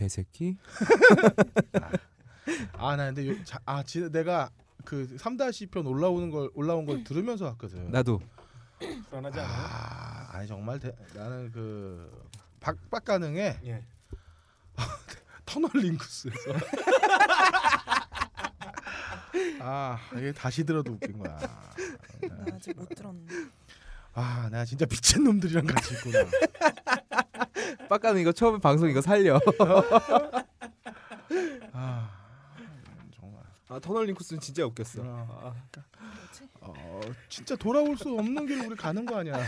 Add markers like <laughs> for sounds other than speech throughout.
개새끼. 아, 나 근데 요, 자, 아, 진짜 내가 그 3-2편 올라오는 걸 올라온 걸 들으면서 왔거든. 나도 불안하지 않아요? 아, 아니 정말 대, 나는 그 박박 가능에 예. <laughs> 터널 링크스에서 <laughs> 아 이게 다시 들어도 웃긴 거야. 나 아직 못 들었는데. 아 내가 진짜 미친 놈들이랑 같이 있구나. 빡가는 이거 처음에 방송 이거 살려. <laughs> 아 정말. 아 터널 링크스는 진짜 웃겼어. 어, 뭐지? 어, 진짜 돌아올 수 없는 길을 우리 가는 거 아니야.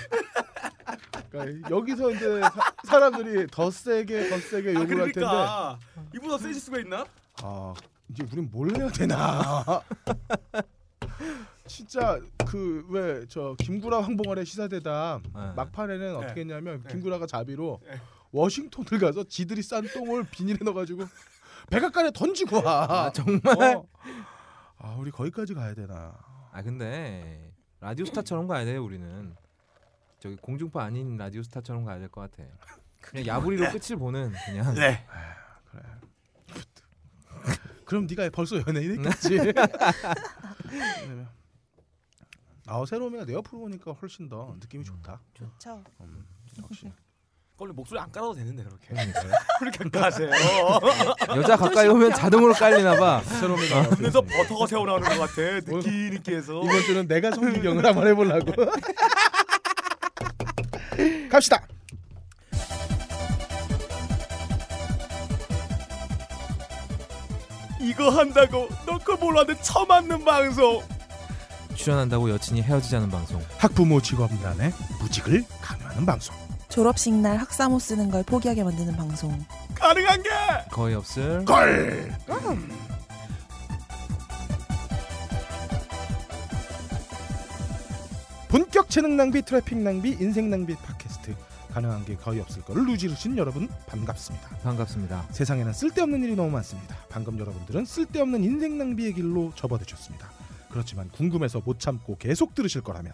그러니까 여기서 이제 사, 람들이더 세게 더 세게 아, 욕을 할 텐데 그러니까 이보다 세질 수가 있나? 아 이제 우린 뭘 해야 되나 <laughs> 진짜 그 왜 저 김구라 황봉아의 시사대담 네. 막판에는 네. 어떻게 했냐면 네. 김구라가 자비로 네. 워싱턴을 가서 지들이 싼 똥을 비닐에 넣어가지고 백악관에 던지고 와 아, 정말. 어. 아 우리 거기까지 가야 되나 아 근데 라디오 스타처럼 가야 돼 우리는. 저기 공중파 아닌 라디오 스타처럼 가야 될 것 같아. 그냥 야부리로 끝을 보는 그냥. 네. 그래 그럼 네가 벌써 연예인 했겠지 아 새로미가 내 옆으로 오니까 훨씬 더 느낌이 좋다 좋죠. 음, 역시 원래 목소리 안 깔아도 되는데 그렇게. <laughs> 그렇게 안 까세요. <laughs> 여자 가까이 오면 자동으로 깔리나 봐. <laughs> 새로미가 그래서 버터가 새어 나오는 것 같아. 느끼 느끼해서. 이번 주는 내가 성기경을 한번 해보려고 갑시다 이거 한다고 너그 몰랐는데 처음 맞는 방송. 출연한다고 여친이 헤어지자는 방송. 학부모 직업란에 무직을 강요하는 방송 졸업식 날 학사모 쓰는 걸 포기하게 만드는 방송. 가능한 게. 거의 없을. 걸 본격 재능 낭비 트래픽 낭비 인생 낭비 팟캐스트 가능한 게 거의 없을 거를 누지르신 여러분 반갑습니다 반갑습니다. 세상에는 쓸데없는 일이 너무 많습니다. 방금 여러분들은 쓸데없는 인생 낭비의 길로 접어드셨습니다. 그렇지만 궁금해서 못 참고 계속 들으실 거라면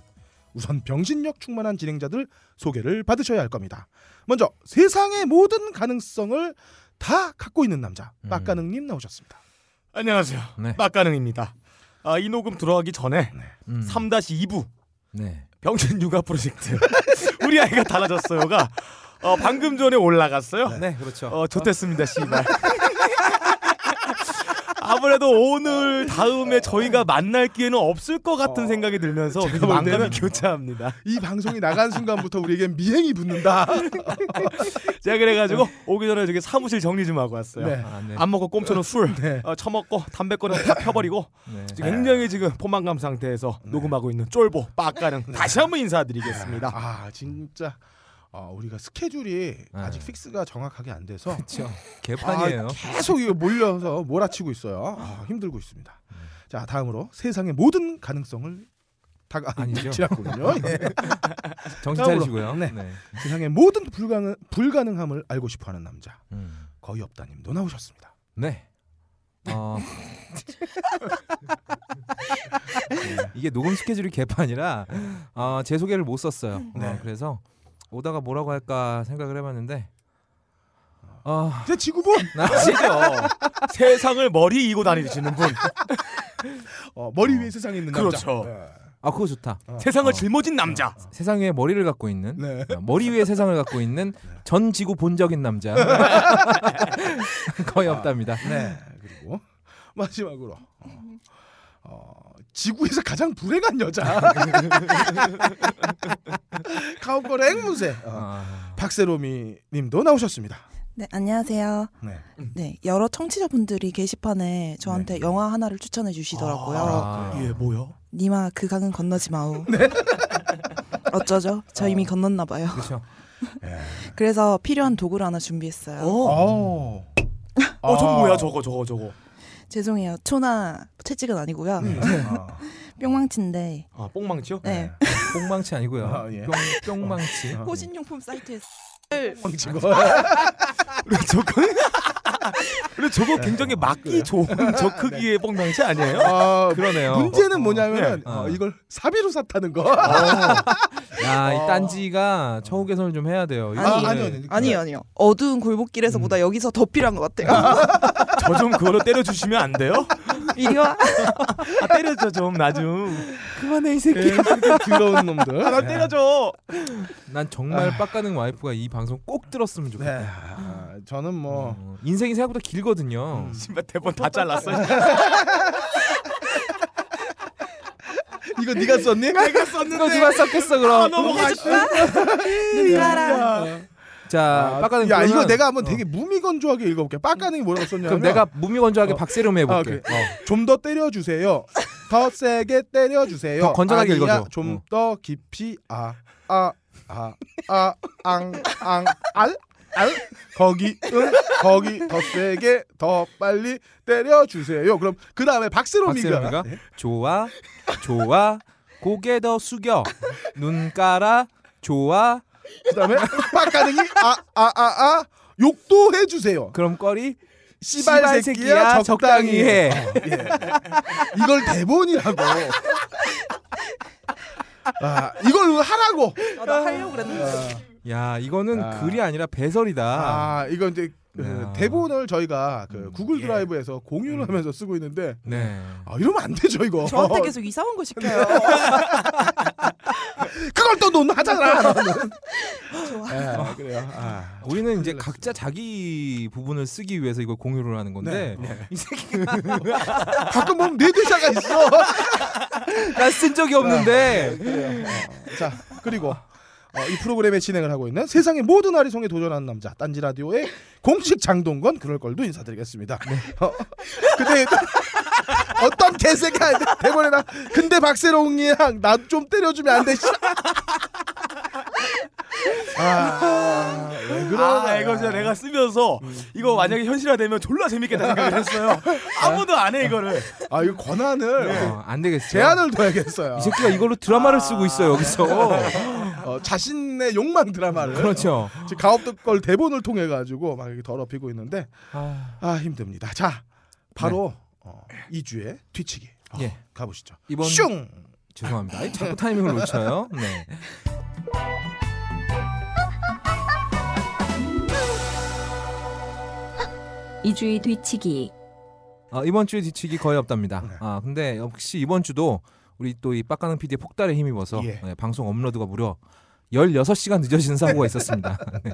우선 병신력 충만한 진행자들 소개를 받으셔야 할 겁니다. 먼저 세상의 모든 가능성을 다 갖고 있는 남자 음. 빡가능님 나오셨습니다. 안녕하세요. 네. 막가능입니다. 아, 이 녹음 들어가기 전에 음. 3-2부 네. 병신 육아 프로젝트 <laughs> 우리 아이가 달라졌어요가 어, 방금 전에 올라갔어요. 네, 그렇죠. 어, 좋댔습니다, 씨발. <laughs> 아무래도 오늘 다음에 저희가 만날 기회는 없을 것 같은 어, 생각이 들면서 제가 볼 망감이 교차합니다. 이 방송이 나간 순간부터 우리에겐 미행이 붙는다. <laughs> 제가 그래가지고 오기 전에 저기 사무실 정리 좀 하고 왔어요. 네. 아, 네. 안 먹고 꼼쳐놓은 술, 네. 어, 처먹고 담배거리는 다 펴버리고 네. 지금 굉장히 지금 포만감 상태에서 녹음하고 있는 쫄보 빡가능 다시 한번 인사드리겠습니다. 아 진짜 어, 우리가 스케줄이 아직 픽스가 정확하게 안 돼서 그렇죠. 개판이에요. 아, 계속 이거 몰려서 몰아치고 있어요. 아, 힘들고 있습니다. 자 다음으로 세상의 모든 가능성을 다 아니죠. 지났군요. <laughs> 예. 정신. 차리시고요. 네. 네. 세상의 모든 불가능 불가능함을 알고 싶어하는 남자 음. 거의 없다님도 나오셨습니다. 네. 어. <laughs> 네, 이게 녹음 스케줄이 개판이라 어, 제 소개를 못 썼어요. 네. 어, 그래서 오다가 뭐라고 할까 생각을 해봤는데 어, 제 지구본 아시죠? <laughs> 세상을 머리 이고 다니시는 분, 어, 머리 위에 세상에 있는 남자. 그렇죠. 네. 아 그거 좋다. 어. 세상을 짊어진 남자. 세상 위에 머리를 갖고 있는 네. 어, 머리 위에 세상을 갖고 있는 전 지구 본적인 남자 <laughs> 거의 없답니다. 네. 그리고 마지막으로 어, 어, 지구에서 가장 불행한 여자 <laughs> 가옥걸 앵무새 어, 아, 박세로미님도 나오셨습니다. 네, 안녕하세요. 네. 네, 여러 청취자분들이 게시판에 저한테 영화 하나를 추천해 주시더라고요. 아. 예, 뭐요? 니마 그 강은 건너지 마오. <laughs> 어쩌죠? 저 이미 건넜나 봐요. 그렇죠. <laughs> 예. 그래서 필요한 도구를 하나 준비했어요. 어, 어, 어, 저 뭐야, 저거, 저거, 저거. 죄송해요. 초나 채찍은 아니고요. 어. <laughs> <laughs> 뿅망치인데. 아, 뽕망치요? 네. 뽕망치 아니고요. 아, 예. 뿅 뿅망치. 어. <laughs> 호신용품 사이트에서 뻥치고 그래, 그래, 저거 굉장히 막기 좋은 저 크기의 뽕망치 아니에요? 어, 그러네요. 문제는 뭐냐면 네. 어, 어. 이걸 사비로 샀다는 거. 어. <laughs> 야, 이 어. 딴지가 처우 개선을 좀 해야 돼요. 아니, 아, 이거는- 아니요, 아니요. 아니요 아니요 어두운 골목길에서보다 여기서 더 필요한 것 같아요. <laughs> 저 좀 그걸로 때려주시면 안 돼요? 이리 와. 아 때려줘 좀 나 좀. 그만해 이 새끼. 예, 더러운 놈들. 아, 나 때려줘. 난 정말 빡가는 와이프가 이 방송 꼭 들었으면 네, 좋겠다. 아, 저는 뭐 어, 인생이 생각보다 길거든요. 신발 대본 다 <laughs> 잘랐어. <laughs> 이거 네가 썼니? 내가 이거 썼는데. 누가 썼겠어 그럼. 넘어가. 눈 깔아. 자, 빡가는 야 그러면- 이거 내가 한번 어. 되게 무미건조하게 읽어볼게. 빡가능이 뭐라고 썼냐면 그럼 내가 무미건조하게 어. 박세롬 아, 해볼게. 그래. 좀더 때려주세요. 더 세게 때려주세요. 더 건전하게 아니야, 읽어줘. 좀 어. 더 깊이 아 아 아 아 앙 앙 알 알 거기 응 거기 더 세게 더 빨리 때려주세요. 그럼 그 다음에 박세롬이가 박세롬이가 좋아, 좋아, 고개 더 숙여, 눈 깔아, 좋아. 그 다음에 빡가능이 아아 아 아 욕도 해주세요. 그럼 꺼리 씨발 새끼야 새끼야, 적당히 적당히 해. 해. 어, 예. 이걸 대본이라고. 아 이걸 하라고. 아, 나 하려고 그랬는데. 야, 이거는 아. 글이 아니라 배설이다. 아 이거 이제 그 야. 대본을 저희가 그 음, 구글 예. 드라이브에서 공유를 음. 하면서 쓰고 있는데 네. 아 이러면 안 되죠 이거. 저한테 계속 이상한 거 시켜요. <laughs> 그걸 또 논하잖아. <laughs> 너는. 좋아. 예, 그래요. 아. 우리는 이제 각자 자기 부분을 쓰기 위해서 이걸 공유를 하는 건데 네, 이 새끼 <laughs> 가끔 보면 네 대사가 있어. 난 쓴 적이 없는데 그래요. 어, 자 그리고 어, 이 프로그램의 진행을 하고 있는 세상의 모든 아리송에 도전하는 남자 딴지 라디오의 공식 장동건 그럴 걸도 인사드리겠습니다. 어, 근데 어떤 개새가 대본에다 근데 박세롱이랑 나 좀 때려주면 안 돼. 씨. 아, 왜 그러나? 아 이거 진짜 내가 쓰면서 이거 만약에 현실화되면 졸라 재밌겠다 생각을 했어요. 아무도 안 해 이거를. 아 이거 권한을 어, 안 되겠어. 제한을 둬야겠어요. 이 새끼가 이걸로 드라마를 쓰고 있어 여기서. <laughs> 어, 자신의 욕망 드라마를 그렇죠. 지금 가업걸 대본을 통해 가지고 막 이렇게 더럽히고 있는데 아, 아 힘듭니다. 자 바로 어, 2주의 뒤치기 어, 예. 가보시죠. 이번 슝. 죄송합니다. 아이, 자꾸 타이밍을 놓쳐요. 네. 이주의 뒤치기 어, 이번 주에 뒤치기 거의 없답니다. 네. 아 근데 역시 이번 주도 우리 또 이 빡가는 PD의 폭발에 힘입어서 예. 네, 방송 업로드가 무려 16시간 늦어지는 사고가 있었습니다. 네.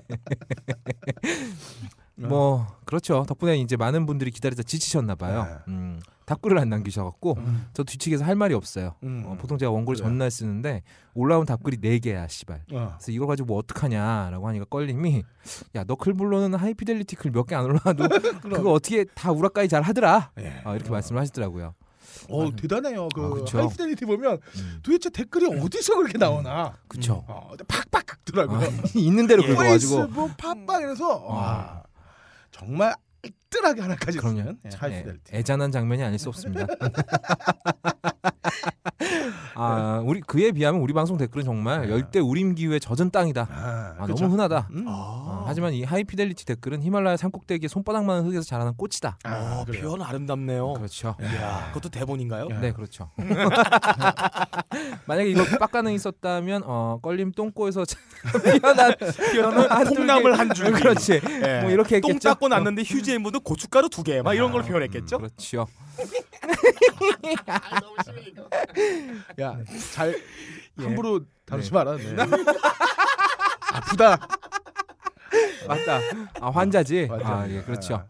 <laughs> 뭐 그렇죠. 덕분에 이제 많은 분들이 기다리다 지치셨나 봐요. 네. 음, 답글을 안 남기셔갖고 음. 저 뒤치기에서 할 말이 없어요. 음. 어, 보통 제가 원고를 그래요. 전날 쓰는데 올라온 답글이 4 개야 씨발. 어. 그래서 이걸 가지고 뭐 어떡하냐라고 하니까 껄림이 야 너 글불로는 하이피델리티 글 몇 개 안 올라와도 <laughs> 그거 어떻게 다 우라카이 잘 하더라 예. 아, 이렇게 말씀을 하시더라고요. 어 대단해요. 그 아, 그쵸. 하이피델리티 보면 음, 도대체 댓글이 어디서 그렇게 나오나. 그쵸. 어, 팍팍 긁더라고요. 아, <laughs> 있는 대로 예. 긁어가지고 페이스북 팟빵 이래서 와 정말 알뜰하게 하나까지 그럼요. 쓰는 예, 예. 애잔한 장면이 아닐 수 없습니다. <laughs> <laughs> 아 우리 그에 비하면 우리 방송 댓글은 정말 네. 열대 우림 기후의 젖은 땅이다. 아, 아? 너무 흔하다. 음. 어, 하지만 이 하이피델리티 댓글은 히말라야 산꼭대기에 손바닥만한 흙에서 자라는 꽃이다. 아, 어, 그래요. 표현 아름답네요. 그렇죠. 이야, 그것도 대본인가요? 야. 네, 그렇죠. <laughs> 만약에 이거 빡가능이 있었다면 어, 껄림 똥꼬에서 피어난 피어난 한 콩나물 뚫개- 한 줄. 그렇지. 예. 뭐 이렇게 똥 했겠죠. 닦고 났는데 휴지에 묻은 고춧가루 두 개, 막 이런 걸 표현했겠죠? 음, 그렇죠. 야, 잘 예. 함부로 다루지 네. 마라. 네. 아프다. 맞다. 아 환자지. 맞아. 아 예, 그렇죠.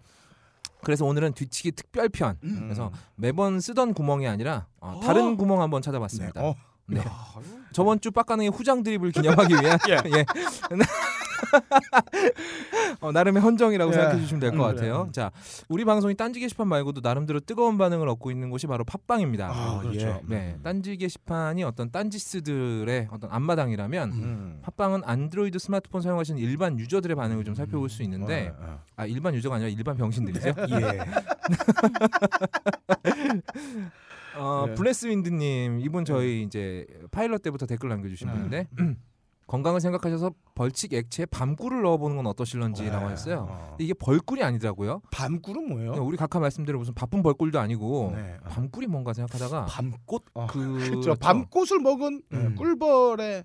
그래서 오늘은 뒤치기 특별편. 음. 그래서 매번 쓰던 구멍이 아니라 어, 다른 어? 구멍 한번 네. 찾아봤습니다. 어, 네. 저번 주 빡가능의 후장 드립을 기념하기 위한 <laughs> 예. <laughs> 예. <laughs> 어, 나름의 헌정이라고 예. 생각해 주시면 될것 음, 같아요. 그래. 자, 우리 방송이 딴지 게시판 말고도 나름대로 뜨거운 반응을 얻고 있는 곳이 바로 팟빵입니다. 아, 그렇죠. 예. 네, 딴지 게시판이 어떤 딴지스들의 어떤 앞마당이라면 음. 팟빵은 안드로이드 스마트폰 사용하시는 일반 유저들의 반응을 좀 살펴볼 수 있는데 어, 어. 아 일반 유저가 아니라 일반 병신들이죠. <laughs> 예. <laughs> 어, 네. 블레스 윈드님 이분 저희 이제 파일럿 때부터 댓글 남겨주신 네. 분인데 건강을 생각하셔서 벌칙 액체에 밤꿀을 넣어보는 건 어떠실런지라고 네. 했어요. 어. 근데 이게 벌꿀이 아니더라고요. 밤꿀은 뭐예요? 그냥 우리 각하 말씀대로 무슨 바쁜 벌꿀도 아니고 네. 어. 밤꿀이 뭔가 생각하다가 밤꽃 어. 그 그렇죠. 밤꽃을 먹은 네, 음. 꿀벌의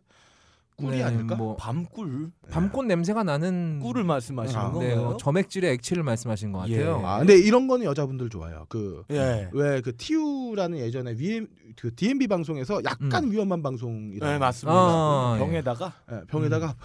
꿀이 네, 아닐까? 뭐 밤꿀 밤꽃 냄새가 나는 꿀을 말씀하시는 아, 네, 건가요? 어, 점액질의 액체를 말씀하신 것 예. 같아요. 아, 근데 이런 거는 여자분들 좋아해요. 그 예. 왜그 TU라는 예전에 VM 그 DMB 방송에서 약간 위험한 방송이라 네 맞습니다. 아, 예. 병에다가 예, 병에다가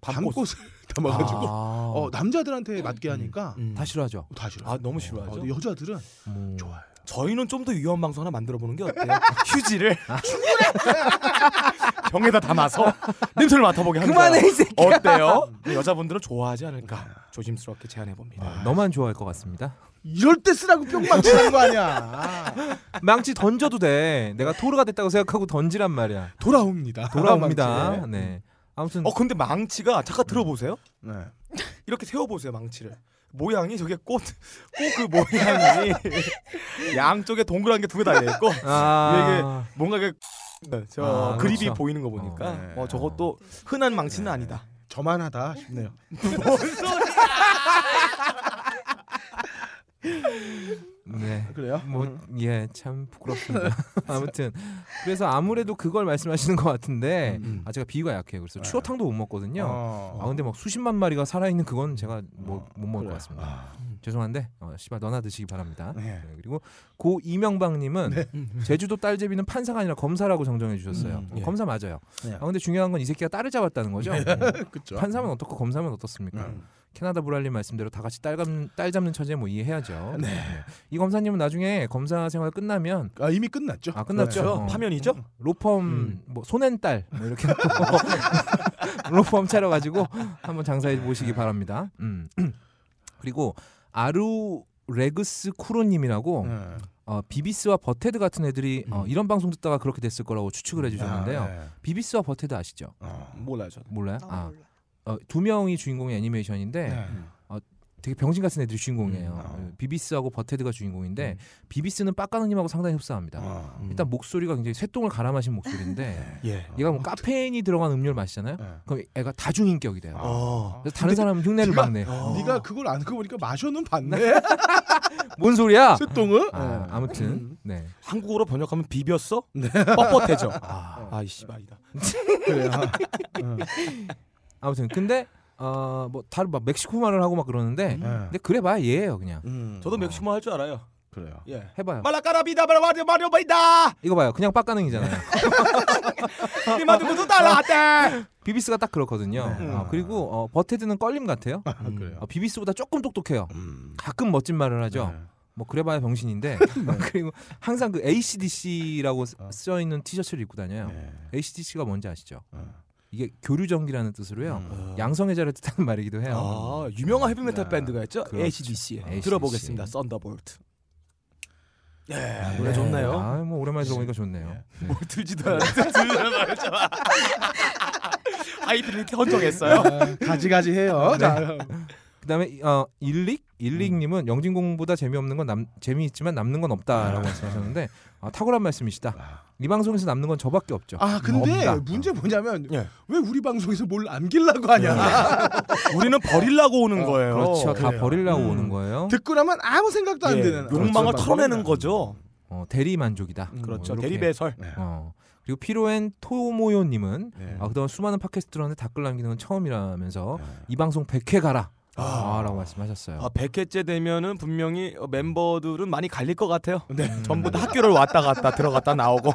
밤꽃. 밤꽃을 <laughs> 담아가지고 아, 어, 남자들한테 맞게 하니까 음. 다 싫어하죠. 다 싫어. 아 너무 싫어하죠. 어, 근데 여자들은 뭐. 좋아요. 저희는 좀 더 위험한 방송 하나 만들어 보는 게 어때요? 휴지를 <laughs> 병에다 담아서 냄새를 맡아보게 하는 그만해 거야. 이 새끼. 어때요? 여자분들은 좋아하지 않을까 조심스럽게 제안해 봅니다. 아, 너만 좋아할 것 같습니다. 이럴 때 쓰라고 뿅망 치는 거 아니야. <laughs> 망치 던져도 돼. 내가 토르가 됐다고 생각하고 던지란 말이야. 돌아옵니다. 돌아옵니다. 망치. 네. 아무튼 어 근데 망치가 잠깐 들어보세요. 네. 이렇게 세워 보세요 망치를. 모양이 저게 꽃 <laughs> 꽃 그 모양이 <laughs> 양쪽에 동그란 게 두 개 달려 있고 아, 뭔가 그저 아, 그립이 그렇죠. 보이는 거 보니까 어, 네. 어, 저것도 흔한 망치는 아니다. 저만 하다 싶네요. <laughs> 네. 그래요? 뭐 예 참 부끄럽습니다. <laughs> 아무튼 그래서 아무래도 그걸 말씀하시는 것 같은데 음. 아 제가 비위가 약해요. 그래서 네. 추어탕도 못 먹거든요. 어. 아 근데 막 수십만 마리가 살아 있는 그건 제가 뭐 못 먹을 그래. 것 같습니다. 아, 죄송한데 어, 씨발 너나 드시기 바랍니다. 네. 네, 그리고 고 이명박님은 제주도 딸제비는 판사가 아니라 검사라고 정정해 주셨어요. 음, 어, 예. 검사 맞아요. 네. 아 근데 중요한 건 이 새끼가 딸을 잡았다는 거죠. <laughs> 어, 그렇죠. 판사면 어떻고 검사면 어떻습니까? 음. 캐나다 브랄님 말씀대로 다 같이 딸, 잡, 딸 잡는 처지에 뭐 이해해야죠. 네. 이 검사님은 나중에 검사 생활 끝나면 아 이미 끝났죠. 아, 끝났죠? 네. 어. 파면이죠? 로펌 음. 뭐 손앤딸 뭐 이렇게 <laughs> 로펌 차려 가지고 한번 장사해 보시기 바랍니다. 음. 그리고 아루 레그스 쿠로님이라고 네. 어, 비비스와 버트헤드 같은 애들이 어, 이런 방송 듣다가 그렇게 됐을 거라고 추측을 해주셨는데요. 아, 네. 비비스와 버트헤드 아시죠? 어. 몰라요 저는. 몰라요? 나 아, 몰라. 어, 두 명이 주인공의 애니메이션인데 네. 되게 병신 같은 애들이 주인공이에요. 음, 어. 비비스하고 버테드가 주인공인데 음. 비비스는 빡가능님하고 상당히 흡사합니다. 어. 음. 일단 목소리가 굉장히 새똥을 갈아 마신 목소리인데 <laughs> 예. 얘가 뭐 카페인이 들어간 음료를 마시잖아요. 네. 그럼 애가 다중인격이 돼요. 어. 그래서 다른 사람은 흉내를 네가- 막 내. 어. 네가 그걸 안 끄고 보니까 마셔는 봤네. <laughs> 뭔 소리야? 쇠똥을. 아, 네. 아무튼 네. 한국어로 번역하면 비볐어? 네. 뻣뻣해져. <laughs> 아, 아 이 씨발이다. 그래요. 어. 아무튼 근데 어뭐 다른 막 멕시코 말을 하고 막 그러는데 네. 근데 그래봐야 얘예요 그냥. 음. 저도 멕시코 할줄 알아요. 그래요. 예. 해봐요. 말라까라비다 말마rio 마rio 바이다. 이거 봐요. 그냥 빡가능이잖아요. <laughs> 이마두고도 달라한테. 비비스가 딱 그렇거든요. 네. 어, 그리고 어, 버테드는 껄림 같아요. 아, 그래요. 어, 비비스보다 조금 똑똑해요. 음. 가끔 멋진 말을 하죠. 네. 뭐 그래봐야 병신인데 <laughs> <laughs> 그리고 항상 그 ACDC라고 써 있는 티셔츠를 입고 다녀요. 네. ACDC가 뭔지 아시죠? 어. 이게 교류 전기라는 뜻으로요. 음. 양성애자를 뜻하는 말이기도 해요. 아 유명한 헤비메탈 야. 밴드가 있죠. 그렇죠. ACDC. ACDC. 들어보겠습니다. Thunderbolt. 예, 네. 노래 좋네요. 아, 뭐 오랜만에 들어보니까 좋네요. 네. 뭘 틀지도 않았는데 들으려고 말했죠. <laughs> High Fidelity 헌정했어요. 아, 가지가지 해요. 자, 그다음에 어 일릭 일릭님은 영진공보다 재미없는 건 남, 재미있지만 남는 건 없다라고 말씀하셨는데 아, 탁월한 말씀이시다. 이 방송에서 남는 건 저밖에 없죠. 아 근데 없다. 문제 뭐냐면 예. 왜 우리 방송에서 뭘 남기려고 하냐. <laughs> 우리는 버리려고 오는 거예요. 그렇죠. 다 그래요. 버리려고 음. 오는 거예요. 듣고 나면 아무 생각도 안 예, 드는 욕망을 그렇죠. 털어내는 거죠. 어, 대리 만족이다. 음, 그렇죠. 뭐 이렇게. 대리 배설. 네. 어. 그리고 피로엔 토모요님은 네. 아, 그동안 수많은 팟캐스트 들었는데 댓글 남기는 건 처음이라면서 네. 이 방송 100회 가라. 아. 아, 라고 말씀하셨어요. 아, 100회째 되면은 분명히 어, 멤버들은 많이 갈릴 것 같아요. 네. 음. 전부 다 학교를 왔다 갔다 들어갔다 나오고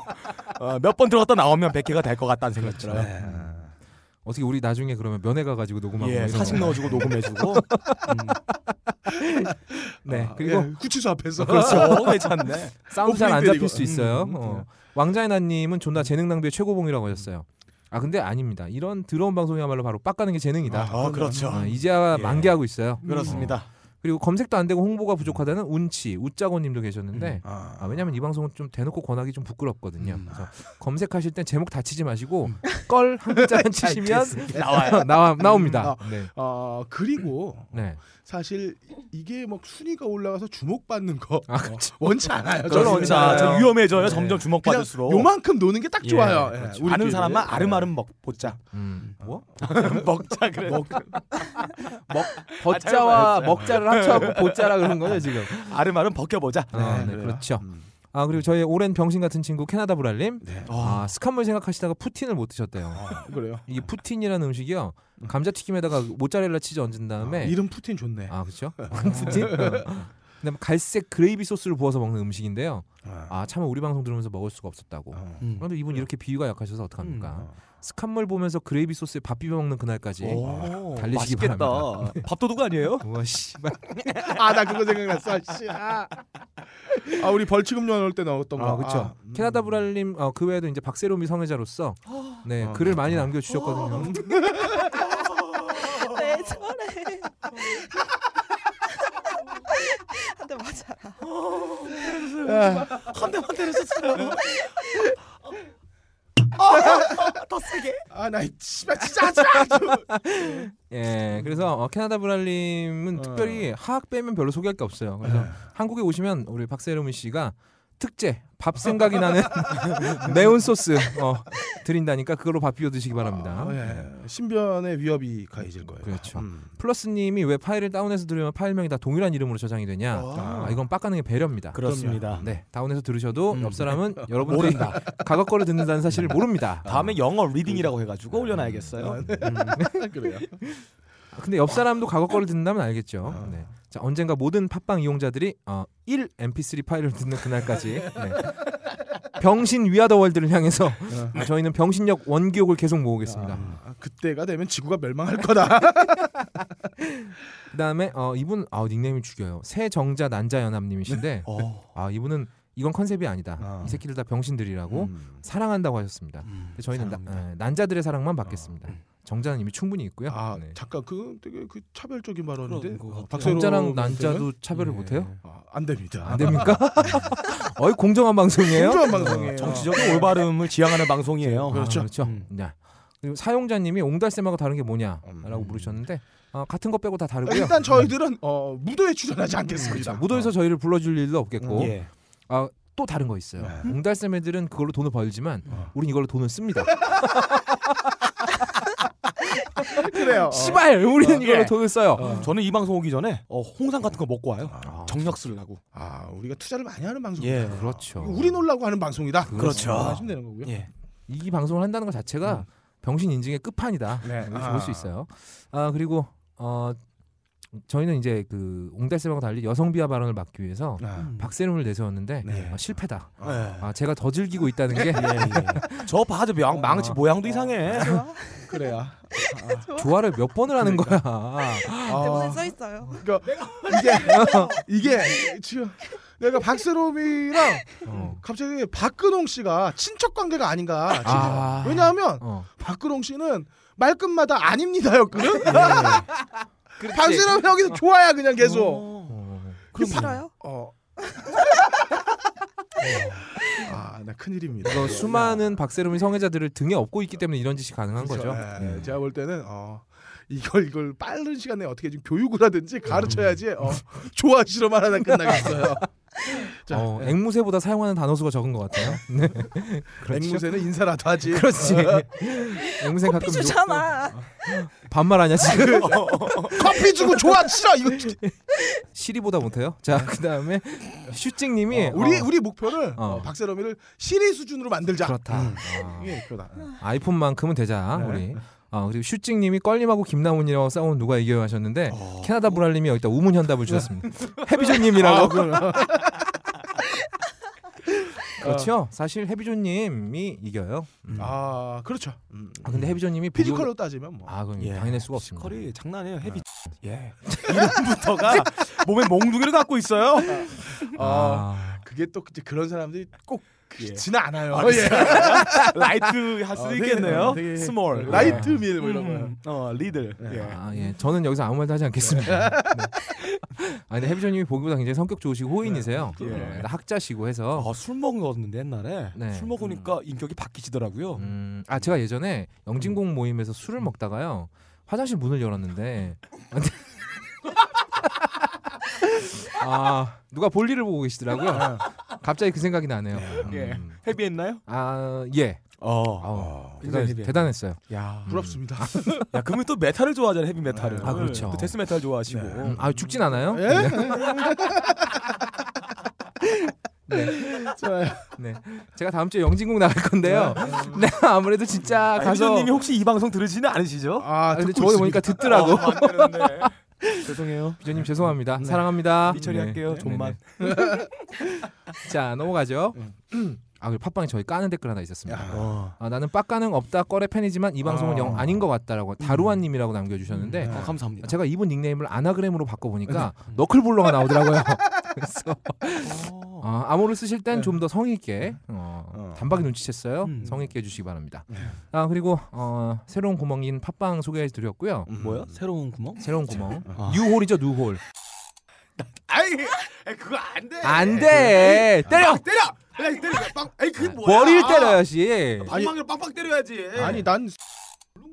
어, 몇 번 들어갔다 나오면 100회가 될 것 같다는 생각 들어요. 네. 어떻게 우리 나중에 그러면 면회 가가지고 녹음하고 예, 거. 넣어주고 녹음해주고. <laughs> 음, 네. 아, 그리고 예, 구치소 앞에서 그렇죠. <laughs> 괜찮네. 사운드 잘안 잡힐 수. 있어요. 음, 음, 어. 왕자의 난님은 존나 재능 낭비의 최고봉이라고 하셨어요. 아 근데 아닙니다. 이런 더러운 방송이야말로 바로 빡가는 게 재능이다. 아, 그렇죠. 어, 이제야 예. 만개하고 있어요. 그렇습니다. 어. 그리고 검색도 안 되고 홍보가 부족하다는 운치 우짜고님도 계셨는데 아, 아, 왜냐면 이 방송은 좀 대놓고 권하기 좀 부끄럽거든요. 음. 그래서 검색하실 땐 제목 다치지 마시고 껄한 글자만 <laughs> 치시면 <laughs> 나와요. 나와 나옵니다. 아. 네. 어, 그리고 네. 사실 이게 뭐 순위가 올라가서 주목받는 거 아, 그렇죠. 원치 않아요. 저는. 원치 자, 않아요. 저 위험해져요. 네. 점점 주목받을수록. 요만큼 노는 게딱 예, 좋아요. 예, 그렇죠. 우리끼리. 아는 사람만 아름아름 먹 보자. 음. 뭐? <laughs> 먹자 그래. 먹 버자와 먹자를 합쳐갖고 보자라 그런 거죠 지금. 아름아름 벗겨보자. 아, 네, 그래요. 그렇죠. 음. 아 그리고 저희 오랜 병신 같은 친구 캐나다 브랄님. 네. 아 스캇물 생각하시다가 푸틴을 못 드셨대요. 그래요. 이게 푸틴이라는 음식이요. 감자튀김에다가 모짜렐라 치즈 얹은 다음에 이름 푸틴 좋네. 아 그렇죠. <laughs> 푸틴. 그다음에 갈색 그레이비 소스를 부어서 먹는 음식인데요. 아 참에 우리 방송 들으면서 먹을 수가 없었다고. 어. 음. 그런데 이분 이렇게 비위가 약하셔서 어떡합니까? 어. 스캇물 보면서 그레이비 소스에 밥 비벼 먹는 그날까지. 오, 달리시기 맛있겠다. 바랍니다. <laughs> 밥도둑 아니에요? <laughs> 우와 씨발. <laughs> 아, 나 그거 생각났어. 씨. 아, 아, 우리 벌칙음료 나올 때 나왔던 거. 아 그렇죠. 음. 캐나다 브랄님 어, 그 외에도 이제 박세롬이 성애자로서 네 어. 글을 많이 남겨 주셨거든요. 왜 저래? 한 대 맞아라. 한 대만 때려줬어요. <laughs> 더 세게. 아, 나 씨발 진짜 하지 마. 예, 그래서 어, 캐나다 브랄님은 어. 특별히 하악 빼면 별로 소개할 게 없어요. 그래서 네. 한국에 오시면 우리 박세롬 씨가 특제 밥 생각이 나는 <laughs> 매운 소스 어, 드린다니까 그걸로 밥 비벼 드시기 바랍니다. 아, 예. 신변의 위협이 가해질 거예요. 그렇죠. 음. 플러스님이 왜 파일을 다운해서 들으면 파일명이 다 동일한 이름으로 저장이 되냐? 아. 아, 이건 빡가능의 배려입니다. 그렇습니다. 네, 다운해서 들으셔도 음. 옆 사람은 <laughs> 여러분들이 <laughs> 가각 거를 듣는다는 사실을 모릅니다. 다음에 영어 reading이라고 해가지고 올려놔야겠어요. 아, 네. 그래요. 아, 근데 옆 사람도 가각 거를 듣는다면 알겠죠. 아. 네. 자, 언젠가 모든 팟빵 이용자들이 어, 1 MP3 파일을 듣는 그날까지 네. 병신 위아더 월드를 향해서 어, 저희는 병신력 원기옥을 계속 모으겠습니다. 아, 그때가 되면 지구가 멸망할 거다. <laughs> 그다음에 어, 이분 아, 닉네임이 죽여요. 새 정자 난자 연합님이신데 어. 아 이분은 이건 컨셉이 아니다. 아. 이 새끼들 다 병신들이라고 음. 사랑한다고 하셨습니다. 음, 저희는 나. 에, 난자들의 사랑만 받겠습니다. 정자는 이미 충분히 있고요. 아, 네. 잠깐 그 되게 그 차별적인 발언인데. 정자랑 선생은? 난자도 차별을 예. 못해요? 아, 안 됩니다. 안 됩니까? <laughs> 어이 공정한 방송이에요. 공정한 방송이에요. 정치적인 올바름을 지향하는 방송이에요. 그렇죠. 아, 그렇죠. 음. 야. 그리고 사용자님이 옹달샘하고 다른 게 뭐냐라고 음. 물으셨는데 어, 같은 거 빼고 다 다르고요. 일단 저희들은 어, 무도에 출연하지 않겠습니다. 그렇죠. 무도에서 저희를 불러줄 일도 없겠고 예. 아, 또 다른 거 있어요. 네. 옹달샘 애들은 그걸로 돈을 벌지만 어. 우린 이걸로 돈을 씁니다. <laughs> <laughs> 그래요. 어. 씨발 우리는 어, 이걸로 예. 돈을 써요. 어. 저는 이 방송 오기 전에 어, 홍삼 같은 거 먹고 와요. 아, 정력 쓰려고. 아, 우리가 투자를 많이 하는 방송이다. 예. 그렇죠. 우리 놀라고 하는 방송이다. 그렇죠. 하시면 되는 거고요. 예. 이 방송을 한다는 것 자체가 병신 인증의 끝판이다. 네. 이렇게 아. 볼수 있어요. 아 그리고 어 저희는 이제 그 옹달샘하고 달리 여성 비하 발언을 막기 위해서 아, 박세롬을 내세웠는데 네. 아, 실패다. 예. 아 제가 더 즐기고 있다는 게 예, 예. 저 봐도 망, 망치 어. 모양도 이상해. 좋아? 그래요. 조화를 몇 번을 하는 거야. 대본에 아, 써 있어요. 그러니까 이게 이게 지금 내가 박세롬이랑 어. 갑자기 박근홍 씨가 친척 관계가 아닌가. 지금. 아. 왜냐하면 어. 박근홍 씨는 말끝마다 아닙니다였거든. 예. 박세롬 여기서 좋아야 그냥 계속. 어. 어. 그럼 싫어요? 어. <laughs> 아, 나 큰일입니다. 수많은 박세롬이 성애자들을 등에 업고 있기 때문에 이런 짓이 가능한 거죠. 네, 네. 제가 볼 때는 어, 이걸 이걸 빠른 시간에 어떻게 좀 교육을 하든지 가르쳐야지 어, 좋아 싫어만 하나 끝나겠어요. <laughs> 자, 어, 네. 앵무새보다 사용하는 단어 수가 적은 것 같아요. <laughs> 네. 그렇죠. 앵무새는 인사라도 하지. 그렇지. <laughs> 앵무새 가끔 주잖아. 반말하냐 지금? 커피 주고 좋아 싫어 이거. 시리보다 못해요. 자 그다음에 슈찡님이 어, 우리 어, 우리 목표를 어. 어, 박세롬이를 시리 수준으로 만들자. 그렇다. 음. 아. 이게 그거다. 아이폰만큼은 되자 네. 우리. 어, 그리고 슈찡님이 껄림하고 김나훈이라고 싸우면 누가 이겨요 하셨는데 어. 캐나다 브랄님이 여기다 우문 현답을 네. 주셨습니다. <laughs> 해비조님이라고. 아. <laughs> 그렇죠. 사실 해비조님이 이겨요. 음. 아, 아 그렇죠. 음. 근데 해비조님이 피지컬로 따지면 뭐. 아 그럼 예. 당할 수가 없습니다. 피지컬이 장난 아니에요. Heavy. 예. <laughs> 이름부터가 몸에 몽둥이를 갖고 있어요. 아, 아, 그게 또 그런 사람들이 꼭 예. 그렇지는 않아요. 아, 예. <laughs> light 할 수도 어, 되게, 있겠네요. 되게 small. Light 밀 뭐 이런 거. 음, 어 little. 예. 예. 아, 예. 저는 여기서 아무 말도 하지 않겠습니다. 네. <laughs> 아, 근데 해비조님이 보기보다 굉장히 성격 좋으시고 호인이세요. 예. 네, 학자시고 해서. 아, 술 먹었는데 옛날에 네. 술 먹으니까 인격이 바뀌시더라고요. 음, 아 제가 예전에 영진공 모임에서 술을 먹다가요 화장실 문을 열었는데 <laughs> 아 누가 볼일을 보고 계시더라고요. 갑자기 그 생각이 나네요. 음, 예. Heavy했나요? 아 예. 어. 아우, 굉장히 대단. 대단했어요. 야. 부럽습니다. <laughs> 야, 그러면 또 메탈을 좋아하잖아요. 헤비 메탈을. 아, 그렇죠. 또 데스 메탈 좋아하시고. 네. 음, 아 죽진 않아요. 예? <laughs> 좋아요. 네. 제가 다음 주에 영진공 나갈 건데요. 네, <laughs> 아무래도 진짜 가서 가수님이 혹시 이 방송 들으시는 않으시죠? 아, 아, 근데 듣고 저번에 보니까. 듣더라고. 어, 안 되는데. 죄송해요. 비조님 죄송합니다. 네. 사랑합니다. 삐처리 할게요. 네. 좀만. 네, 네. <laughs> 자 넘어가죠. <clears throat> 아 그리고 팟빵에 저희 까는 댓글 하나 있었습니다. 야. 어. 아, 나는 빡가능 없다 꺼레 팬이지만 이 방송은 아. 영 아닌 것 같다라고 다루아님이라고 남겨주셨는데 음. 어, 감사합니다. 제가 이분 닉네임을 아나그램으로 바꿔보니까 너클볼러가 나오더라고요. <laughs> 그래서 어. 아, 암호를 쓰실 땐 네. 좀더 성의 있게 어, 어. 단박에 눈치챘어요. 음. 성의 있게 해주시기 바랍니다. 네. 아 그리고 어, 새로운 구멍인 팟빵 소개해드렸고요. 음. 뭐야? 새로운 구멍? 새로운 구멍 아. 뉴홀이죠 뉴홀. 아이, 그거 안 돼. 안 돼. 때려. 빵 때려. 에이 때려. 빵. 에이 그게 뭐야? 머리를 때려야지. 방망이를 빵빵 때려야지. 아니 난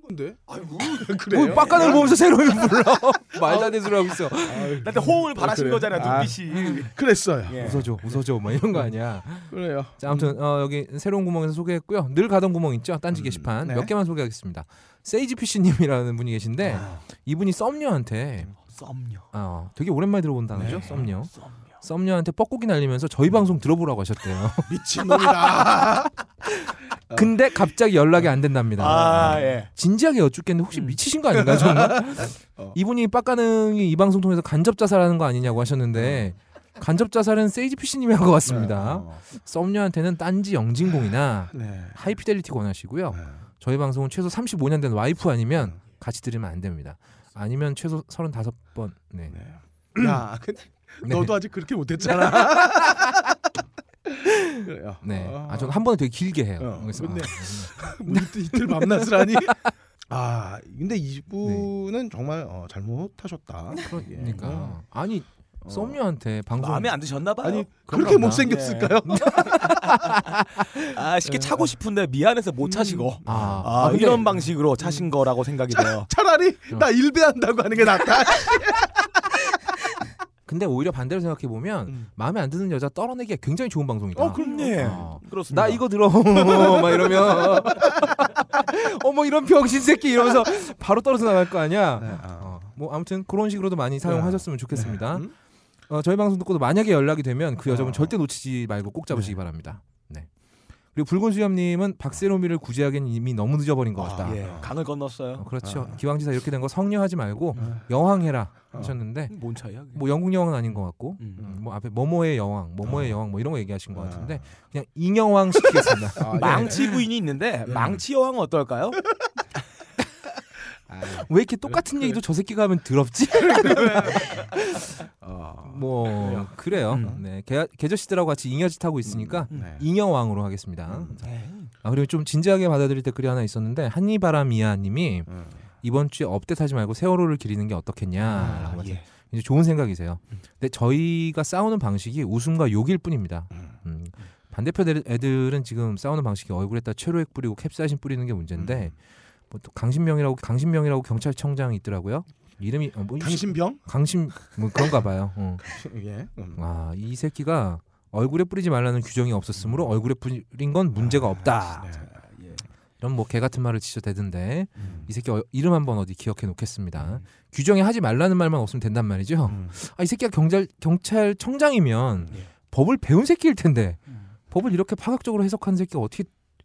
건데. 아이고. <laughs> 그래요? 뭐 빡가는 보면서 새로운 불러. <laughs> 말도 안 되는 소리 하고 있어. 나한테 호응을 바라신 그래요? 거잖아 아. 눈빛이. 그랬어요. 예. 웃어줘, 웃어줘, 뭐 이런 거 아니야. 그래요. 자, 아무튼 어, 여기 새로운 구멍에서 소개했고요. 늘 가던 구멍 있죠. 딴지 음, 게시판 네. 몇 개만 소개하겠습니다. 세이지 피쉬님이라는 분이 계신데 아. 이분이 썸녀한테 썸녀. 어, 되게 오랜만에 들어본 단어죠. 네. 썸녀. 썸녀. 썸녀한테 뻐꾸기 날리면서 저희 방송 들어보라고 하셨대요. <laughs> 미친놈이다. <laughs> 근데 갑자기 연락이 안 된답니다. 아 예. 진지하게 여쭙겠는데 혹시 음. 미치신 거 아닌가 정말? <laughs> 어. 이분이 빡가능이 이 방송 통해서 간접 자살하는 거 아니냐고 하셨는데 간접 자살은 세이지 피쉬님이 한것 같습니다. 어. 썸녀한테는 딴지 영진공이나 네. 하이피델리티 권하시고요. 네. 저희 방송은 최소 35년 된 와이프 아니면 음. 같이 들으면 안 됩니다. 아니면 최소 35번. 네. 네. 야, 근데 네. 너도 아직 그렇게 못했잖아. <laughs> 그래요. 네. 어. 아, 저는 한 번에 되게 길게 해요. 어, 그래서 근데- 아, <laughs> 뭐 이틀, 이틀 밤낮을 하니. 아, 근데 이분은 정말 어, 잘못하셨다. 예. 그러니까 어. 아니 어. 썸녀한테 방송 마음에 안 드셨나 봐요. 아니 그렇게 보다. 못생겼을까요? <laughs> 아 쉽게 차고 싶은데 미안해서 못 차시고. 아, 아, 근데- 이런 방식으로 차신 거라고 생각이 돼요. 차라리 어. 나 일배한다고 하는 게 낫다. 근데 오히려 반대로 생각해 보면 음. 마음에 안 드는 여자 떨어내기가 굉장히 좋은 방송이다. 어, 그럼 예. 어. 그렇습니다. 나 이거 들어 <laughs> 막 이러면 <laughs> 어머 이런 병신 새끼 이러면서 바로 떨어져 나갈 거 아니야. 네, 아. 어, 뭐 아무튼 그런 식으로도 많이 사용하셨으면 좋겠습니다. 음? 어, 저희 방송 듣고도 만약에 연락이 되면 그 여자분 어. 절대 놓치지 말고 꼭 잡으시기 네. 바랍니다. 네. 그리고 붉은 수염님은 박세롬이를 구제하기엔 이미 너무 늦어버린 것 같다. 아, 예. 강을 건넜어요. 어, 그렇죠. 아. 기왕지사 이렇게 된 거 성녀하지 말고 아. 여왕해라 어. 하셨는데 뭔 차이야? 그게? 뭐 영국 여왕은 아닌 것 같고 음. 음, 뭐 앞에 뭐뭐의 여왕, 뭐뭐의 어. 여왕 뭐 이런 거 얘기하신 것 아. 같은데 그냥 잉여왕 시키겠습니다. <laughs> 아, 예. 망치 부인이 있는데 예. 망치 여왕은 어떨까요? 아, 왜 이렇게 똑같은 얘기도 저 새끼가 하면 더럽지? <laughs> 어. 뭐 그래요. 음. 네, 개, 계저씨들하고 같이 잉여짓 하고 있으니까 네. 잉여왕으로 하겠습니다. 음. 아 그리고 좀 진지하게 받아들일 댓글이 하나 있었는데 한니바람이야님이 음. 이번 주에 업데이트하지 말고 세월호를 기리는 게 어떻겠냐라고 아, 예. 이제 좋은 생각이세요. 근데 저희가 싸우는 방식이 웃음과 욕일 뿐입니다. 음. 음, 반대편 애들- 애들은 지금 싸우는 방식이 얼굴에다 최로액 뿌리고 캡사이신 뿌리는 게 문제인데 뭐 또 강신명이라고 강신명이라고 경찰청장이 있더라고요. 이름이 어, 뭐 당신병? 강신 뭐 그런가 봐요. 어. 예. 음. 아이 새끼가 얼굴에 뿌리지 말라는 규정이 없었으므로 얼굴에 뿌린 건 문제가 없다. 네. 예. 이런 뭐 개 같은 말을 지쳐대던데 음. 이 새끼 어- 이름 한번 어디 기억해 놓겠습니다. 규정에 하지 말라는 말만 없으면 된단 말이죠. 음. 아이 새끼가 경찰 경찰청장이면 예. 법을 배운 새끼일 텐데 음. 법을 이렇게 파격적으로 해석한 새끼가 어떻게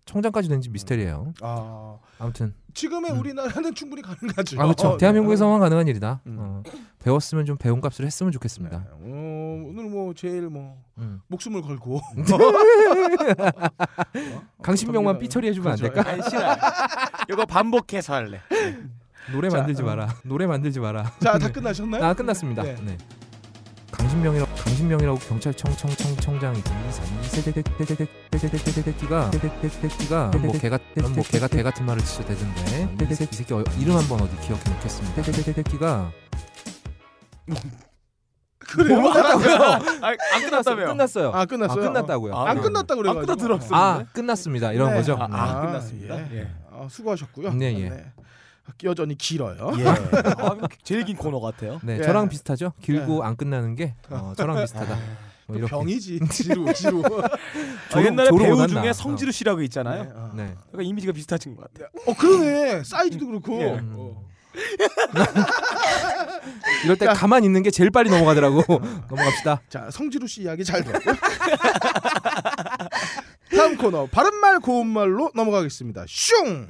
청장까지 된 지 미스테리예요. 아, 아무튼 지금의 음. 우리나라는 충분히 가능하죠. 아 그렇죠. 어, 대한민국에서만 가능한 일이다. 음. 어, 배웠으면 좀 배운 값을 했으면 네. 좋겠습니다. 어, 오늘 뭐 제일 뭐 음. 목숨을 걸고 강신명만 <laughs> 어, 삐처리 해주면 안 그렇죠. 될까? 아니 싫어. 이거 반복해서 할래. 노래 자, 만들지 어. 마라. 노래 만들지 마라. 자, 다 끝나셨나요? 아 끝났습니다. 네. 네. 강신명이라고 강신명이라고 경찰청 청청청장이 이새끼가 새끼가 뭐 개가 뭐 개가 개 같은 말을 진짜 대던데 이 새끼, 이 새끼 어- 이름 한번 어디 기억해 놓겠습니다. 새끼가 그래요? 뭐 끝났다고요? 아, 안 끝났다며. 끝났어요. 아, 끝났어요. 아, 끝났다고요. 아, 안 네. 끝났다 그래 아까 들었어. 아 끝났습니다. 이런 네. 거죠. 아, 네. 아. 끝났습니다. 예. 예. 아, 수고하셨고요. 네, 예. 여전히 길어요. 예. <laughs> 아, 제일 긴 코너 같아요. 네, 예. 저랑 비슷하죠. 길고 안 끝나는 게 어, 저랑 <laughs> 비슷하다. 뭐그 이렇게. 병이지. <laughs> 지루, 지루. 아, 조로- 옛날에 배우 원한다. 중에 성지루 씨라고 있잖아요. 네, 어. 네. 그러니까 이미지가 비슷하신 것 같아요. 어, 그러네. 사이즈도 그렇고. 예. 음. 어. 이럴 때 가만히 있는 게 제일 빨리 넘어가더라고. 넘어갑시다. 자 성지루 씨 이야기 잘 들었고요. 다음 코너 바른말 고운말로 넘어가겠습니다. 슝.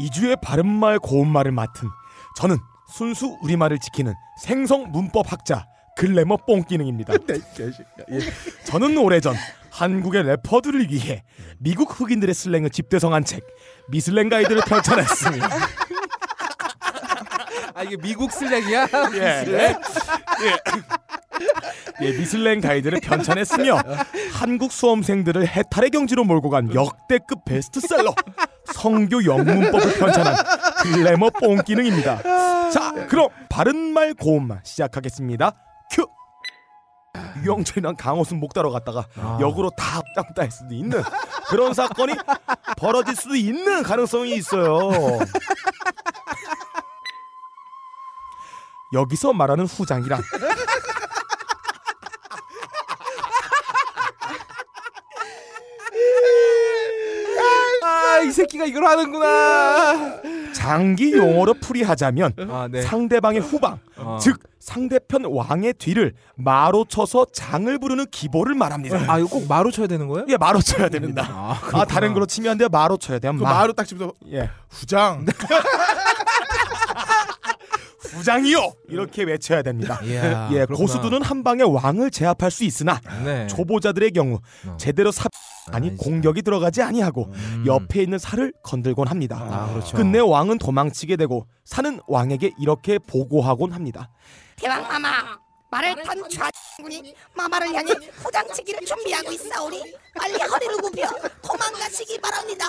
2주의 바른말 고운말을 맡은 저는 순수 우리말을 지키는 생성 문법 학자 글래머 뽕기능입니다. <laughs> 네. 예. 저는 오래전 한국의 래퍼들을 위해 미국 흑인들의 슬랭을 집대성한 책 미슬랭 가이드를 펼쳐냈습니다. <laughs> 아 이게 미국 슬랭이야? 예, 예. 예, 미슬랭 가이드를 편찬했으며 한국 수험생들을 해탈의 경지로 몰고 간 역대급 베스트셀러 성교 영문법을 편찬한 글래머 뽕기능입니다. 자, 그럼 바른말 고운말 시작하겠습니다. 큐. 유영철이랑 강호순 목 따러 갔다가 아. 역으로 다 짱따할 수도 있는 그런 사건이 벌어질 수도 있는 가능성이 있어요. 여기서 말하는 후장이란 아 이 새끼가 이걸 하는구나. 장기 용어로 풀이하자면 아 네. 상대방의 후방, 어. 즉 상대편 왕의 뒤를 마로 쳐서 장을 부르는 기보를 말합니다. 아 이거 꼭 마루 쳐야 되는 거예요? 예, 마로 쳐야 됩니다. 아, 아. 다른 걸로 치면 안 돼요. 마로 쳐야 돼요. 그 마. 마루 딱 집어서 예. 후장. <laughs> 부장이요. 이렇게 외쳐야 됩니다. 이야, 예, 그렇구나. 고수들은 한 방에 왕을 제압할 수 있으나 네. 초보자들의 경우 어. 제대로 삽 아니 아, 공격이 들어가지 아니하고 음. 옆에 있는 살을 건들곤 합니다. 아 그렇죠. 끝내 왕은 도망치게 되고 사는 왕에게 이렇게 보고하곤 합니다. 대왕 마마 말을 탄 좌군이 마마를 향해 후장치기를 준비하고 있사오니 빨리 허리를 굽혀 도망가시기 바랍니다.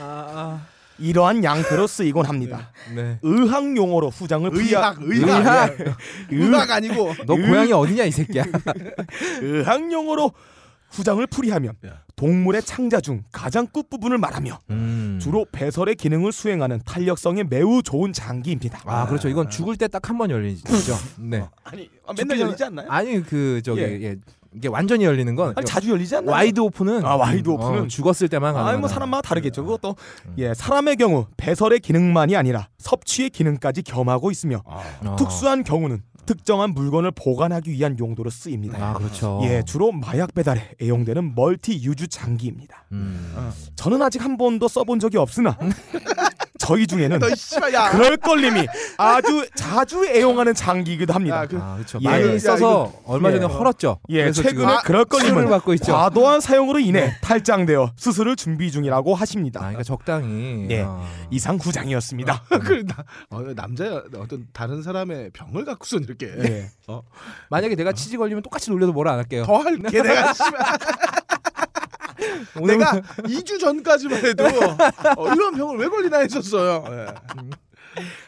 아, 이러한 양태로 쓰이곤 합니다. 아, 네. 의학 용어로 후장을 의학, 의학. 의학. 예. 의학 아니고 너 고향이 어디냐 이 새끼야. <laughs> 의학 용어로 후장을 풀이하면 야. 동물의 창자 중 가장 끝부분을 말하며 음. 주로 배설의 기능을 수행하는 탄력성이 매우 좋은 장기입니다. 아 그렇죠. 이건 죽을 때 딱 한 번 열리죠. <laughs> 네. 아니 맨날 열리지 않나요? 아니 그 저기 예. 예. 이게 완전히 열리는 건 아니, 자주 열리지 않나요? wide open은 아, wide open은? 어, 죽었을 때만 가능. 아니 뭐 사람마다 다르겠죠. 그것도 음. 예 사람의 경우 배설의 기능만이 아니라 섭취의 기능까지 겸하고 있으며 어. 특수한 경우는 특정한 물건을 보관하기 위한 용도로 쓰입니다. 아 그렇죠. 예, 주로 마약 배달에 애용되는 멀티 유주 장기입니다. 음. 저는 아직 한 번도 써본 적이 없으나 <laughs> 저희 중에는 너 씨발 야. 그럴 걸님이 아주 자주 애용하는 장기이기도 합니다. 야, 그- 아 그렇죠. 예. 많이 야, 써서 얼마 전에 예. 헐었죠. 예, 최근에 그럴 걸님은 받고 있죠. 과도한 사용으로 인해 탈장되어 수술을 준비 중이라고 하십니다. 아, 그러니까 적당히. 예. 아. 이상 후장이었습니다. 그 나, 어, 남자 어떤 다른 사람의 병을 갖고선 이렇게 예. 만약에 내가 치지 걸리면 똑같이 놀려도 뭐라 안 할게요. 더 할게 내가 <laughs> <laughs> 내가 2주 전까지만 해도 <laughs> 어, 이런 병을 왜 걸리나 했었어요. 예.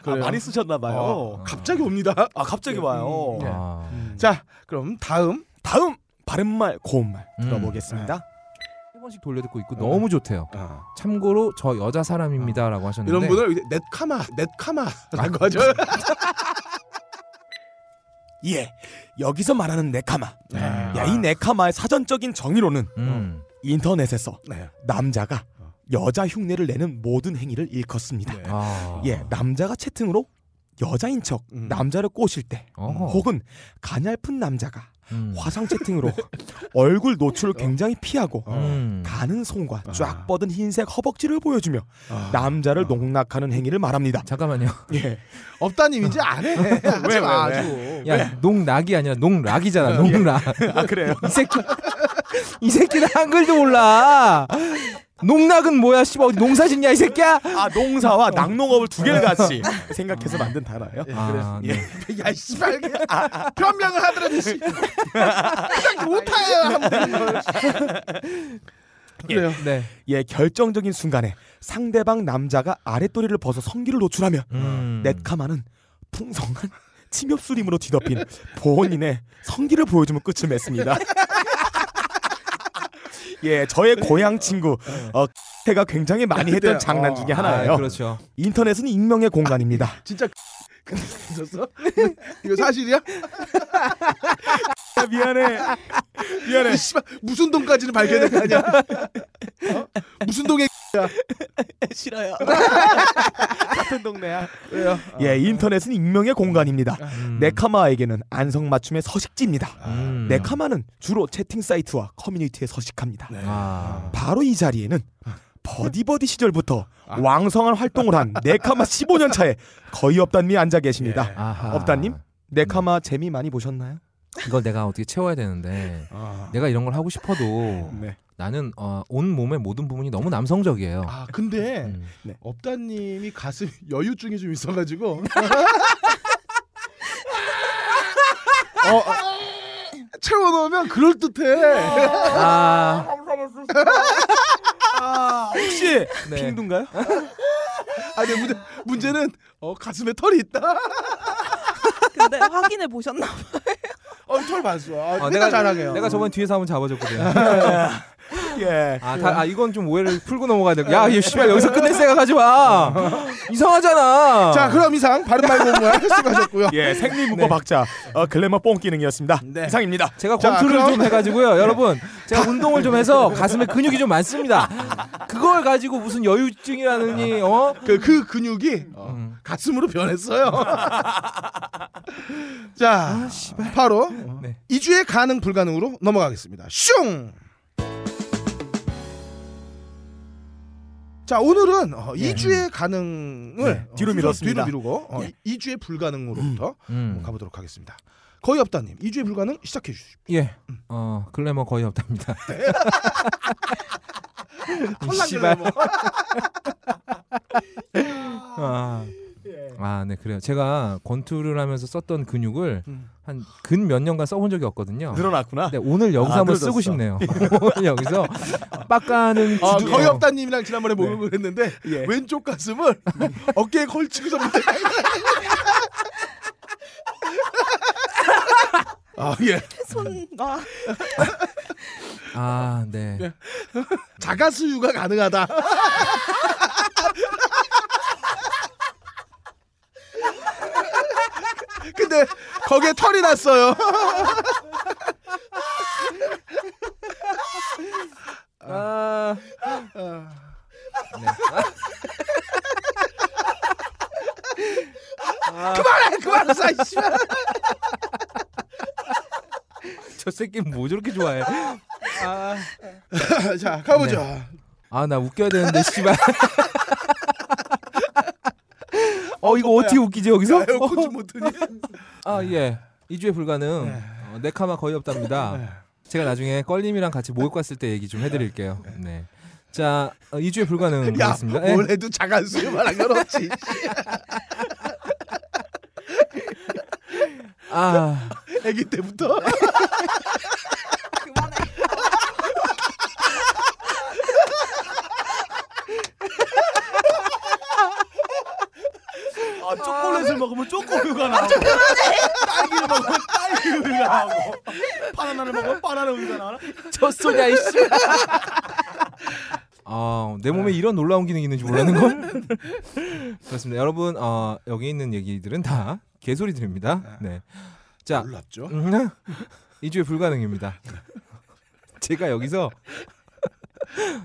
아. 많이 쓰셨나 봐요. 어, 갑자기 옵니다. 아 갑자기 와요. 음, 예. 아. 자, 그럼 다음 다음 바른말 고운말 음. 들어보겠습니다. 세 번씩 돌려 듣고 있고 너무 좋대요. 어, 참고로 저 여자 사람입니다라고 하셨는데 이런 분을 넷카마, 넷카마라고 하죠. <laughs> 예, 여기서 말하는 네카마. 네. 야, 이 네카마의 사전적인 정의로는 음. 인터넷에서 네. 남자가 여자 흉내를 내는 모든 행위를 일컫습니다. 네. 아. 예, 남자가 채팅으로 여자인 척 음. 남자를 꼬실 때 어허. 혹은 가냘픈 남자가 음. 화상 채팅으로 <laughs> 얼굴 노출을 굉장히 피하고 음. 가는 손과 아. 쫙 뻗은 흰색 허벅지를 보여주며 아. 남자를 농락하는 행위를 말합니다. 잠깐만요. 예. <laughs> 없다님 이제 안 해. 왜, 마, 왜, 아주. 야, 농락이 아니라 농락이잖아. 농락. 아 그래요? <laughs> 이 새끼 <laughs> 이 새끼는 한글도 몰라. 농락은 뭐야? 씨발 어디 농사 짓냐 이 새끼야? 아 농사와 낙농업을 두 개를 같이 생각해서 만든 단어예요. 아, 네. 야, 씨발. 아, 변명을 하더라도 씨. 그냥 못해요. 한번. 그래요. 네. 예, 결정적인 순간에 상대방 남자가 아랫도리를 벗어 성기를 노출하며 음. 넷카마는 풍성한 침엽수림으로 뒤덮인 본인의 성기를 보여주면 끝을 맺습니다. <laughs> 예, 저의 고향 친구 어, 제가 굉장히 많이 했던 네, 장난 어, 중에 하나예요. 아, 그렇죠. 인터넷은 익명의 공간입니다. <laughs> 진짜 근데 있었어? 이거 사실이야? <laughs> 아, 미안해, 미안해. 씨발 무슨 동까지는 밝혀야 거 아니야? 어? 무슨 동에 싫어요. 같은 동네야. 왜요? 예, 인터넷은 익명의 공간입니다. 음. 네카마에게는 안성맞춤의 서식지입니다. 음. 네카마는 주로 채팅 사이트와 커뮤니티에 서식합니다. 아. 바로 이 자리에는 버디버디 시절부터 왕성한 활동을 한 네카마 15년 차에 거의 없다님이 앉아 계십니다. 아하. 업다님? 네카마 재미 많이 보셨나요? 이걸 내가 어떻게 채워야 되는데 아. 내가 이런 걸 하고 싶어도 네. 나는 어, 온 몸의 모든 부분이 너무 남성적이에요. 아 근데 음. 업다님이 가슴 <laughs> 여유증이 좀 있어가지고 <laughs> 어, 어, 채워놓으면 그럴 듯해. 아, 아, 혹시 네. 핑두인가요? 아니 문제 문제는 어, 가슴에 털이 있다. 근데 확인해 보셨나? 봐. 어, 털 봤어. 아, 어, 내가 자랑해요. 내가 저번 뒤에서 한번 잡아줬거든. <laughs> <laughs> 예. 아, 다, 아 이건 좀 오해를 풀고 넘어가야 돼. 야, 이 씨발 여기서 끝낼 생각하지 마. <laughs> 이상하잖아. 자 그럼 이상 바른 말 공부할 수고하셨고요. <laughs> 예, 생리무거 박자 어, 글래머 뽕 기능이었습니다. 네. 이상입니다. 제가 자, 권투를 좀 해가지고요, 여러분. 제가 운동을 좀 해서 가슴에 근육이 좀 많습니다. 그걸 가지고 무슨 여유증이라느니, 어? 그, 그 근육이 어, 음. 가슴으로 변했어요. 자, 바로 네. 이주의 가능 불가능으로 넘어가겠습니다. 슝! 자, 오늘은 어, 이주의 가능을 네, 어, 뒤로 순서 밀었습니다. 뒤로 미루고 어, 네. 이주의 불가능으로부터 음. 한번 가보도록 하겠습니다. 거의 없다님, 이주의 불가능 시작해 주십시오. 예. 어, 글래머 거의 없답니다. <laughs> 씨발. 글래머. <laughs> 아. 아, 네, 그래요. 제가 권투를 하면서 썼던 근육을 음. 한근 몇 년간 써본 적이 없거든요. 늘어났구나. 네, 오늘 여기서 아, 한번 늘어졌어. 쓰고 싶네요. <laughs> 오늘 여기서 빡가는 어, 주둥이- 거의 없다님이랑 지난번에 목욕을 했는데 예. 왼쪽 가슴을 <laughs> 어깨에 걸치고서 밑에 <laughs> 아, 예. 손 아, 아, 네. 예. 자가 수유가 가능하다. 근데 거기에 털이 났어요. 아, 그만해, 그만해, 이 씨발. 저 새끼 뭐 저렇게 좋아해? 아, 자, 가보죠. 아, 나 웃겨야 되는데 씨발. 어, 이거 어떻게 웃기지 여기서? 에어컨 좀 못하니? 아, 예. 이주에 불가능. 어, 네카마 거의 없답니다. 네. 제가 나중에 껄님이랑 같이 목욕 갔을 때 얘기 좀 해드릴게요. 네. 자, 어, 이주에 불가능 야, 하겠습니다. 예. 뭘 해도 자가 수유만 안 그렇지. 아, <laughs> 아기 때부터. <laughs> 그만해. 아, 초콜릿을 먹으면 초코우유가 나오고 딸기를 먹으면 딸기우유가 나오고 바나나를 먹으면 바나나 우유가 나와. 저 소냐 이씨. 아, 내 몸에 이런 놀라운 기능이 있는지 몰랐는 걸. <laughs> 그렇습니다. 여러분, 어, 여기 있는 얘기들은 다 개소리들입니다. 네. 자, 몰랐죠. 음, 이주에 불가능입니다. 제가 여기서 이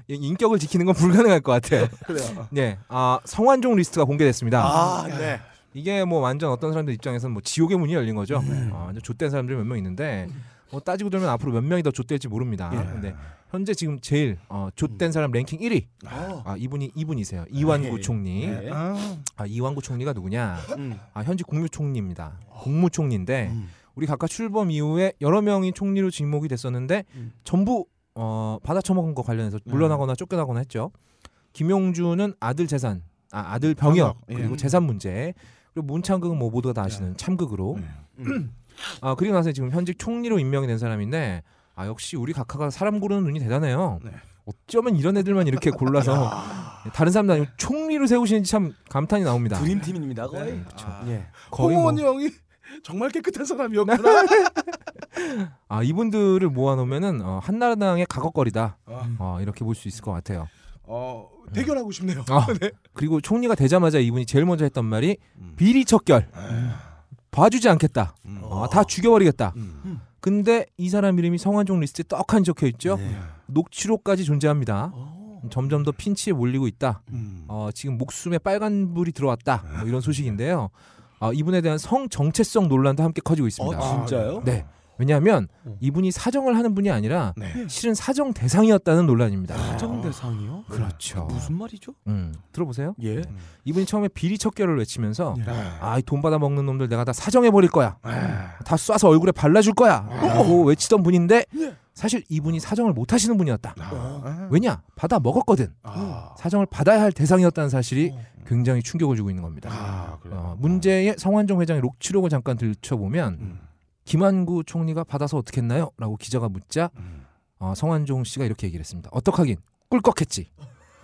인격을 지키는 건 불가능할 것 같아요. <laughs> 그래요. 네, 아 성완종 리스트가 공개됐습니다. 아, 네. 이게 뭐 완전 어떤 사람들 입장에서는 뭐 지옥의 문이 열린 거죠. 아, 완전 좆된 사람들이 몇 명 있는데 뭐 따지고 들면 앞으로 몇 명이 더 좆될지 모릅니다. 예. 근데 현재 지금 제일 어, 좆된 사람 랭킹 1위. 어. 아 이분이 이분이세요. 이완구 예. 총리. 예. 아, 아 이완구 총리가 누구냐? 음. 아 현직 국무총리입니다. 국무총리인데 음. 우리 각각 출범 이후에 여러 명이 총리로 직목이 됐었는데 음. 전부 어, 받아 처먹은 거 관련해서 물러나거나 쫓겨나거나 했죠. 김용준은 아들 재산, 아, 아들 병역 병역, 예. 그리고 재산 문제 그리고 문창극은 뭐 모두가 다 아시는 참극으로 음. 아 그리고 나서 지금 현직 총리로 임명이 된 사람인데 아 역시 우리 각하가 사람 고르는 눈이 대단해요. 네. 어쩌면 이런 애들만 이렇게 골라서 다른 사람도 아니고 총리로 세우시는지 참 감탄이 나옵니다. 드림팀입니다 거의. 네. 그쵸. 아, 예. 거의 뭐, 홍원 형이 정말 깨끗한 사람이었구나. <laughs> 아 이분들을 모아놓으면은 어, 한나라당의 가걱거리다 어, 어, 이렇게 볼 수 있을 것 같아요. 어, 대결하고 싶네요. 아, <laughs> 네. 그리고 총리가 되자마자 이분이 제일 먼저 했던 말이 음. 비리 척결 봐주지 않겠다. 음. 어, 다 죽여버리겠다. 음. 근데 이 사람 이름이 성완종 리스트에 떡하니 적혀 있죠. 네. 녹취록까지 존재합니다. 어. 점점 더 핀치에 몰리고 있다. 음. 어, 지금 목숨에 빨간 불이 들어왔다. 뭐 이런 소식인데요. 어, 이분에 대한 성 정체성 논란도 함께 커지고 있습니다. 어, 진짜요? 네. 왜냐하면 어. 이분이 사정을 하는 분이 아니라 네. 실은 사정 대상이었다는 논란입니다. 사정 대상이요? 그렇죠. 무슨 말이죠? 음, 들어보세요. 예. 이분이 처음에 비리 척결을 외치면서 예. 아, 이돈 받아 먹는 놈들 내가 다 사정해 버릴 거야. 아. 다 쏴서 얼굴에 발라줄 거야. 라고 외치던 분인데 사실 이분이 사정을 못 하시는 분이었다. 아. 왜냐? 받아 먹었거든. 아. 사정을 받아야 할 대상이었다는 사실이 굉장히 충격을 주고 있는 겁니다. 아. 어, 문제의 성완종 회장의 녹취록을 잠깐 들춰보면 음. 김한구 총리가 받아서 어떻겠나요? 라고 기자가 묻자 음. 어, 성완종 씨가 이렇게 얘기를 했습니다. 어떡하긴 꿀꺽했지.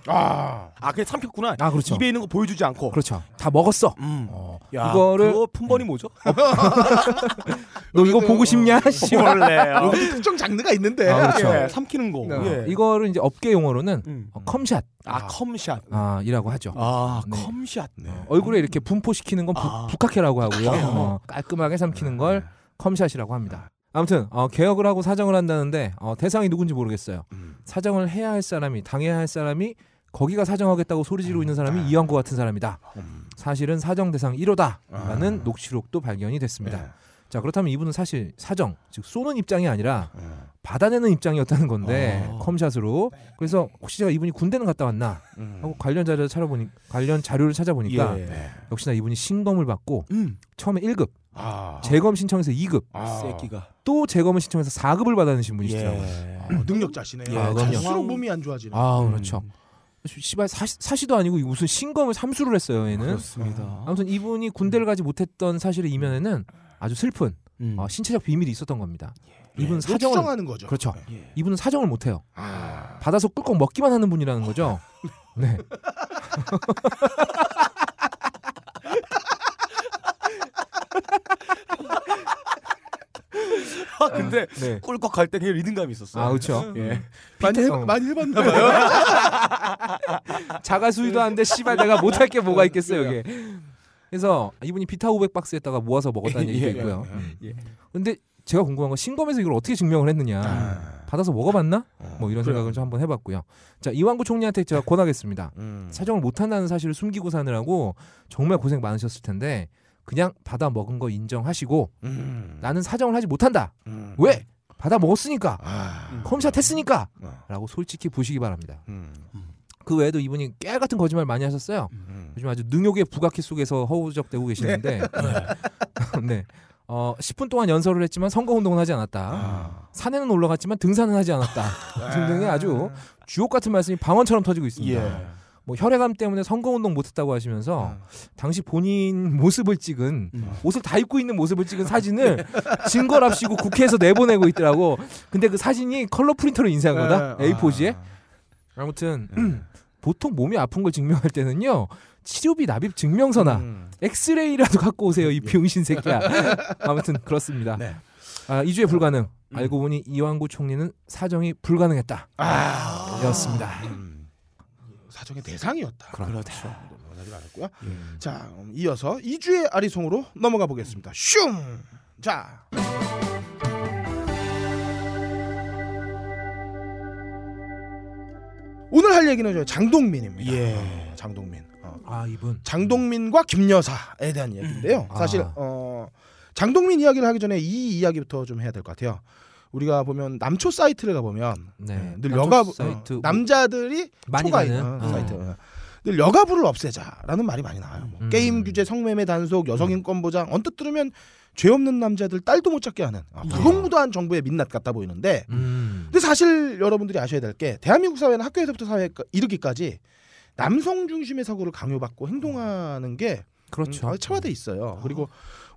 아. 아, 그냥 삼켰구나. 아 그렇죠. 입에 있는 거 보여주지 않고. 그렇죠. 다 먹었어. 음. 어, 야, 이거를 그거 품번이 뭐죠? <laughs> 너 이거 보고 싶냐? <laughs> 씨. 원래 여기 특정 장르가 있는데. 아, 그렇죠. 예, 삼키는 거. 어. 예. 이거를 이제 업계 용어로는 음. 어, cumshot 아, cumshot. 아, 이라고 하죠. 아, 네. cumshot. 네. 얼굴에 이렇게 분포시키는 건 부, 아. 북학회라고 하고요. <laughs> 어, 깔끔하게 삼키는 걸 cumshot이라고 합니다. 아무튼 어, 개혁을 하고 사정을 한다는데 어, 대상이 누군지 모르겠어요. 음. 사정을 해야 할 사람이 당해야 할 사람이 거기가 사정하겠다고 소리 지르고 있는 사람이 이완구 같은 사람이다. 음. 사실은 사정 대상 1호다라는 아. 녹취록도 발견이 됐습니다. 네. 자 그렇다면 이분은 사실 사정 즉 쏘는 입장이 아니라 네. 받아내는 입장이었다는 건데 아. 컴샷으로 그래서 혹시 제가 이분이 군대는 갔다 왔나 음. 하고 관련 자료를 찾아보니 관련 자료를 찾아보니까 예. 네. 역시나 이분이 신검을 받고 음. 처음에 1급 아. 재검 신청해서 2급 아. 새끼가. 또 재검을 신청해서 4급을 받아내신 분이시더라고요. 예. 어, 능력자시네요. 예, 아, 그럼요. 갈수록 몸이 안 좋아지네. 아 그렇죠. 씨발 사시, 사시도 아니고 무슨 신검을 삼수를 했어요 얘는. 그렇습니다. 아무튼 이분이 군대를 가지 못했던 사실의 이면에는 아주 슬픈 음. 어, 신체적 비밀이 있었던 겁니다. 예. 이분 그걸 사정을 추정하는 거죠. 그렇죠. 예. 이분은 사정을 못해요. 아. 받아서 꿀꺽 먹기만 하는 분이라는 거죠. <laughs> 네. <laughs> 아, 근데 네. 꿀꺽 갈때 그냥 리듬감이 있었어. 아 그렇죠. 예. 많이 해, 어. 많이 해봤나 봐요. 자가 수유도 하는데 씨발 내가 못할 게 뭐가 있겠어요 이게. 그래서 이분이 비타 500 박스에다가 모아서 먹었다는 <laughs> 예, 얘기도 예, 있고요. 예. 음. 예. 근데 제가 궁금한 건 신검에서 이걸 어떻게 증명을 했느냐. 아. 받아서 먹어봤나? 어, 뭐 이런 그래요. 생각을 좀 한번 해봤고요. 자 이완구 총리한테 제가 권하겠습니다. 음. 사정을 못한다는 사실을 숨기고 사느라고 정말 고생 많으셨을 텐데 그냥 받아 먹은 거 인정하시고 음. 나는 사정을 하지 못한다. 음. 왜? 받아 먹었으니까. 아. 컴샷 했으니까. 어. 라고 솔직히 보시기 바랍니다. 음. 그 외에도 이분이 깨알 같은 거짓말 많이 하셨어요. 음. 요즘 아주 능욕의 부각기 속에서 허우적대고 계시는데 네. <laughs> 어, 10분 동안 연설을 했지만 선거 운동은 하지 않았다. 아. 산에는 올라갔지만 등산은 하지 않았다. 등등의 아주 주옥 같은 말씀이 방언처럼 터지고 있습니다. 예. 뭐 혈액암 때문에 선거 운동 못했다고 하시면서 음. 당시 본인 모습을 찍은 음. 옷을 다 입고 있는 모습을 찍은 사진을 증거랍시고 국회에서 내보내고 있더라고. 근데 그 사진이 컬러 프린터로 인쇄한 거다. 네. A4지에. 아. 아무튼 보통 몸이 아픈 걸 증명할 때는요. 치료비 납입 증명서나 음. 엑스레이라도 갖고 오세요 이 병신 새끼야. <laughs> 아무튼 그렇습니다. 네. 아, 이주에 불가능. 알고 보니 이완구 총리는 사정이 불가능했다. 아. 였습니다. 음. 사정의 대상이었다. 그렇죠. 하지 말았고요. 예. 자, 음, 이어서 2주의 아리송으로 넘어가 보겠습니다. 슝! 자. 오늘 할 얘기는 저 장동민입니다. 예. 어, 장동민. 어. 아 이분. 장동민과 김여사에 대한 이야기인데요. 아. 사실 어, 장동민 이야기를 하기 전에 이 이야기부터 좀 해야 될 것 같아요. 우리가 보면 남초 사이트를 가 보면 네. 늘 남초 여가 사이트 어, 남자들이 많이 초가 있는 어. 사이트. 어. 늘 여가부를 없애자라는 말이 많이 나와요. 뭐 음. 게임 규제, 성매매 단속, 여성 인권 보장 언뜻 들으면 죄 없는 남자들 딸도 못 찾게 하는 아, 무공무도한 정부의 민낯 같다 보이는데 음. 근데 사실 여러분들이 아셔야 될 게 대한민국 사회는 학교에서부터 사회 이르기까지 남성 중심의 사고를 강요받고 행동하는 게 그렇죠. 음, 체화돼 있어요. 그리고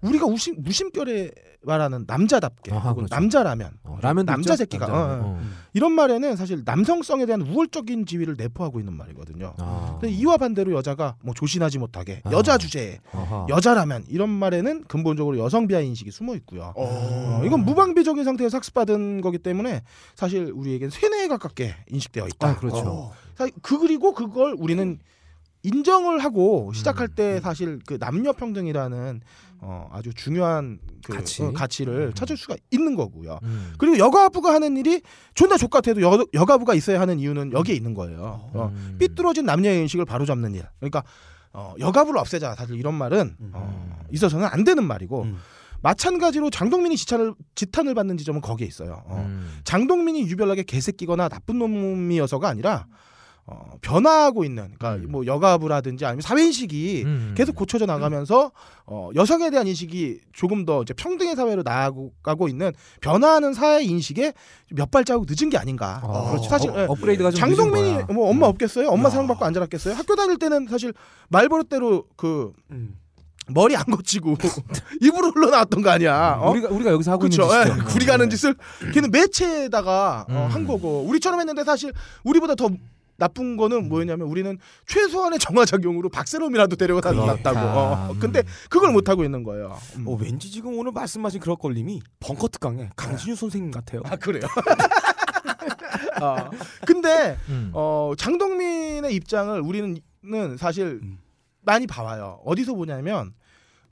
우리가 우심, 무심결에 말하는 남자답게 아하, 혹은 그렇죠. 남자라면 어, 라면도 남자? 새끼가 남자라면. 어, 어. 어. 이런 말에는 사실 남성성에 대한 우월적인 지위를 내포하고 있는 말이거든요. 아. 근데 이와 반대로 여자가 뭐 조신하지 못하게 아. 여자 주제에 아하. 여자라면 이런 말에는 근본적으로 여성 비하 인식이 숨어 있고요. 어. 어, 이건 무방비적인 상태에서 학습받은 거기 때문에 사실 우리에겐 세뇌에 가깝게 인식되어 있다. 아, 그렇죠. 어. 사- 그 그리고 그걸 우리는 인정을 하고 시작할 음. 때 사실 그 남녀 평등이라는 어, 아주 중요한 그 가치. 어, 가치를 음. 찾을 수가 있는 거고요. 음. 그리고 여가부가 하는 일이 존나 족같아도 여, 여가부가 있어야 하는 이유는 여기에 있는 거예요. 어, 음. 삐뚤어진 남녀의 인식을 바로잡는 일. 그러니까 어, 여가부를 없애자. 다들 이런 말은 음. 어, 있어서는 안 되는 말이고 음. 마찬가지로 장동민이 지탄을 지탄을 받는 지점은 거기에 있어요. 어, 음. 장동민이 유별나게 개새끼거나 나쁜 놈이어서가 아니라 어, 변화하고 있는 그러니까 음. 뭐 여가부라든지 아니면 사회 인식이 음. 계속 고쳐져 나가면서 어, 여성에 대한 인식이 조금 더 이제 평등의 사회로 나아가고 있는 변화하는 사회 인식에 몇 발자국 늦은 게 아닌가. 어, 그렇죠. 사실 업- 예. 업그레이드가 좀 장동민이. 뭐 엄마 음. 없겠어요? 엄마 야. 사랑 받고 안 자랐겠어요? 학교 다닐 때는 사실 말버릇대로 그 음. 머리 안 거치고 <laughs> 입으로 흘러나왔던 거 아니야. 어? 우리가 우리가 여기서 하고 그렇죠. 있는 예, 짓이죠. 구리가 하는 짓을 걔는 매체에다가 어, 음. 한 거고 우리처럼 했는데 사실 우리보다 더 나쁜 거는 뭐였냐면 우리는 최소한의 정화작용으로 박세롬이라도 데려다 그러니까. 놨다고. 어, 음. 근데 그걸 못 하고 있는 거예요. 음. 어, 왠지 지금 오늘 말씀하신 그런 걸림이 벙커 특강의 강진유 선생님 같아요. 아 그래요. <laughs> 아, 근데 음. 어, 장동민의 입장을 우리는 사실 음. 많이 봐와요. 어디서 보냐면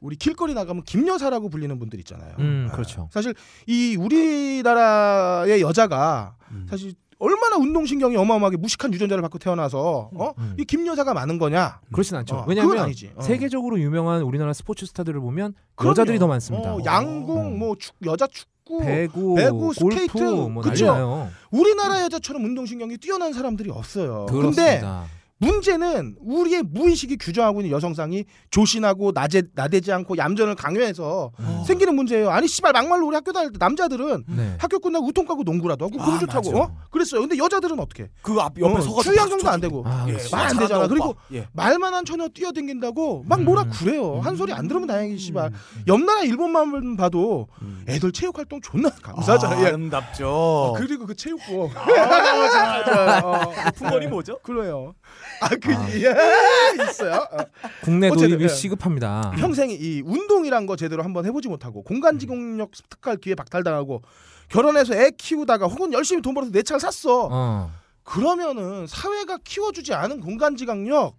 우리 길거리 나가면 김여사라고 불리는 분들 있잖아요. 음, 아, 그렇죠. 사실 이 우리나라의 여자가 음. 사실 얼마나 운동신경이 어마어마하게 무식한 유전자를 받고 태어나서 어? 음. 이 김여사가 많은 거냐? 그렇진 않죠. 어, 왜냐하면. 어. 세계적으로 유명한 우리나라 스포츠 스타들을 보면 그럼요. 여자들이 더 많습니다. 어, 양궁, 음. 뭐 축, 여자 축구, 배구, 배구, 스케이트, 뭐 그쵸? 난리나요. 우리나라 여자처럼 운동신경이 뛰어난 사람들이 없어요. 그렇습니다. 문제는 우리의 무의식이 규정하고 있는 여성상이 조신하고 나제, 나대지 않고 얌전을 강요해서 음. 생기는 문제예요. 아니 씨발 막말로 우리 학교 다닐 때 남자들은 네. 학교 끝나고 우통 까고 농구라도 하고 아, 그거 좋다고 맞아. 어? 그랬어요. 근데 여자들은 어떻게? 그 앞 옆에 어, 서가지고 주의학정도 안 되고 아, 예, 그렇지. 말안 잘한다, 되잖아. 그리고 예. 말만 한 처녀 뛰어댕긴다고 막 뭐라 음. 그래요. 한 소리 안 들으면 다행이지 씨발. 음. 옆 나라 일본만 봐도 음. 애들 체육 활동 존나 감사하잖아. 아, 예. 아름답죠. 그리고 그 체육복. 아, 맞아. 어, 풍건이 뭐죠? 그래요. 아, 그 아. 예, 있어요. 어. 국내 도입이 예. 시급합니다. 평생 이 운동이란 거 제대로 한번 해보지 못하고 공간 지공력 습득할 기회 박탈당하고 결혼해서 애 키우다가 혹은 열심히 돈 벌어서 내 차를 샀어. 어. 그러면은 사회가 키워주지 않은 공간 지각력,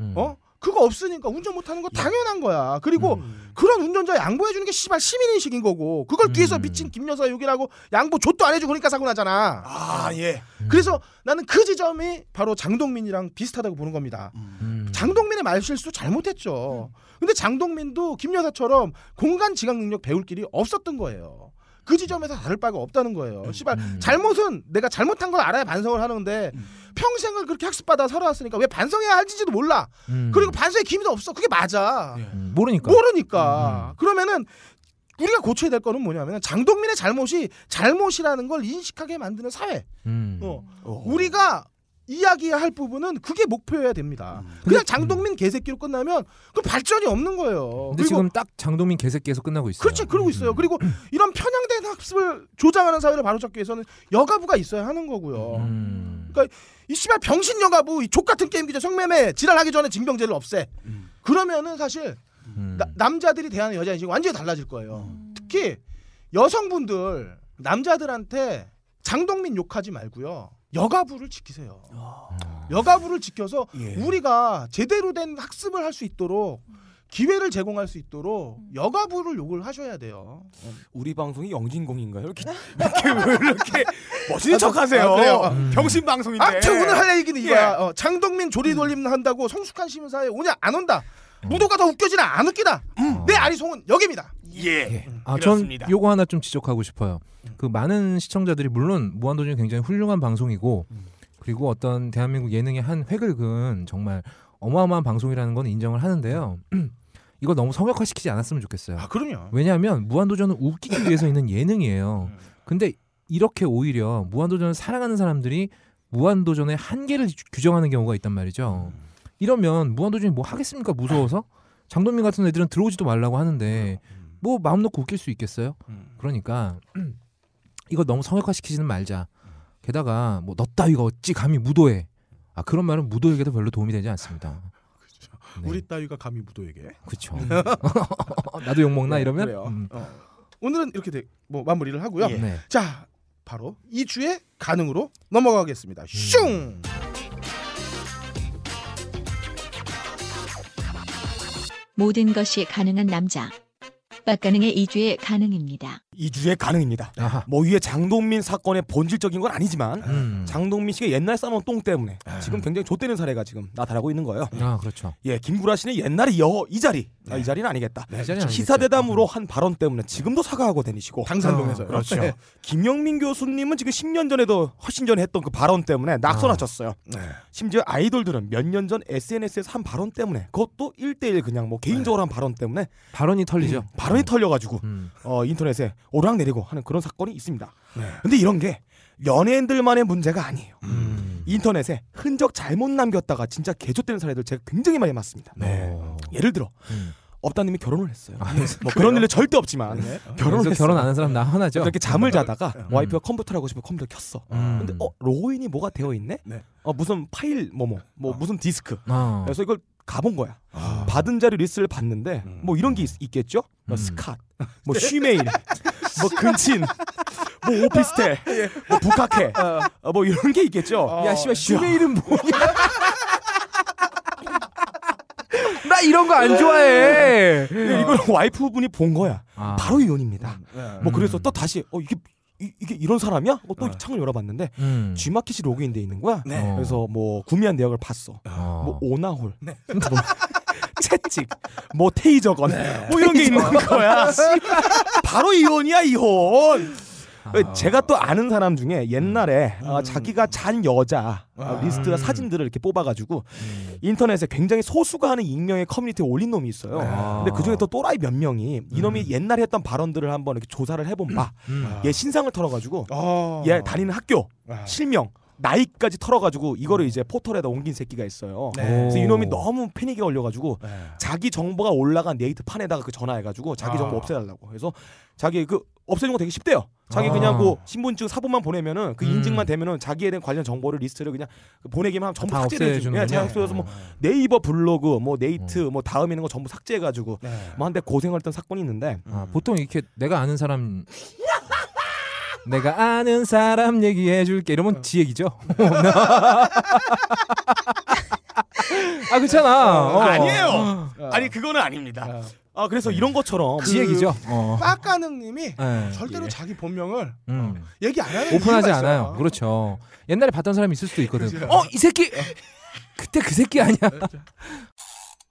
음. 어? 그거 없으니까 운전 못하는 거 당연한 거야. 그리고 음. 그런 운전자 양보해주는 게 씨발 시민인식인 거고 그걸 뒤에서 음. 미친 김 여사 욕이라고 양보 좆도 안 해주고 그러니까 사고 나잖아. 아 예. 음. 그래서 나는 그 지점이 바로 장동민이랑 비슷하다고 보는 겁니다. 음. 장동민의 말실수 잘못했죠. 근데 장동민도 김 여사처럼 공간 지각 능력 배울 길이 없었던 거예요. 그 지점에서 다를 바가 없다는 거예요. 씨발 음. 잘못은 내가 잘못한 걸 알아야 반성을 하는데 음. 평생을 그렇게 학습받아 살아왔으니까 왜 반성해야 할지도 몰라. 음. 그리고 반성의 기미도 없어. 그게 맞아. 예. 음, 모르니까. 모르니까. 음. 그러면은 우리가 고쳐야 될 거는 뭐냐면 장동민의 잘못이 잘못이라는 걸 인식하게 만드는 사회. 음. 어. 어. 우리가 이야기할 부분은 그게 목표여야 됩니다. 음. 그냥 장동민 개새끼로 끝나면 그 발전이 없는 거예요. 근데 그리고 지금 딱 장동민 개새끼에서 끝나고 있어요. 그렇죠 그러고 있어요. 음. 그리고 이런 편향된 학습을 조장하는 사회를 바로잡기 위해서는 여가부가 있어야 하는 거고요. 음. 그러니까 이 씨발 병신 여가부 이 족 같은 게임 기자 성매매 지랄하기 전에 징병제를 없애. 음. 그러면은 사실 음. 나- 남자들이 대하는 여자 인식이 완전히 달라질 거예요. 특히 여성분들 남자들한테 장동민 욕하지 말고요. 여가부를 지키세요. 여가부를 지켜서 예. 우리가 제대로 된 학습을 할 수 있도록 기회를 제공할 수 있도록 여가부를 욕을 하셔야 돼요. 우리 방송이 영진공인가요? 이렇게 이렇게 왜 이렇게 <laughs> 멋있는 척하세요. 아? 음. 병신 방송인데. 아무튼 오늘 할 얘기는 예. 이거야. 어, 장동민 조리 돌림 한다고 성숙한 시민사회 오냐 안 온다. 무도가 더 웃겨지나 안 웃기다. 어. 내 아리송은 여기입니다. 예. 예. 아, 전 그렇습니다. 요거 하나 좀 지적하고 싶어요. 그 많은 시청자들이 물론 무한도전이 굉장히 훌륭한 방송이고 음. 그리고 어떤 대한민국 예능의 한 획을 그은 정말 어마어마한 방송이라는 건 인정을 하는데요. <clears throat> 이거 너무 성역화시키지 않았으면 좋겠어요. 아 그럼요. 왜냐하면 무한도전은 웃기기 위해서 있는 예능이에요. 음. 근데 이렇게 오히려 무한도전을 사랑하는 사람들이 무한도전의 한계를 규- 규정하는 경우가 있단 말이죠. 이러면 무한도전이 뭐 하겠습니까? 무서워서 장동민 같은 애들은 들어오지도 말라고 하는데 뭐 마음 놓고 웃길 수 있겠어요? 음. 그러니까 <clears throat> 이거 너무 성역화시키지는 말자. 게다가 뭐 너 따위가 어찌 감히 무도해. 아 그런 말은 무도에게도 별로 도움이 되지 않습니다. <laughs> 네. 우리 따위가 감히 무도에게. 그쵸. <laughs> 나도 욕 먹나 네, 이러면. 음. 어. 오늘은 이렇게 돼, 뭐 마무리를 하고요. 예. 네. 자, 바로 이 주의 가능으로 넘어가겠습니다. 슝. 모든 것이 가능한 남자. 빡가능의 이주의 가능입니다. 이주의 가능입니다. 아하. 뭐 위에 장동민 사건의 본질적인 건 아니지만 음. 장동민 씨가 옛날 싸놓은 똥 때문에 지금 굉장히 좆되는 사례가 지금 나타나고 있는 거예요. 아 그렇죠. 예, 김구라 씨는 옛날에 여, 이 자리, 아, 이 자리는 아니겠다. 이 자리는 기사 대담으로 한 발언 때문에 지금도 사과하고 다니시고 당산동에서요. 그렇죠. 네. 김영민 교수님은 지금 10년 전에도 훨씬 전에 했던 그 발언 때문에 낙선하셨어요. 네. 심지어 아이돌들은 몇 년 전 SNS에서 한 발언 때문에 그것도 1대1 그냥 뭐 개인적으로 한 발언 때문에 발언이 털리죠. 발언 이 털려가지고 음. 어, 인터넷에 오락내리고 하는 그런 사건이 있습니다. 네. 근데 이런 게 연예인들만의 문제가 아니에요. 음. 인터넷에 흔적 잘못 남겼다가 진짜 개조되는 사례들 제가 굉장히 많이 봤습니다. 어. 예를 들어 음. 업다님이 결혼을 했어요. 아, 뭐 그런 일은 절대 없지만 네. 결혼을. 결혼 안 한 사람 나 하나죠. 이렇게 잠을 자다가 음. 와이프가 컴퓨터를 하고 싶어 컴퓨터 켰어. 음. 근데 어 로그인이 뭐가 되어 있네? 네. 어 무슨 파일 뭐뭐 뭐 어. 무슨 디스크. 어. 그래서 이걸 가본 거야. 아. 받은 자료 리스트를 봤는데 음. 뭐 이런 게 있, 겠죠 뭐 음. scat, 뭐 shemale, 뭐 근친, 뭐 오피스텔, 뭐 ぶっかけ, 어, 뭐 이런 게 있겠죠. 야 씨발 shemale은 뭐냐? <laughs> 나 이런 거 안 좋아해. 예, 이걸 와이프분이 본 거야. 아. 바로 이혼입니다. 네. 뭐 그래서 음. 또 다시 어 이게 이, 게 이런 사람이야? 어, 또 어. 창을 열어봤는데 음. G마켓이 로그인돼 있는 거야. 네. 어. 그래서 뭐 구매한 내역을 봤어. 어. 뭐 오나홀, 네. <laughs> 뭐 채찍, 뭐 테이저건, 뭐 이런 게 있는 거야. 바로 이혼이야 이혼. 아. 제가 또 아는 사람 중에 옛날에 어, 음. 자기가 잔 여자 어, 아. 리스트와 음. 사진들을 이렇게 뽑아가지고 음. 인터넷에 굉장히 소수가 하는 익명의 커뮤니티에 올린 놈이 있어요. 아. 근데 그 중에 또 또라이 몇 명이 이놈이 음. 옛날에 했던 발언들을 한번 이렇게 조사를 해본 바, 음. 얘 신상을 털어가지고 아. 얘 다니는 학교, 아. 실명, 나이까지 털어가지고 이거를 이제 포털에다 옮긴 새끼가 있어요. 네. 그래서 이놈이 너무 패닉에 걸려가지고 네. 자기 정보가 올라간 네이트 판에다가 그 전화해가지고 자기 아. 정보 없애달라고. 그래서 자기 그 없애는 거 되게 쉽대요. 자기 아. 그냥 뭐 신분증 사본만 보내면은 그 음. 인증만 되면은 자기에 대한 관련 정보를 리스트를 그냥 그 보내기만 하면 전부 다 삭제를 해주는 없애주는군요. 거야. 삭제해서 뭐 네이버 블로그, 뭐 네이트, 어. 뭐 다음에 있는 거 전부 삭제해가지고 네. 뭐 한데 고생했던 사건이 있는데 아, 보통 이렇게 내가 아는 사람 내가 아는 사람 얘기해 줄게 이러면 지 얘기죠. <laughs> 아 그렇잖아. 어. 아니에요. 어. 아니 그거는 아닙니다. 아. 아 그래서 이런 것처럼 지 얘기죠. 어. 빡가능님이 네. 절대로 자기 본명을 음. 얘기 안 하는 오픈하지 이유가 않아요. 있어요. 그렇죠. 옛날에 봤던 사람이 있을 수도 있거든. 그죠. 어 이 새끼 그때 그 새끼 아니야.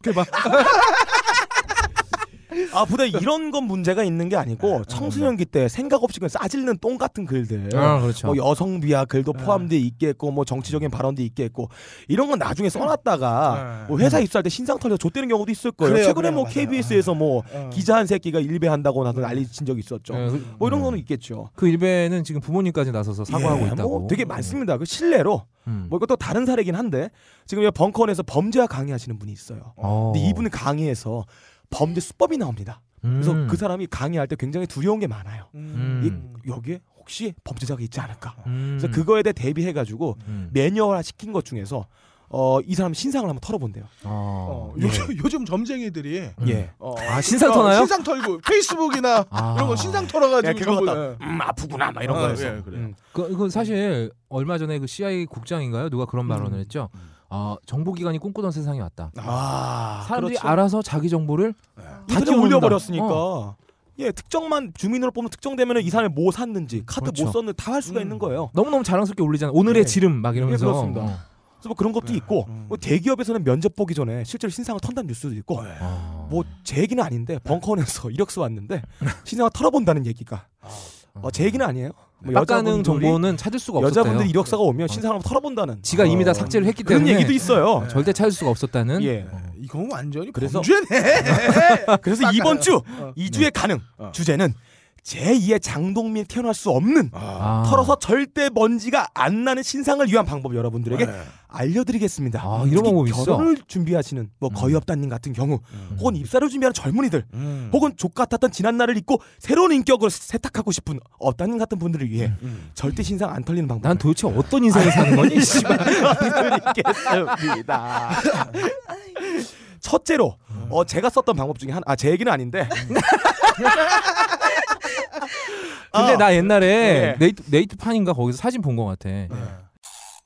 대박. <laughs> 아 보다 이런 건 문제가 있는 게 아니고 청소년기 때 생각 없이 그냥 싸질는 똥 같은 글들. 아 그렇죠. 뭐 여성 비하 글도 포함돼 있겠고 뭐 정치적인 발언도 있겠고 이런 건 나중에 써놨다가 네. 뭐 회사 입사할 때 신상 털려 좆되는 경우도 있을 거예요. 그래요, 최근에 그래요, 뭐 맞아요. KBS에서 뭐 어. 기자 한 새끼가 일배 한다고 나도 난리 친 적이 있었죠. 네, 그- 뭐 이런 음. 거는 있겠죠. 그 일베는 지금 부모님까지 나서서 사과하고 예, 있다고. 뭐 되게 많습니다. 그 실례로 음. 뭐 이것도 다른 사례긴 한데 지금 여기 벙커원에서 범죄와 강의하시는 분이 있어요. 어. 근데 이분이 강의에서 범죄 수법이 나옵니다. 그래서 음. 그 사람이 강의할 때 굉장히 두려운 게 많아요. 음. 이, 여기에 혹시 범죄자가 있지 않을까? 음. 그래서 그거에 대해 대비해 가지고 음. 매뉴얼화 시킨 것 중에서 어, 이 사람 신상을 한번 털어본대요. 어. 어, 요즘 요즘 점쟁이들이 음. 예. 어, 아, 신상 어, 터나요? 신상 털고 페이스북이나 아. 이런 거 신상 털어가지고 예, 그거 갖다 다- 음 아프구나 막 이런 어, 거였어. 예, 그래요. 음. 그, 그 사실 얼마 전에 그 CIA 국장인가요? 누가 그런 발언을 했죠. 음. 아 정보기관이 꿈꾸던 세상이 왔다. 아, 사람들이 그렇죠. 알아서 자기 정보를 네. 다. 올려버렸으니까. 어. 예, 특정만 주민으로 보면 특정되면 이 사람이 뭐 샀는지 카드 그렇죠. 뭐 썼는지 다 할 수가 음. 있는 거예요. 너무너무 자랑스럽게 올리잖아. 오늘의 예. 지름 막 이러면서. 예, 그렇습니다. 어. 그래서 뭐 그런 것도 네. 있고 음. 뭐 대기업에서는 면접 보기 전에 실제로 신상을 턴다는 뉴스도 있고 어. 뭐제 얘기는 아닌데 벙커원에서 <laughs> 이력서 왔는데 신상을 털어본다는 얘기가 어, 제 얘기는 아니에요. 뭐 빡가는 정보는 찾을 수가 없었대요. 여자분들이 이력서가 오면 신상을 한번 털어본다는 지가 이미 다 어, 삭제를 했기 그런 때문에 얘기도 있어요. 절대 찾을 수가 없었다는. 예. 어. 이건 완전히 그래서- 범죄네. <laughs> 그래서 이번 주 어. 2주의 가능 어. 주제는 제2의 장동민 태어날 수 없는 아. 털어서 절대 먼지가 안 나는 신상을 위한 방법 여러분들에게 네. 알려드리겠습니다. 아, 이런 방법이 있어? 결혼을 준비하시는 뭐 거의 없다님 같은 경우 음. 혹은 입사를 준비하는 젊은이들 음. 혹은 족 같았던 지난 날을 잊고 새로운 인격으로 세탁하고 싶은 업다님 같은 분들을 위해 음. 절대 신상 안 털리는 방법 난 도대체 어떤 인생을 사는 거니? <laughs> 씨발. 드리겠습니다. <laughs> 첫째로 어 제가 썼던 방법 중에 하나 아제 얘기는 아닌데 <laughs> 근데 어. 나 옛날에 예. 네이트, 네이트 판인가 거기서 사진 본 것 같아. 네.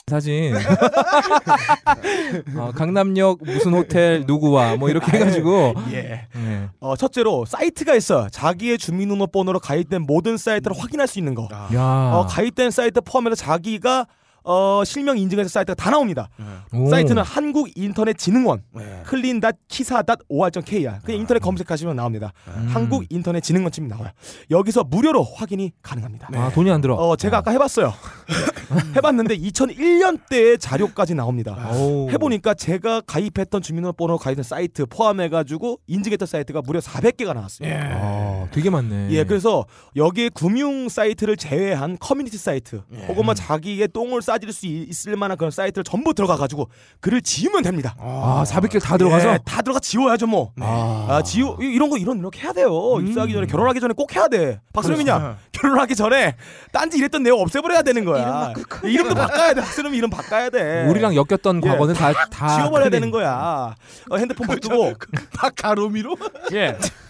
사진 <laughs> 어, 강남역 무슨 호텔 누구와 뭐 이렇게 해가지고 <laughs> 예. 네. 어, 첫째로 사이트가 있어요. 자기의 주민등록번호로 가입된 모든 사이트를 확인할 수 있는 거. 아. 야 어, 가입된 사이트 포함해서 자기가 어, 실명 인증해서 사이트가 다 나옵니다. 오. 사이트는 한국인터넷진흥원 네. clean.kisa.or.kr 그냥 인터넷 검색하시면 나옵니다. 음. 한국인터넷진흥원 치면 나와요. 여기서 무료로 확인이 가능합니다. 아 돈이 안 들어. 어, 제가 아까 해봤어요. <laughs> 해봤는데 2001년대의 자료까지 나옵니다. 오. 해보니까 제가 가입했던 주민등록번호 가입된 사이트 포함해가지고 인증했던 사이트가 무려 400개가 나왔습니다. 아, 되게 많네. 예, 그래서 여기에 금융 사이트를 제외한 커뮤니티 사이트 혹은 뭐 자기의 똥을 싸 질수 있- 있을 만한 그런 사이트를 전부 들어가 가지고 글을 지우면 됩니다. 아 400개 다 들어가서. 예, 다 들어가 지워야죠 뭐. 아, 아, 지우 이- 이런 거 이런 이렇게 해야 돼요. 입사하기 전에 결혼하기 전에 꼭 해야 돼. 박수름이냐? 결혼하기 전에 딴지 이랬던 내용 없애버려야 되는 거야. 이름 도 바꿔야 돼. 박수름 이름 바꿔야 돼. 우리랑 엮였던 예. 과거는 다 다 지워버려야. 되는 거야. 어, 핸드폰 바꾸고. 박가로미로 예. <laughs>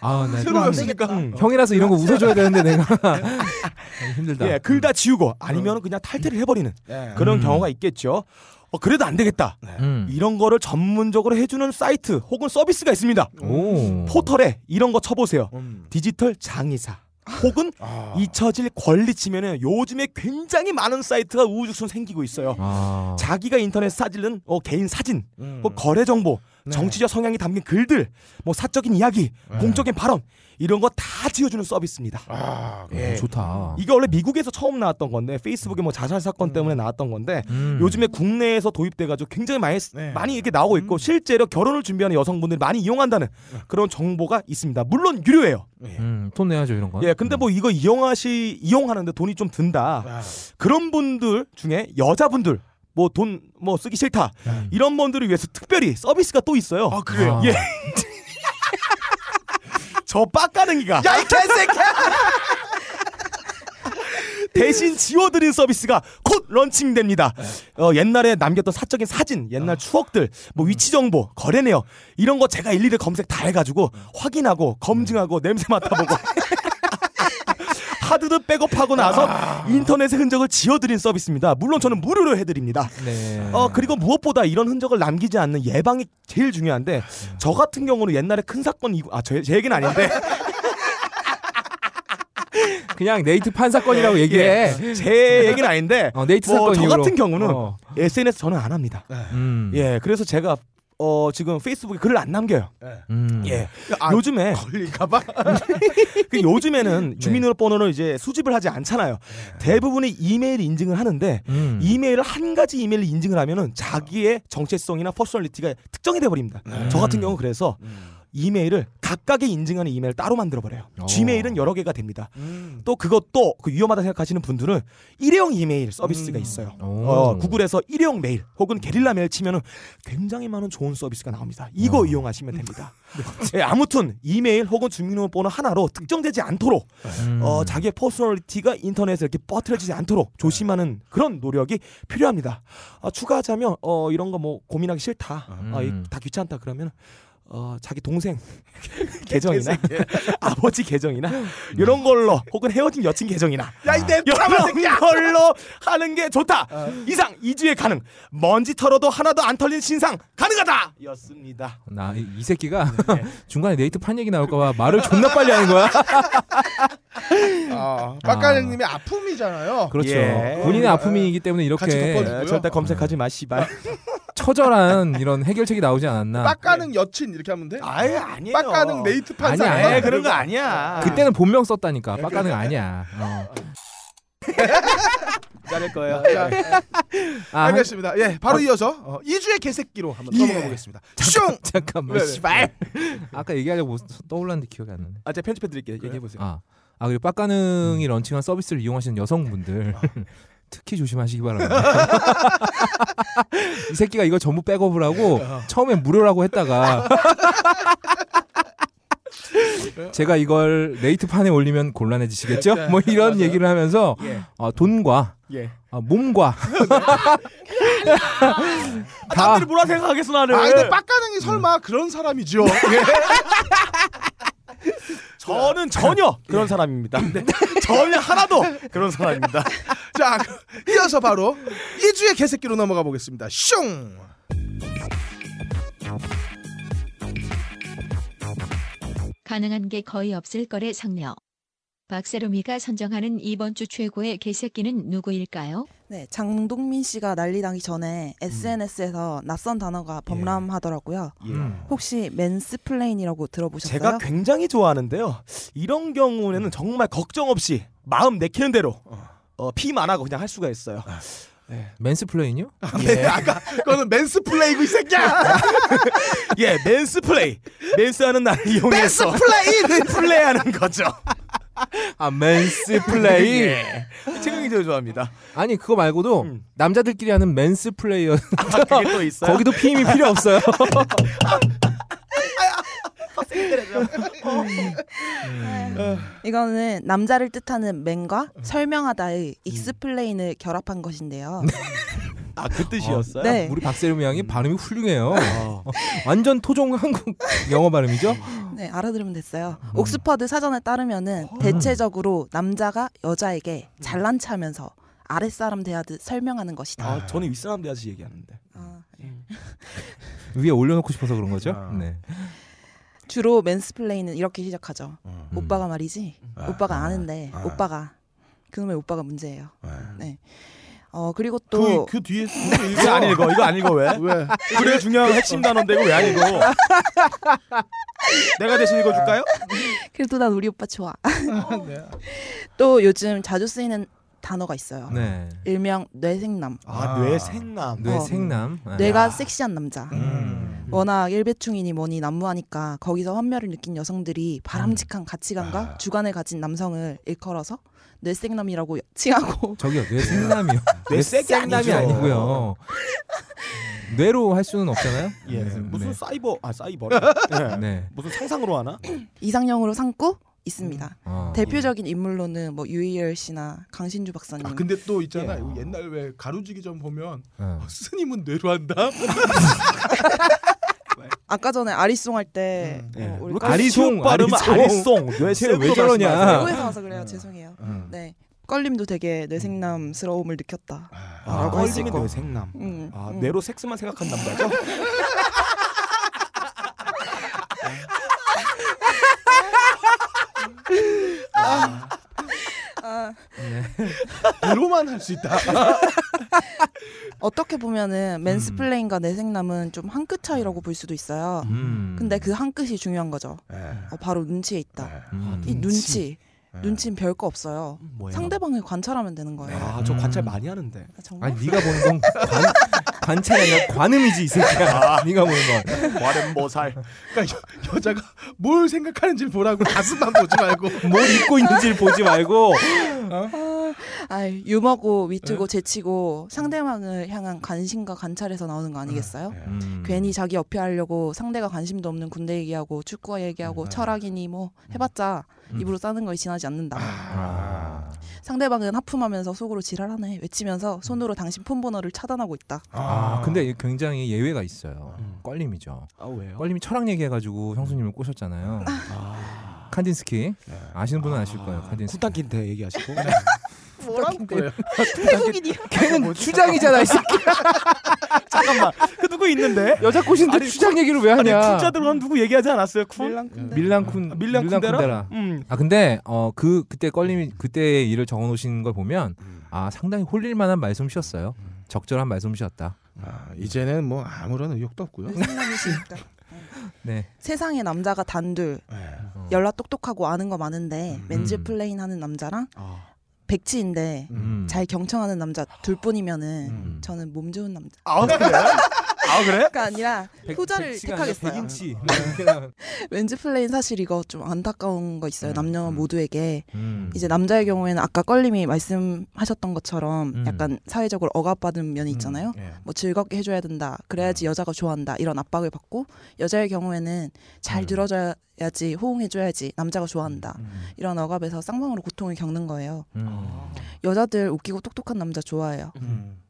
아, 나 새로 형- 왔으니까. 음. 형이라서 이런 거 웃어줘야 되는데 내가 <laughs> 힘들다. 예, 글다 지우고 아니면 그냥 탈퇴를 해버리는 예. 그런 음. 경우가 있겠죠. 어, 그래도 안 되겠다. 음. 이런 거를 전문적으로 해주는 사이트 혹은 서비스가 있습니다. 오. 포털에 이런 거 쳐보세요. 음. 디지털 장의사 혹은 아. 잊혀질 권리 치면은 요즘에 굉장히 많은 사이트가 우후죽순 생기고 있어요. 아. 자기가 인터넷 사진은 어, 개인 사진, 음. 뭐 거래 정보, 네. 정치적 성향이 담긴 글들, 뭐 사적인 이야기, 네. 공적인 발언 이런 거 다 지워주는 서비스입니다. 아, 예. 오, 좋다. 이게 원래 미국에서 처음 나왔던 건데 페이스북의 뭐 자살 사건 때문에 나왔던 건데 음. 요즘에 국내에서 도입돼가지고 굉장히 많이 네. 많이 이렇게 나오고 있고 실제로 결혼을 준비하는 여성분들이 많이 이용한다는 그런 정보가 있습니다. 물론 유료예요. 예. 음, 돈 내야죠 이런 거. 예, 근데 뭐 이거 이용하시 이용하는데 돈이 좀 든다. 아. 그런 분들 중에 여자분들 뭐 돈뭐 쓰기 싫다 이런 분들을 위해서 특별히 서비스가 또 있어요. 아, 그래요? 아. 예. <laughs> 저 빡가능이가 야, 이 개새끼야! <laughs> 대신 지워드린 서비스가 곧 런칭됩니다. 어, 옛날에 남겼던 사적인 사진, 옛날 추억들, 뭐 위치 정보, 거래 내역 이런 거 제가 일일이 검색 다 해가지고 확인하고 검증하고 냄새 맡아보고. <laughs> 하드도 백업하고 나서 인터넷의 흔적을 지워드린 서비스입니다. 물론 저는 무료로 해드립니다. 네. 어 그리고 무엇보다 이런 흔적을 남기지 않는 예방이 제일 중요한데 저 같은 경우는 옛날에 큰 사건 이고 아제 제 얘기는 아닌데 <laughs> 그냥 네이트 판 사건이라고 얘기해. 예, 제 얘기는 아닌데 어, 네이트 뭐 사건 저 이후로. 같은 경우는 어. SNS 저는 안 합니다. 음. 예, 그래서 제가 어 지금 페이스북에 글을 안 남겨요. 음. 예, 아, 요즘에 걸릴까봐? <laughs> 그 요즘에는 네. 주민등록번호를 이제 수집을 하지 않잖아요. 대부분이 이메일 인증을 하는데 음. 이메일을 한 가지 이메일 인증을 하면은 자기의 정체성이나 personality가 특정이 돼 버립니다. 저 같은 경우 그래서 이메일을 각각의 인증하는 이메일을 따로 만들어 버려요. 오. G메일은 여러 개가 됩니다. 음. 또 그것도 그 위험하다 생각하시는 분들은 일회용 이메일 서비스가 있어요. 오. 어, 구글에서 일회용 메일 혹은 게릴라 메일 치면은 굉장히 많은 좋은 서비스가 나옵니다. 이거 어. 이용하시면 됩니다. <laughs> 예, 아무튼 이메일 혹은 주민등록번호 하나로 특정되지 않도록 음. 어, 자기의 personality가 인터넷에 이렇게 뻗어지지 않도록 조심하는 그런 노력이 필요합니다. 아, 추가하자면 어, 이런 거 뭐 고민하기 싫다, 아, 이- 음. 다 귀찮다 그러면 어, 자기 동생 <laughs> 계정이나 <laughs> <laughs> 아버지 계정이나 이런 걸로 혹은 헤어진 여친 계정이나 야, 이내 이런 걸로 하는 게 좋다. 이상 2주에 가능. 먼지 털어도 하나도 안 털린 신상 가능하다. 였습니다. 나이 이 새끼가 네. 중간에 네이트 판 얘기 나올까 봐 말을 존나 빨리 하는 거야. 아, 빡가능님이 아픔이잖아요. 그렇죠. 예. 본인의 아픔이기 때문에 이렇게. 에, 절대 검색하지 마, 씨발. 처절한 이런 해결책이 나오지 않았나. 빡가능 여친 이렇게 하면 돼? 아예 아니에요. 빡가능 네이트 판사. 아니야, 아예 그런 거 아니야. 그때는 본명 썼다니까. 빡가는 아니야. 어. <laughs> 자를 거예요. 자, 아, 한- 알겠습니다. 예, 바로 이어서 어, 2주의 개새끼로 한번 넘어가 보겠습니다. 슝! 잠깐만. 네, 네. 씨발. 아까 얘기하려고 떠올랐는데 기억이 안 나네. 아, 제가 편집해 드릴게요. 얘기해 보세요. 아, 아 그리고 빡가능이 런칭한 서비스를 이용하시는 여성분들 특히 조심하시기 바랍니다. <laughs> 이 새끼가 이거 전부 백업을 하고 처음엔 무료라고 했다가 제가 이걸 네이트 판에 올리면 곤란해지시겠죠? 뭐 이런 얘기를 하면서 예. 어, 돈과 예. 어, 몸과 <laughs> 아, 남들이 뭐라 생각하겠어 나를. 아, 근데 빡가능이 설마 그런 사람이죠? 예. <laughs> 저는 전혀 <laughs> 그런 사람입니다. 네. 전혀 하나도 그런 사람입니다. <laughs> 자, 이어서 바로 2주의 개새끼로 넘어가 보겠습니다. 슝! 가능한 게 거의 없을 거래 상녀. 박세롬이가 선정하는 이번 주 최고의 개새끼는 누구일까요? 네, 장동민 씨가 난리 나기 전에 SNS에서 낯선 단어가 범람하더라고요. 예. 음. 혹시 mansplain이라고 들어보셨어요? 제가 굉장히 좋아하는데요. 이런 경우에는 정말 걱정 없이 마음 내키는 대로 어, 피임 안 하고 그냥 할 수가 있어요. mansplain이요? 네, 아까 그거는 멘스플레이고 이 새끼야. <laughs> 예, 멘스플레이. 멘스하는 나를 이용해서 mansplain. 플레이하는 거죠. <laughs> 아 멘스 플레이. 예. 최강이 제일 좋아합니다. 아니 그거 말고도 음. 남자들끼리 하는 men's 플레이. 어 아, 그게 또 있어요. 거기도 피임이 필요 없어요. 이거는 남자를 뜻하는 man과 설명하다의 explain을 결합한 것인데요. <laughs> 아, 그 뜻이었어요? 네. 우리 박세롬이 양이 발음이 훌륭해요. 어. 완전 토종 한국 영어 발음이죠. 네, 알아들으면 됐어요. 옥스퍼드 사전에 따르면은 대체적으로 남자가 여자에게 잘난 체하면서 아랫사람 대하듯 설명하는 것이다. 아, 저는 윗사람 대하지 얘기하는데. 아, <laughs> 위에 올려놓고 싶어서 그런 거죠. 아. 네. 주로 맨스플레인은 이렇게 시작하죠. 음. 오빠가 말이지. 아, 오빠가 아, 아는데 아. 오빠가 그놈의 오빠가 문제예요. 네. 네. 어 그리고 그, 또그 뒤에 <laughs> 이거 안 읽어. 이거 안 읽어 왜? <laughs> 왜? 그래 중요한 핵심 단어인데 이거 왜 안 읽어? <laughs> 내가 대신 읽어줄까요? 그래도 난 우리 오빠 좋아. 네. 또 요즘 자주 쓰이는 단어가 있어요. 네. 일명 뇌생남. 아, 아. 뇌생남. 뇌 어. 생남. 아. 뇌가 섹시한 남자. 음. 워낙 일배충이니 뭐니 난무하니까 거기서 환멸을 느낀 여성들이 바람직한 가치관과 아. 주관을 가진 남성을 일컬어서 뇌생남이라고 칭하고 <laughs> 저기요 뇌 생남이요. <laughs> 뇌색이 뇌생남이. 아니고요. <laughs> 뇌로 할 수는 없잖아요. 예. 네. 무슨 네. 사이버 아 사이버. 예. 네. 무슨 상상으로 하나? <clears throat> 이상형으로 삼고 있습니다. 어. 대표적인 인물로는 뭐 유희열 씨나 강신주 박사님. 아 근데 또 있잖아. 예. 요 옛날 왜 가루지기 전 보면 어. 스님은 뇌로 한다. 아까 전에 아리송 할때 음. 어, 껄- 아리송, 발음은 아리송. 뇌색으로 왜 저러냐. 외국에서 와서 그래요. 죄송해요. 음. 네. 껄림도 되게 뇌생남스러움을 느꼈다. 아, 라고 할수 껄림이. 뇌생남. 음, 아, 음. 뇌로 섹스만 생각한 남자죠? <laughs> 아, 뇌로만 할 수 있다. <laughs> 어떻게 보면은 맨스플레인과 뇌생남은 좀 한 끗 차이라고 볼 수도 있어요. 음. 근데 그 한 끗이 중요한 거죠. 네. 어, 바로 눈치에 있다. 네. 음. 이 눈치. 눈치, 네. 눈치는 별거 없어요. 뭐예요? 상대방을 관찰하면 되는 거예요. 아, 저 음. 관찰 많이 하는데. 아, 정말? 아니 네가 보는 건 관, 관찰이 아니라 관음이지 이 새끼야. 네가 보는 건. 말은 뭐살. 그러니까 여, 여자가 뭘 생각하는지를 보라고 가슴만 보지 말고. 뭘 입고 있는지를 보지 말고. 아, 유머고 위트고 재치고 상대방을 향한 관심과 관찰에서 나오는 거 아니겠어요? 네. 음. 괜히 자기 어필하려고 상대가 관심도 없는 군대 얘기하고 축구 얘기하고 음. 철학이니 뭐 해봤자 음. 입으로 싸는 거에 지나지 않는다. 아. 상대방은 하품하면서 속으로 지랄하네 외치면서 손으로 당신 폰 번호를 차단하고 있다. 아, 근데 굉장히 예외가 있어요. 음. 껄림이죠. 아, 왜요? 껄림이 철학 얘기해가지고 형수님을 꼬셨잖아요. 아. 칸딘스키 네. 아시는 분은 아실 거예요. 칸딘스키. 쿠탄킨테 얘기하시고. <laughs> 뭐라고 그래요? <laughs> 태국인이요. 걔는 추장이잖아 이 새끼. <laughs> 잠깐만. 그 누구 있는데? 여자 꼬신데 아니, 추장 얘기를 왜 아니, 하냐? 쿤자 들어간 누구 얘기하지 않았어요? 쿤? 밀랑쿤 아, 밀랑 쿤 데라? 음. 아 근데 어 그 그때 껄님이 그때의 일을 적어 놓으신 걸 보면 아 상당히 홀릴 만한 말솜씨였어요. 적절한 말솜씨였다. 아, 이제는 뭐 아무런 의욕도 없고요. 생남이시니까. <laughs> 네. 세상에 남자가 단둘 네. 어. 연락 똑똑하고 아는 거 많은데 음. mansplain 하는 남자랑 아. 백치인데 음. 잘 경청하는 남자 둘뿐이면은 음. 저는 몸 좋은 남자. 아, 그래요? <laughs> 아, 그래? 가 아니라 백- 후자를 아니라 택하겠어요. 백인치. 네. <laughs> mansplain 사실 이거 좀 안타까운 거 있어요. 음, 남녀 음. 모두에게 음. 이제 남자의 경우에는 아까 껄님이 말씀하셨던 것처럼 음. 약간 사회적으로 억압받은 면이 있잖아요. 예. 뭐 즐겁게 해줘야 된다. 그래야지 여자가 좋아한다. 이런 압박을 받고 여자의 경우에는 잘 음. 들어줘야지 호응해줘야지 남자가 좋아한다. 음. 이런 억압에서 쌍방으로 고통을 겪는 거예요. 음. 여자들 웃기고 똑똑한 남자 좋아해요.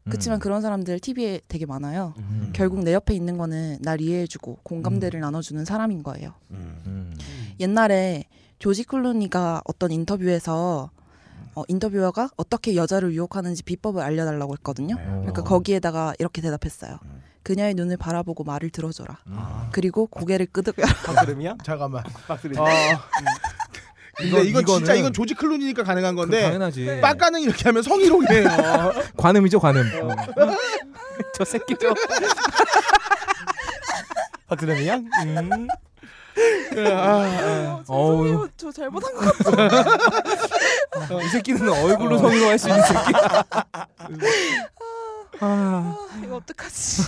음. 그렇지만 그런 사람들 TV에 되게 많아요. 음. 결국 내 옆에 있는 거는 날 이해해주고 공감대를 나눠주는 사람인 거예요. 음. 음. 옛날에 조지 클루니가 어떤 인터뷰에서 어, 인터뷰어가 어떻게 여자를 유혹하는지 비법을 알려달라고 했거든요. 네. 그러니까 어. 거기에다가 이렇게 대답했어요. 음. 그녀의 눈을 바라보고 말을 들어줘라. 음. 그리고 고개를 끄덕여라. 박스름이야? 잠깐만. 박스름. 어. 근데 이건- 이건 진짜 이건 조지 클루니니까 가능한 그럼 건데 당연하지. 빡가는 이렇게 하면 성희롱이에요. <laughs> 관음이죠 관음. 저 새끼죠. <laughs> 박스름이야? 음. 아, 어우. 저 잘못한 것 같아. 이 새끼는 얼굴로 성희롱 할수 있는 새끼. 아. 이거 어떡하지?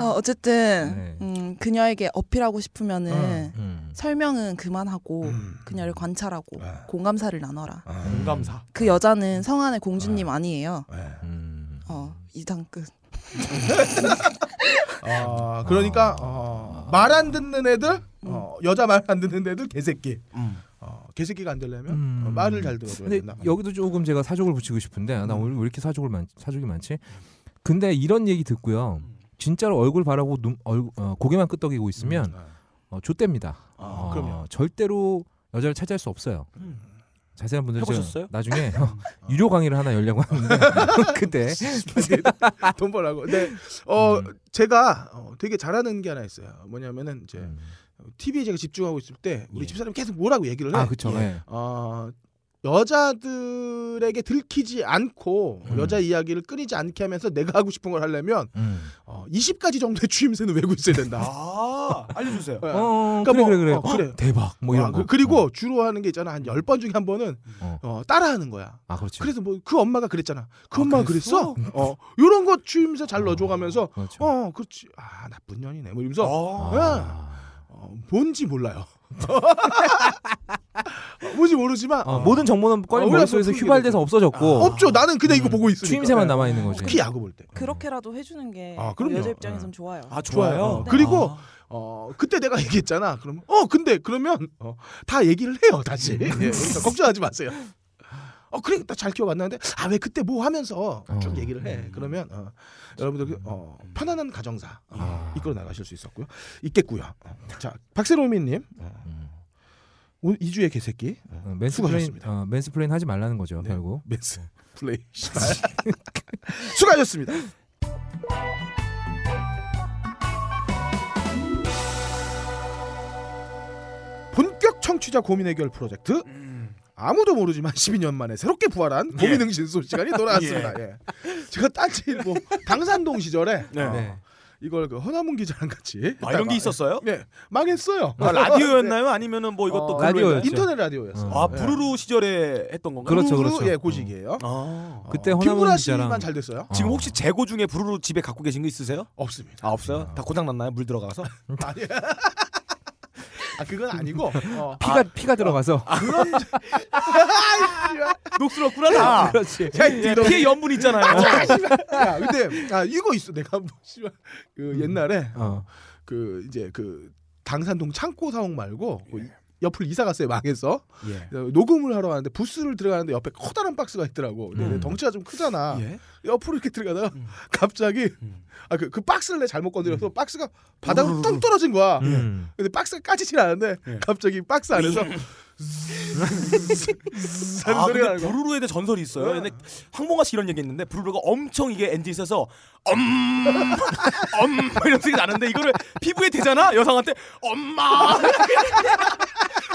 어, 어쨌든 네. 음, 그녀에게 어필하고 싶으면은 음. 설명은 그만하고 음. 그녀를 관찰하고 네. 공감사를 나눠라. 아, 공감사. 그 여자는 성안의 공주님 아 니에요. 네. 음. 어 이상 끝. <laughs> 아, 그러니까 어, 말 안 듣는 애들, 어, 여자 말 안 듣는 애들 개새끼. 음. 어, 개새끼가 안 되려면 음. 어, 말을 잘 들어줘야 근데 된다. 여기도 조금 제가 사족을 붙이고 싶은데 아, 나 음. 오늘 왜 이렇게 사족을 많 사족이 많지? 근데 이런 얘기 듣고요. 진짜로 얼굴 바라고 눈, 얼, 어, 고개만 끄덕이고 있으면 음, 어, 좆됩니다. 아, 어, 그럼요. 절대로 여자를 차지할 수 없어요. 음. 자세한 분들 해보셨어요? 나중에 <laughs> 유료 강의를 하나 열려고 하는데 <laughs> 그때 <laughs> 돈 벌라고. 근데 어 음. 제가 어, 되게 잘하는 게 하나 있어요. 뭐냐면은 이제 음. TV에 제가 집중하고 있을 때 우리 예. 집사람이 계속 뭐라고 얘기를 해. 아 그쵸. 예. 어 여자들에게 들키지 않고 음. 여자 이야기를 끊이지 않게 하면서 내가 하고 싶은 걸 하려면 음. 어, 20가지 정도의 추임새는 외고 있어야 된다. <laughs> 아, 알려주세요. 예. 어, 그러니까 그래, 뭐, 그래 그래 어, 그래. 대박 뭐 이런 아, 거. 그, 리고 주로 하는 게 있잖아. 한 10번 중에 한 번은 어. 어, 따라하는 거야. 아 그렇지. 그래서 뭐 그 엄마가 그랬잖아. 그 아, 엄마가 그랬어? 그랬어? 어. 요런 거 추임새 잘 넣어줘 가면서 그렇죠. 어, 그렇지. 아, 나쁜 년이네. 뭐 이러면서 어. 아. 어, 뭔지 몰라요. <laughs> 뭔지 모르지만 어, 어, 모든 정보는 껄린 어, 머릿속에서 우리가 휘발돼서 없어졌고 없죠. 나는 그냥 이거 보고 있으니까. 추임새만 예. 남아 있는 거지. 특히 야구 볼 때. 그렇게라도 해주는 게 아. 여자 입장에선 좋아요. 아, 좋아요. 좋아요. 어, 그리고 아. 어 그때 내가 얘기했잖아. 그러면 어 근데 그러면 어, 다 얘기를 해요 다시. 예, 그러니까 <laughs> 걱정하지 마세요. 어 그래 나잘 기억 안 나는데 아 왜 그때 뭐 하면서 쭉 어. 얘기를 해. 그러면 어, 여러분들 그, 어, 편안한 가정사 어, 아. 이끌어 나가실 수 있었고요. 있겠고요. 어, 자 박세롬이님 어, 음. 오늘 2주의 개새끼 어, 어, mansplain 수고하셨습니다. 어, mansplain 하지 말라는 거죠 네. 결국. 플레이 씨발. <laughs> 수고하셨습니다. 본격 청취자 고민 해결 프로젝트 아무도 모르지만 <laughs> 12년 만에 새롭게 부활한 고민 흥신소 <laughs> 시간이 돌아왔습니다. 예. 제가 딴지 뭐 당산동 시절에 네. 어, 네. 이걸 그 허나문 기자랑 같이 아, 이런 게 있었어요? 예, 망했어요. 아, 라디오였나요? 아니면은 뭐 이것도 어. 했나요? 인터넷 라디오였어. 어. 아, 부르르 시절에 했던 건가요? 그렇죠, 부르르, 그렇죠. 예, 고직이에요. 아. 그때 어, 허나문 기자랑- 잘 됐어요? 지금 어. 혹시 재고 중에 부르르 집에 갖고 계신 거 있으세요? 없습니다. 아, 없어요? 다 고장 났나요? 물 들어가서? <laughs> 아니. 아 그건 아니고 어, 피가 피가 들어가서 그런 <laughs> 녹슬었구나 다. 그렇지. 예, 피에 염분 있잖아요. 야 근데 아 이거 있어 내가 뭐 씨발 그 옛날에 어. 그 이제 그 당산동 창고 사옥 말고 그 옆을 이사 갔어요 망해서 예. 녹음을 하러 가는데 부스를 들어가는데 옆에 커다란 박스가 있더라고 근데 음. 내 덩치가 좀 크잖아 예. 옆으로 이렇게 들어가다가 음. <laughs> 갑자기 음. 아그 그 박스를 내 잘못 건드려서 박스가 바닥으로. 뚝 떨어진 거야 음. 근데 박스가 까지질 않은데 예. 갑자기 박스 안에서 <laughs> 아, 근데. 부르르에 대해 전설이 있어요. 어. 근데 황봉아 씨 이런 얘기 했는데 부르르가 엄청 이게 엔진 있어서 엄, 엄 이런 소리 나는데 이거를 피부에 대잖아 여성한테 엄마,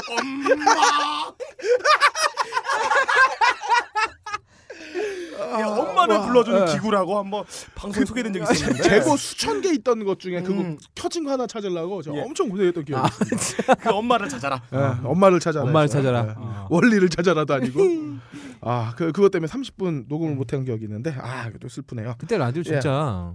엄마. 예, 엄마를 와, 불러주는 예. 기구라고 한번 방송에 소개된 적이 있었는데 <laughs> 재고 수천 개 있던 것 중에 그거 음. 켜진 거 하나 찾으려고 예. 엄청 고생했던 기억이 있습니다. 그 엄마를 찾아라. 예, 엄마를 찾아라. 엄마를 했어요. 찾아라. 예. 어. 월리를 찾아라도 아니고. <laughs> 아, 그 그것 때문에 30분 녹음을 못 한 기억이 있는데 아, 또 슬프네요. 그때 라디오 예. 진짜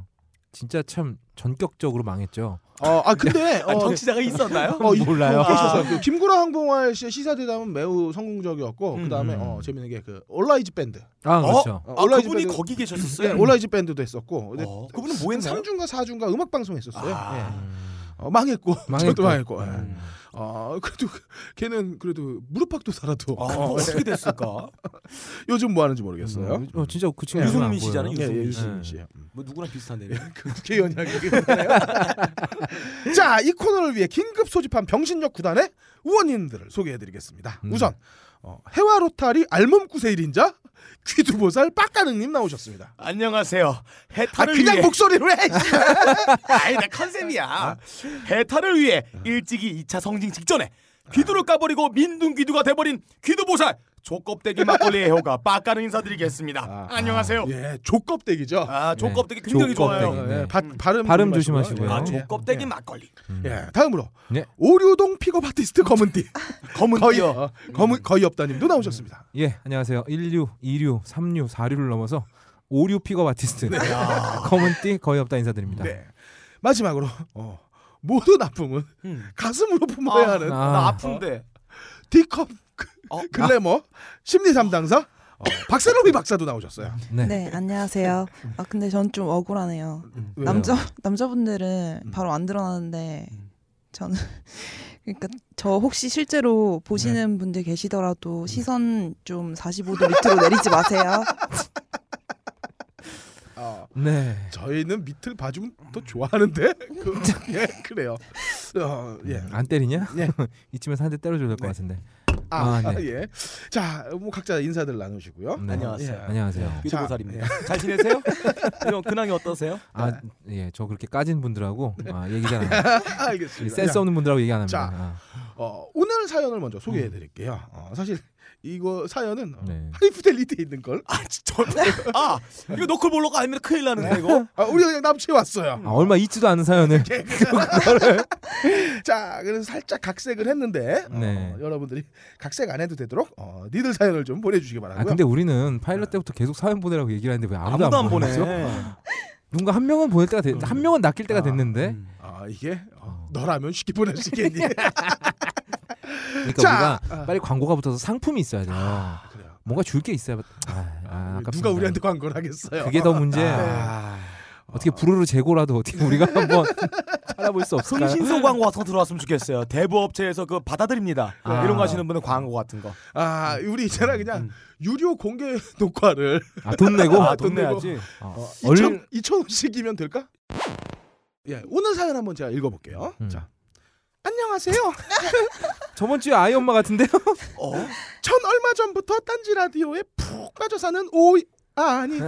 진짜 참 전격적으로 망했죠. 어, 아 근데 아, 어, 청취자가 있었나요? 어, 이- 몰라요. 어, 계셨어요. 그 김구라 황봉알 씨의 시사 대담은 매우 성공적이었고 음. 그다음에 어, 재밌는 게 그 올라이즈 밴드. 아 그렇죠. 어, 아, 올라이즈 그분이 밴드- 거기 계셨었어요. 예, 올라이즈 밴드도 했었고. 근데 어, 그분은 뭐한 했나요? 3주인가 4주인가 음악 방송 했었어요. 아. 예. 음. 어, 망했고, <laughs> 망했고. 저도 망했고. 예. 음. 아, 그래도 그- 걔는 그래도 무릎팍도 살아도 아, 어, 어떻게 됐을까? <laughs> 요즘 뭐 하는지 모르겠어요. 음, 어, 진짜 그 친구 유승민. 씨잖아요, 예, 예, 유승민 유승민 씨. 씨. 음. 뭐 누구랑 비슷한데. <laughs> 그 그게 뭐예요? <laughs> 자, 이 코너를 위해 긴급 소집한 병신력 구단의 의원님들을 소개해드리겠습니다. 음. 우선 어, 해와 로타리 알몸 구세 1인자 귀두보살 빡가능님 나오셨습니다. 안녕하세요. 아 해탈을 그냥 위해 목소리로 해. <laughs> 아니 내 컨셉이야. 해탈을 위해 일찍이 2차 성징 직전에 귀두를 까버리고 민둥 귀두가 돼버린 귀두보살 조껍데기 막걸리 애호가 빡가는 인사드리겠습니다. 아, 안녕하세요. 예, 족껍데기죠. 아 조껍데기 굉장히 조껍데기. 좋아요. 네. 예, 바, 발음 발음 조심하시고요. 아 네. 조껍데기 예. 막걸리. 예, 다음으로 네. 오류동 픽업 아티스트 검은띠 <laughs> 검은 거의. 어, 검은 거의 없다님도 나오셨습니다. 예, 안녕하세요. 1류, 2류, 3류, 4류를 넘어서 5류 픽업 아티스트 <laughs> 검은띠 거의 없다 인사드립니다. 네. 마지막으로 어, 모든 아픔은 음. 가슴으로 품어야 하는 아. 나 아픈데. 디컵 어, <laughs> 글래머 심리 상담사 어, 박세롬이 박사도 나오셨어요. 네. 네, 안녕하세요. 아 근데 전 좀 억울하네요. 왜요? 남자 남자분들은 음. 바로 안 드러나는데 음. 저는 <laughs> 그러니까 저 혹시 실제로 보시는 네. 분들 계시더라도 시선 좀 45도 밑으로 내리지 마세요. <laughs> 어, 네. 저희는 밑을 봐주면 더 좋아하는데 그, 예 그래요. 어, 예. 안 때리냐? 예. 이쯤에서 한 대 때려줘야 될것 네. 같은데. 아, 아, 네. 예. 자, 뭐 각자 인사들 나누시고요. 네. 안녕하세요. 예. 안녕하세요. 귀두보살입니다. 잘 지내세요? 형 근황이 어떠세요? 아, 예, 저 그렇게 까진 분들하고 아, 얘기 잘 안 해요. 알겠습니다. 센스 없는 분들하고 얘기 안 합니다. 자. 아, 어, 오늘 사연을 먼저 소개해 드릴게요. 어, 사실 이거 사연은 어, 네. 하이피델리티에 있는 걸. 아 진짜. <laughs> 아 <laughs> 이거 너클 볼로가 아니면 큰일 나는데 이거. 아, 우리가 그냥 납치해 왔어요. 아, 얼마 있지도 않은 사연을. <laughs> 자, 그래서 살짝 각색을 했는데 어, 네. 여러분들이 각색 안 해도 되도록 어, 니들 사연을 좀 보내주시기 바라고요. 아, 근데 우리는 파일럿 때부터 계속 사연 보내라고 얘기를 하는데 왜 아무도, 아무도 안 보내. 보내죠? 누군가 한 명은 보낼 때가 됐, 한 명은 낚일 때가 아, 됐는데. 음. 아, 이게 어, 어. 너라면 쉽게 보낼 수 있겠니? 그러니까 자, 우리가 아. 빨리 광고가 붙어서 상품이 있어야 돼요. 그래요. 뭔가 줄 게 있어야. 아, 아, 아깝습니다. 누가 우리한테 광고를 하겠어요? 그게 더 문제. 아. 어떻게 부르르 재고라도 어떻게 우리가 한번 <laughs> 찾아볼 수 없을까요? 흥신소 광고 같은 거 들어왔으면 좋겠어요. 대부 업체에서 그 받아들입니다. 아. 이런 거 하시는 분은 광고 같은 거. 아, 우리 있잖아 그냥 음. 유료 공개 <laughs> 녹화를 아, 돈 내고. 아, 돈. 내야지. 어, 2천 2천 원씩이면 될까? 예, 오늘 사연 한번 제가 읽어볼게요. 음. 자, 안녕하세요. <laughs> 저번 주에 아이 엄마 같은데요? 어? 전 얼마 전부터 딴지 라디오에 푹 빠져 사는 오 아, 아니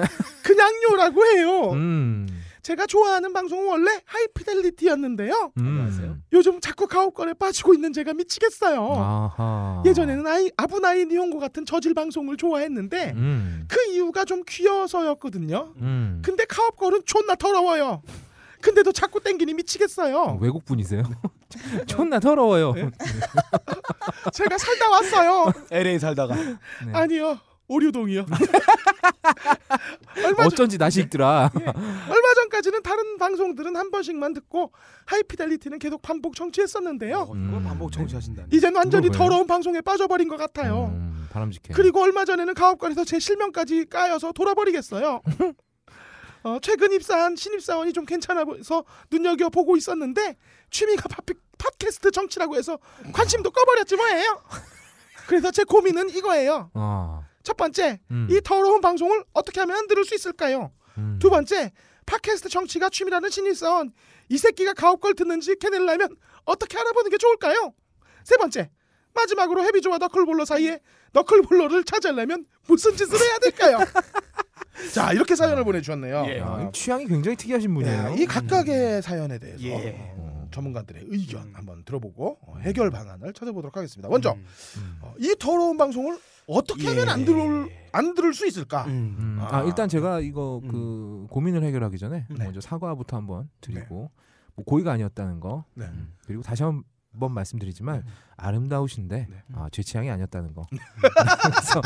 그냥요라고 해요. 음. 제가 좋아하는 방송은 원래 하이피델리티였는데요. 음. 요즘 자꾸 가옥걸에 빠지고 있는 제가 미치겠어요. 아하. 예전에는 아이 아부나이 니온고 같은 저질 방송을 좋아했는데 음. 그 이유가 좀 귀여서였거든요. 음. 근데 카옵걸은 존나 더러워요. 근데도 자꾸 땡기니 어, 미치겠어요. 외국 분이세요? <laughs> 존나 더러워요. 네. 제가 살다 왔어요. LA 살다가 네. 아니요. 오류동이요. <laughs> 얼마, 전, 어쩐지 낯이 익더라. 얼마 전까지는 다른 방송들은 한 번씩만 듣고 하이피델리티는 계속 반복 청취했었는데요. 어, 이걸 반복 청취하신다니. 이젠 완전히? 더러운 방송에 빠져버린 것 같아요. 음, 바람직해. 그리고 얼마 전에는 가옥걸에서 제 실명까지 까여서 돌아버리겠어요. <laughs> 어, 최근 입사한 신입사원이 좀 괜찮아 보여서 눈여겨 보고 있었는데 취미가 팟, 팟캐스트 정치라고 해서 관심도 꺼버렸지 뭐예요. <laughs> 그래서 제 고민은 이거예요. 아. 첫 번째, 음. 이 더러운 방송을 어떻게 하면 들을 수 있을까요? 음. 두 번째, 팟캐스트 정치가 취미라는 신입사원 이 새끼가 가옥걸 듣는지 캐내려면 어떻게 알아보는 게 좋을까요? 세 번째, 마지막으로 헤비조와 너클볼러 사이에 너클볼러를 찾으려면 무슨 짓을 해야 될까요? <laughs> 자 이렇게 사연을 보내주셨네요. 예. 야, 아, 취향이 굉장히 특이하신 분이에요. 예, 이 각각의 사연에 대해서 예. 어, 전문가들의 의견 음. 한번 들어보고 어, 해결 방안을 찾아보도록 하겠습니다. 먼저 음. 음. 어, 이 더러운 방송을 어떻게 하면 예. 안 들을 안 들을 수 있을까? 음. 음, 아. 아, 일단 제가 이거 음. 그 고민을 해결하기 전에 네. 먼저 사과부터 한번 드리고 뭐 고의가 아니었다는 거 네. 음, 그리고 다시 한번 말씀드리지만 아름다우신데 네. 아, 제 취향이 아니었다는 거 <laughs> 그래서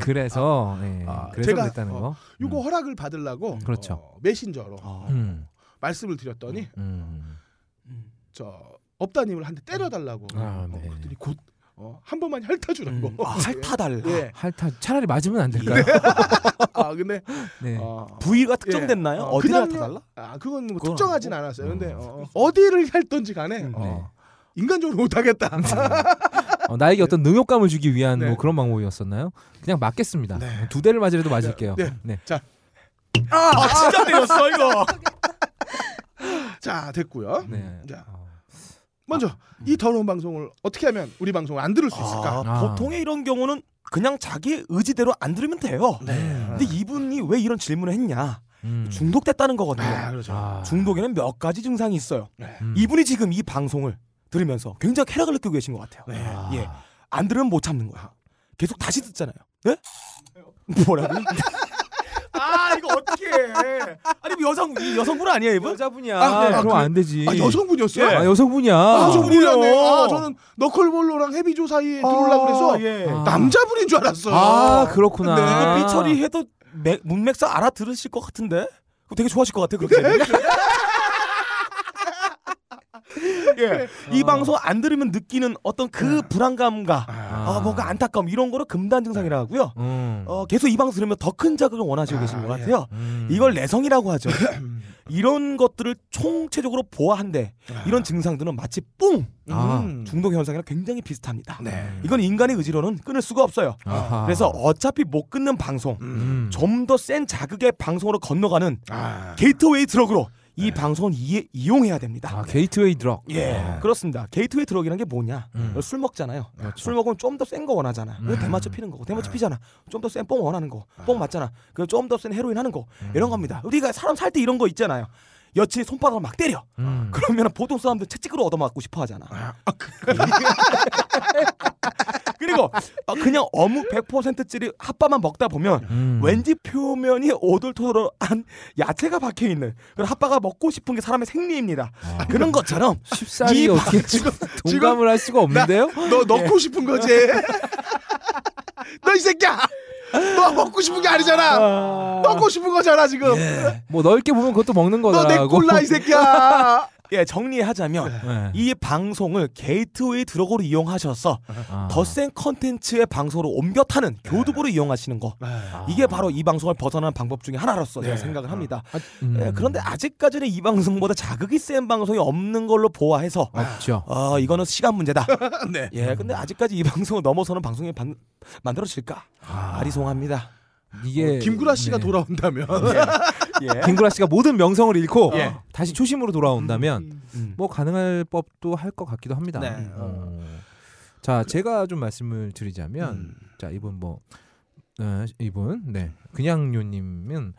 그래서 예, 아, 그래서 제가, 그랬다는 어, 거 이거 음. 허락을 받으려고 그렇죠. 어, 메신저로 아. 음, 말씀을 드렸더니 음. 음. 저 업다님을 한 대 때려달라고 아, 어, 네. 그랬더니 곧 어, 한 번만 핥아주라고. 음. 아, <laughs> 핥아달라. 예. 핥아 차라리 맞으면 안 될까요? <laughs> 아 근데 네. 어, 부위가 특정됐나요? 예. 어, 어디를 그냥요- 핥아달라? 아 그건 뭐 그건 특정하진. 않았어요. 근데 음. 어, 어디를 핥던지 간에 음, 어, 네. 인간적으로 못하겠다. 어, 나에게 어떤 능욕감을 주기 위한 네. 뭐 그런 방법이었었나요? 그냥 맞겠습니다. 네. 두 대를 맞으려도 맞을게요. 네. 네. 아, 진짜 때렸어 이거. <laughs> 자 됐고요. 네. 자 어. 먼저 이 더러운 방송을 어떻게 하면 우리 방송을 안 들을 수 있을까? 아, 아. 보통의 이런 경우는 그냥 자기 의지대로 안 들으면 돼요. 네. 근데 이분이 왜 이런 질문을 했냐? 음. 중독됐다는 거거든요. 아, 그렇죠. 아. 중독에는 몇 가지 증상이 있어요. 네. 음. 이분이 지금 이 방송을 들으면서 굉장히 쾌락을 느끼고 계신 것 같아요. 네. 아. 예. 안 들으면 못 참는 거야. 계속 다시 듣잖아요. 네? <laughs> 뭐라고? 아 이거 어떻게 해? 아니 뭐 여성 이 여성분 아니에요 이분? 여자분이야. 아, 네. 아, 그럼 그- 안 되지. 아, 여성분이었어요? 예. 아, 여성분이야. 아, 저 그래요. 몰랐네. 아, 저는 너클볼로랑 해비조 사이에 들어오려고 그래서 예. 아. 남자분인 줄 알았어요. 아, 그렇구나. 네. 이거 삐처리 해도 맥- 문맥상 알아들으실 것 같은데? 되게 좋아하실 것 같아 그렇게. <laughs> 예. 이 어. 방송 안 들으면 느끼는 어떤 그 불안감과 아, 뭔가 안타까움 이런 거를 금단 증상이라고 하고요. 음. 어, 계속 이 방송 들으면 더 큰 자극을 원하시고 계신 것 예. 같아요. 음. 이걸 내성이라고 하죠. 이런 것들을 총체적으로 보아한데 아. 이런 증상들은 마치 뿡 아. 음. 중독 현상이랑 굉장히 비슷합니다. 네. 이건 인간의 의지로는 끊을 수가 없어요. 아하. 그래서 어차피 못 끊는 방송, 음. 좀더 센 자극의 방송으로 건너가는 아. gateway drug으로 이 방송을 이, 이용해야 됩니다. 아, gateway drug. 예, 아. 그렇습니다. gateway drug이라는 게 뭐냐? 음. 술 먹잖아요. 그렇죠. 술 먹으면 좀 더 센 거 원하잖아. 음. 그 대마초 피는 거고, 대마초 피잖아. 좀 더 센 뽕 원하는 거, 뽕 맞잖아. 그 좀 더 센 헤로인 하는 거, 음. 이런 겁니다. 우리가 사람 살 때 이런 거 있잖아요. 여친이 손바닥을 막 때려. 음. 그러면 보통 사람들 채찍으로 얻어맞고 싶어 하잖아. 아, <laughs> 그리고 어, 그냥 어묵 100%짜리 핫바만 먹다 보면 음. 왠지 표면이 오돌토돌한 야채가 박혀 있는 그런 핫바가 먹고 싶은 게 사람의 생리입니다. 아. 그런 것처럼 쉽사리 이 어떻게 지금 동감을 할 수가 없는데요? 너 넣고 싶은 거지. <laughs> <laughs> 너 이 새끼야. 너 먹고 싶은 게 아니잖아. 넣고 싶은 거잖아 지금. 뭐 넓게 보면 그것도 먹는 너내 거다라고. 꼴라 이 새끼야. 예 정리하자면 네. 이 방송을 gateway drug으로 이용하셔서 아. 더센 컨텐츠의 방송으로 옮겨 타는 교두보로 이용하시는 거 아. 이게 바로 이 방송을 벗어나는 방법 중에 하나로서 제가 네. 생각을 합니다. 아, 음. 예, 그런데 아직까지는 이 방송보다 자극이 센 방송이 없는 걸로 보아해서 없죠. 어 이거는 시간 문제다. <laughs> 네. 예, 근데 아직까지 이 방송을 넘어서는 방송이 반- 만들어질까? 아. 아리송합니다. 이게 김구라 씨가 네. 돌아온다면 예. 김구라 씨가 모든 명성을 잃고 예. 다시 초심으로 돌아온다면 음. 뭐 가능할 법도 할 것 같기도 합니다. 네. 어. 자, 제가 좀 말씀을 드리자면 음. 자 이분 뭐 어, 이분 네 그냥 요님은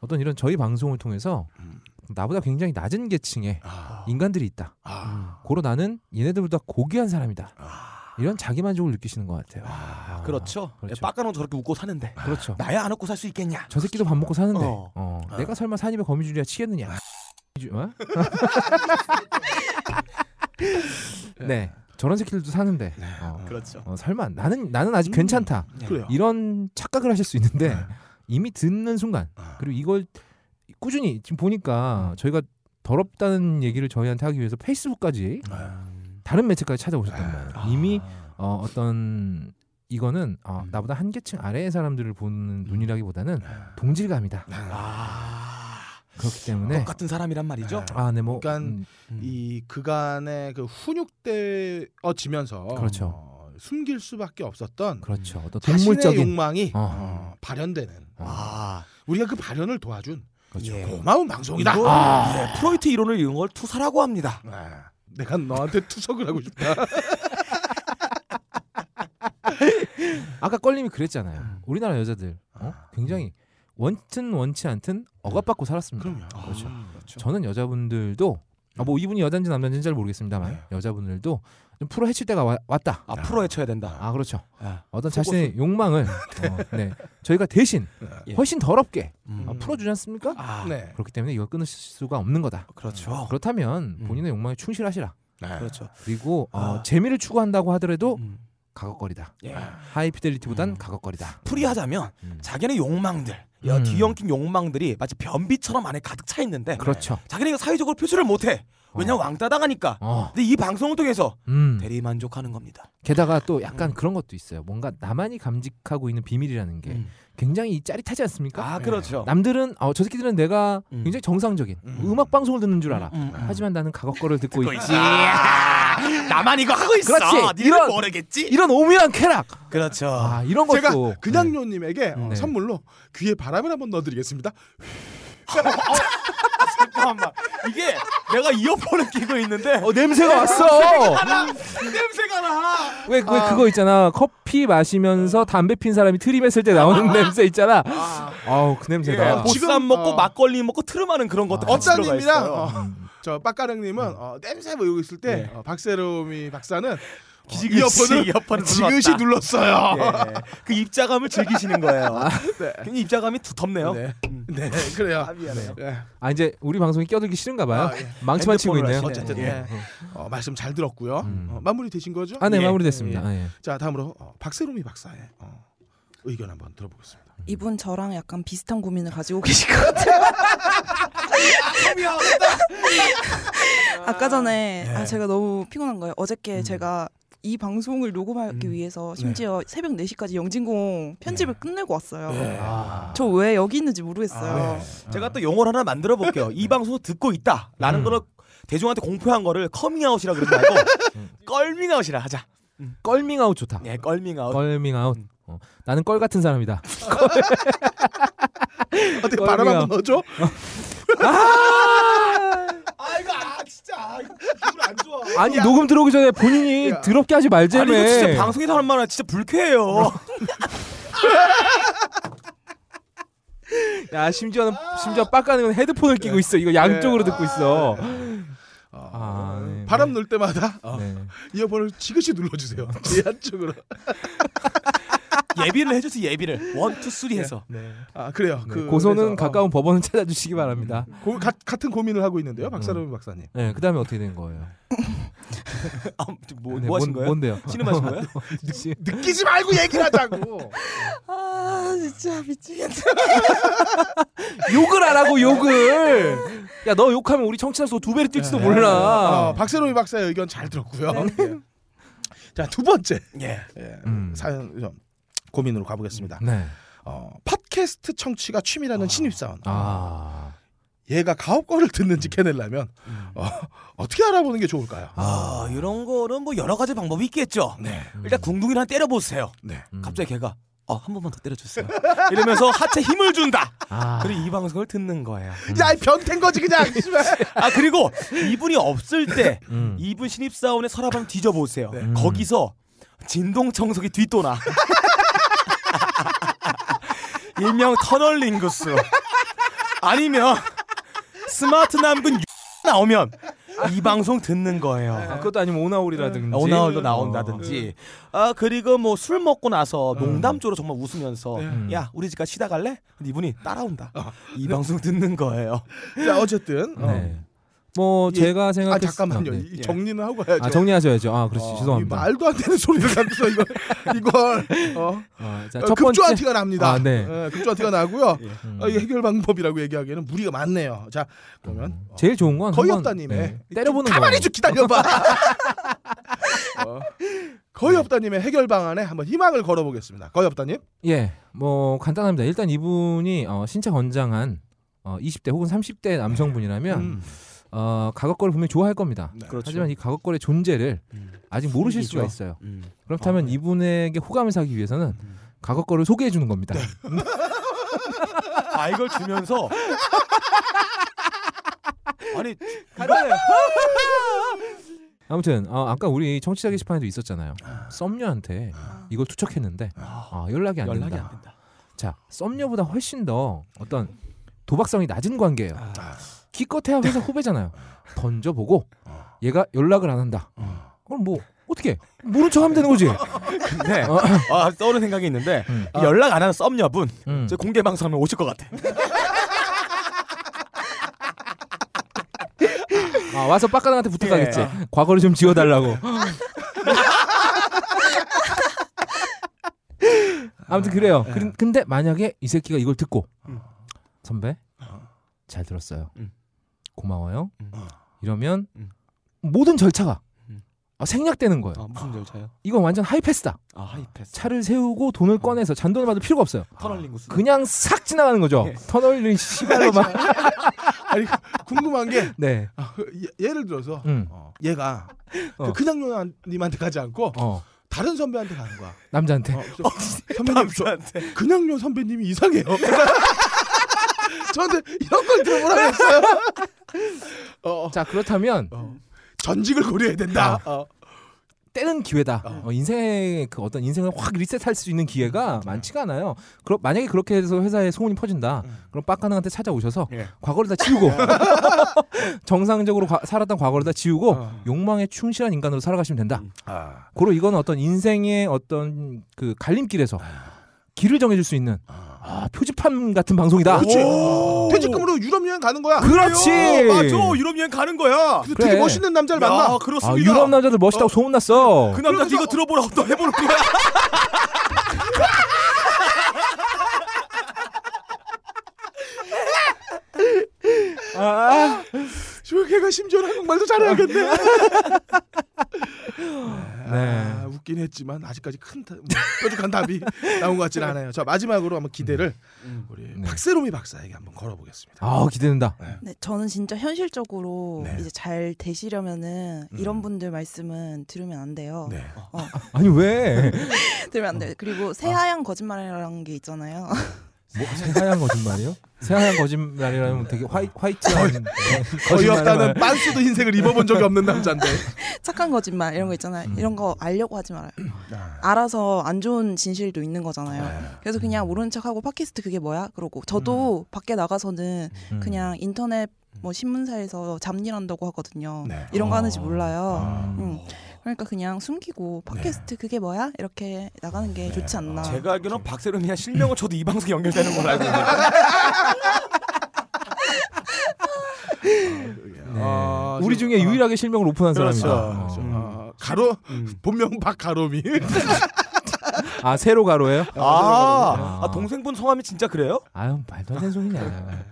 어떤 이런 저희 방송을 통해서 음. 나보다 굉장히 낮은 계층의 아, 인간들이 있다. 아, 고로 나는 얘네들보다 고귀한 사람이다. 아. 이런 자기 만족을 느끼시는 것 같아요. 아, 그렇죠. 그렇죠. 예, 빡가는 저렇게 웃고 사는데 그렇죠. 나야 안 웃고 살 수 있겠냐? 저 새끼도 밥 먹고 사는데 어. 어, 내가 설마 산입에 거미줄이야 치겠느냐? 어? <laughs> 네, 저런 새끼들도 사는데 어, 그렇죠. 어, 설마 나는 나는 아직 음. 괜찮다 그래요. 이런 착각을 하실 수 있는데 네. 이미 듣는 순간 아. 그리고 이걸 꾸준히 지금 보니까 저희가 더럽다는 얘기를 저희한테 하기 위해서 페이스북까지 아. 다른 매체까지 찾아오셨단 말이에요. 아. 이미 어, 어떤 이거는 어, 음. 나보다 한 계층 아래의 사람들을 보는 눈이라기보다는 아. 동질감이다. 아, 그렇기 때문에 똑같은 사람이란 말이죠. 아, 네, 뭐 그러니까 음, 음. 이 그간의 그 훈육되어지면서 그렇죠. 어, 숨길 수밖에 없었던 그렇죠. 어떤 자신의 동물적인 욕망이 어. 어, 발현되는 어, 아, 우리가 그 발현을 도와준 그렇죠. 예. 고마운 방송이다. 이거 아. 예, 프로이트 이론을 이런 걸 투사라고 합니다. 아, 내가 너한테 투석을 하고 싶다. <laughs> 아까 껄림이 그랬잖아요. 음. 우리나라 여자들 어? 굉장히 원튼 원치 않든 억압받고 살았습니다. 그럼요. 그렇죠. 음, 저는 여자분들도 아, 뭐 이분이 여자인지 남자인지는 잘 모르겠습니다만 네. 여자분들도 좀 풀어 헤칠 때가 와- 왔다. 아, 프로 해쳐야 된다. 아 그렇죠. 아, 어떤 속옷을. 자신의 욕망을 <laughs> 어, 네 저희가 대신 예. 훨씬 더럽게 음. 어, 풀어주지 않습니까? 아, 네. 그렇기 때문에 이걸 끊을 수가 없는 거다. 그렇죠. 그렇다면 음. 본인의 욕망에 충실하시라. 네. 그렇죠. 그리고 어, 아. 재미를 추구한다고 하더라도 음. 가걱거리다. 예. 하이피델리티보단 음. 가걱거리다. 풀이하자면 음. 자기네 욕망들, 야, 음. 뒤엉킨 욕망들이 마치 변비처럼 안에 가득 차 있는데 그렇죠. 자기네 이거 사회적으로 표출을 못해. 왜냐면 왕따 당하니까. 어. 근데 이 방송을 통해서 음. 대리 만족하는 겁니다. 게다가 또 약간 음. 그런 것도 있어요. 뭔가 나만이 감직하고 있는 비밀이라는 게 음. 굉장히 짜릿하지 않습니까? 아 그렇죠. 남들은 어, 저 새끼들은 내가 음. 굉장히 정상적인 음. 음. 악 방송을 듣는 줄 알아. 음, 음. 하지만 나는 <laughs> 가걱거를 듣고 있지. 아, <laughs> 나만 이거 하고 있어. 그렇지. 니는 이런- 모르겠지. 이런 오묘한 쾌락. 그렇죠. 아 이런 제가 것도 그냥요님에게 어, 네. 선물로 귀에 바람을 한번 넣어드리겠습니다. 잠깐만. 이게 내가 이어폰을 끼고 있는데 어 냄새가 왔어. 냄새가 나. 왜, 왜 그거 있잖아. 커피 마시면서 담배 핀 사람이 트림했을 때 나오는 냄새 있잖아. 아우 그 예, 냄새다. 지금, 보쌈 먹고 어. 막걸리 먹고 트름하는 그런 것도 같이 들어가 있어요. 어, 음. 저 빡가릉님은 어, 냄새 모이고 있을 때 네. 어, 박세롬이 박사는 지그시 이어폰을 <laughs> 이어폰을 지그시 눌렀어요. 예, 그 입자감을 즐기시는 거예요. <laughs> 네. 굉장히 입자감이 두텁네요. 네. 네, 그래요. 아, 미안해요. 예. 아 이제 우리 방송이 껴들기 싫은가 봐요. 아, 예. 망치만 치고 핸드폰으로 있네요. 하시네. 어쨌든 예. 어, 말씀 잘 들었고요. 음. 어, 마무리 되신 거죠? 아, 네 예. 마무리됐습니다. 아, 예. 자, 다음으로 어, 박세롬이 박사의 어, 의견 한번 들어보겠습니다. 이분 저랑 약간 비슷한 고민을 가지고 계실 것 같아요. 아까 전에 네. 아, 제가 너무 피곤한 거예요. 어저께 제가 이 방송을 녹음하기 음. 위해서 심지어 새벽 4시까지 영진공 편집을 끝내고 왔어요. 네. 아. 저왜 여기 있는지 모르겠어요. 제가 또 용어를 하나 만들어 볼게요. 이 방송 듣고 있다라는 음. 거를 대중한테 공표한 거를 커밍아웃이라 그러지 말고 <laughs> 껄밍아웃이라 하자. 껄밍아웃 좋다. 예, 껄밍아웃. 껄밍아웃. 어, 나는 껄 같은 사람이다. <laughs> 어떻게. 바람 한번 넣어줘? <laughs> 아 이거 아 진짜 기분 안 좋아. 아니 녹음 들어오기 전에 본인이 야. 더럽게 하지 말자며. 아니 이거 진짜 방송에서 하는 말은 진짜 불쾌해요. <laughs> 야 심지어는 심지어 빡가는 헤드폰을 끼고 있어. 이거 양쪽으로 듣고 있어. 어, 아, 네. 바람 넣을 때마다 어, 네. 이어폰을 지그시 눌러주세요. 이 한쪽으로. 예비를 해주세요 예비를 one, two, three 해서. 아 그래요. 네, 그 고소는 그래서, 가까운 법원을 찾아주시기 바랍니다. 어, 고, 가, 같은 고민을 하고 있는데요, 박사롬 박사님. 네, 그다음에 어떻게 된 거예요? <laughs> 아, 뭐, 네, 뭐 하신 뭔- 거예요? 뭔데요? 신음하신 거예요? <laughs> <laughs> 느 끼지 말고 얘기를 하자고. 아 진짜 미치겠다. 욕을 안 하고 욕을. 야 너 욕하면 우리 청취자 수두 배로 뛸지도 몰라. 어, 박세롬이 박사의 의견 잘 들었고요. 예. 자, 두 번째 예. 예, 음. 사연 좀 고민으로 가보겠습니다. 네. 어, 팟캐스트 청취가 취미라는 신입사원. 아. 얘가 가업거를 듣는지 캐내려면 어, 어떻게 알아보는 게 좋을까요? 아 이런 거는 뭐 여러 가지 방법이 있겠죠. 네, 일단 궁둥이를 한 때려보세요. 네. 음. 갑자기 걔가 어, 한 번만 더 때려주세요. 이러면서 하체 힘을 준다. 아. 그리고 이 방송을 듣는 거예요. 야, 이 변태인 거지 그냥. <laughs> 아 그리고 이분이 없을 때 음. 이분 신입사원의 서랍을 뒤져보세요. 음. 거기서 진동 청소기 뒷도나 <laughs> 일명 터널 링구스 아니면 스마트 남군 나오면 이 방송 듣는 거예요. 아, 그것도 아니면 오나홀이라든지. 오나홀도 어. 나온다든지 아 그리고 뭐 술 먹고 나서 농담조로 정말 웃으면서 음. 야 우리 집가 쉬다 갈래? 근데 이분이 따라온다. 이 방송 듣는 거예요. 자, 어쨌든 어. 네. 뭐 예. 제가 아 생각했 잠깐만요. 네. 이 정리는 하고 가야죠. 아 정리하셔야죠. 아 그렇지 어, 죄송합니다. 이 말도 안 되는 소리를 갖고서 이걸 <laughs> 이걸 어, 어, 자, 어, 첫 급조한 번째. 티가 납니다. 아, 네. 예, 급조한 티가 나고요. <laughs> 음. 어, 이 해결 방법이라고 얘기하기에는 무리가 많네요. 자, 그러면 어, 제일 좋은 건 거의 없다님의 네, 때려보는 좀 가만히. 좀 기다려봐. <laughs> 어, 거의 없다님의 해결 방안에 한번 희망을 걸어보겠습니다. 거의 없다님. 예, 뭐 간단합니다. 일단 이분이 어, 신체 건장한 어, 20대 혹은 30대 남성분이라면 음. 어, 가격거를 분명히 좋아할 겁니다. 네. 그렇죠. 하지만 이 가격거의 존재를 아직 모르실 수가. 있어요. 음. 그렇다면 아, 네. 이분에게 호감을 사기 위해서는 가격거를 소개해 주는 겁니다. <laughs> 아 이걸 주면서 <laughs> 아니 <laughs> 아무튼 어, 아까 우리 청취자 게시판에도 있었잖아요. 썸녀한테 이걸 투척했는데 아, 연락이 안 연락이 된다. 안 된다. 자, 썸녀보다 훨씬 더 어떤 도박성이 낮은 관계예요. 아, 기껏해야 회사 후배잖아요. 던져보고 얘가 연락을 안 한다. 그럼 뭐 어떻게 모른 척하면 되는 거지. 근데 어. 아, 떠오르는 생각이 있는데 음. 이 연락 안 하는 썸녀분 음. 제 공개 방송하면 오실 것 같아. 아, 와서 빡가능한테 부탁하겠지. 예. 과거를 좀 지워달라고. 아무튼 그래요. 예. 그- 근데 만약에 이 새끼가 이걸 듣고 음. 선배 잘 들었어요. 음. 고마워요. 음. 이러면 음. 모든 절차가 음. 아, 생략되는 거예요. 아, 무슨 절차요? 이건 완전 하이패스다. 아 하이패스. 차를 세우고 돈을 꺼내서 잔돈을 받을 필요가 없어요. 터널링 구스. 그냥 싹 지나가는 거죠. 예. 터널링 씨발로만. <laughs> 아니 궁금한 게 네. 아, 예, 예를 들어서 음. 어, 얘가 어. 그 그냥요님한테 가지 않고 어. 다른 선배한테 가는 거야. 남자한테. 어, 저, <laughs> 선배님 저 남자한테. 그냥요 선배님이 이상해요. <laughs> 저한테 이런 걸 들어보라 했어요. <laughs> 어, 자 그렇다면 어, 전직을 고려해야 된다. 어. 때는 기회다. 어. 어, 인생의 그 어떤 인생을 확 리셋할 수 있는 기회가 많지가 않아요. 그럼 만약에 그렇게 해서 회사에 소문이 퍼진다. 음. 그럼 빡가능한테 찾아오셔서 예. 과거를 다 지우고 <laughs> <laughs> 정상적으로 과- 살았던 과거를 다 지우고 어. 욕망에 충실한 인간으로 살아가시면 된다. 아, 고로 이건 어떤 인생의 어떤 그 갈림길에서 길을 정해줄 수 있는 아, 표지판 같은 방송이다. 그렇지. 오. 퇴직금으로 유럽 여행 가는 거야. 그렇지. 맞아 유럽 여행 가는 거야. 그래서 그래. 되게 멋있는 남자를 만나. 야, 아, 그렇습니다. 유럽 남자들 멋있다고 소문났어. 그 남자 네가 들어보라고 또 해보는 거야. <laughs> 아, 조개가 심지어 한국말도 잘해야겠네. <laughs> 네. 아, 웃긴 했지만 아직까지 큰 다- 뭐, 뾰족한 답이 나온 것 같지는 않아요. 자 마지막으로 한번 기대를 우리 네. 박세롬이 박사에게 한번 걸어보겠습니다. 아 기대된다. 네, 저는 진짜 현실적으로 네. 이제 잘 되시려면은 음. 이런 분들 말씀은 들으면 안 돼요. 네. <laughs> 아니 왜? <laughs> 들으면 안 돼요. 그리고 새하얀 거짓말이라는 게 있잖아요. 뭐 새하얀 거짓말이요? 새하얀 거짓말이라면 되게 화이, 화이트한 어이없다는 빤스도 흰색을 입어본 적이 없는 남자인데. <laughs> 착한 거짓말 이런 거 있잖아요. 음. 이런 거 알려고 하지 말아요. 아, 알아서 안 좋은 진실도 있는 거잖아요. 네. 그래서 그냥 모르는 척하고 팟캐스트 그게 뭐야? 그러고 저도 밖에 나가서는 음. 그냥 인터넷 뭐 신문사에서 잡일한다고 하거든요. 네. 이런 거 하는지 아. 몰라요. 아. 음. 그러니까 그냥 숨기고 팟캐스트 그게 뭐야? 이렇게 나가는 게 좋지 않나. 제가 알기로는 박세롬이야 실명은 저도 이 방송 연결되는 걸로 알고 있는데. 네. 아, 우리 좀- 중에 아, 유일하게 실명을 오픈한 그렇죠. 사람이다. 좀, 어. 아, 가로 음. 본명 박가롬이. <laughs> 아 세로 가로예요? 아, 아 동생분 성함이 진짜 그래요? 아유 말도 안 되는 소리냐.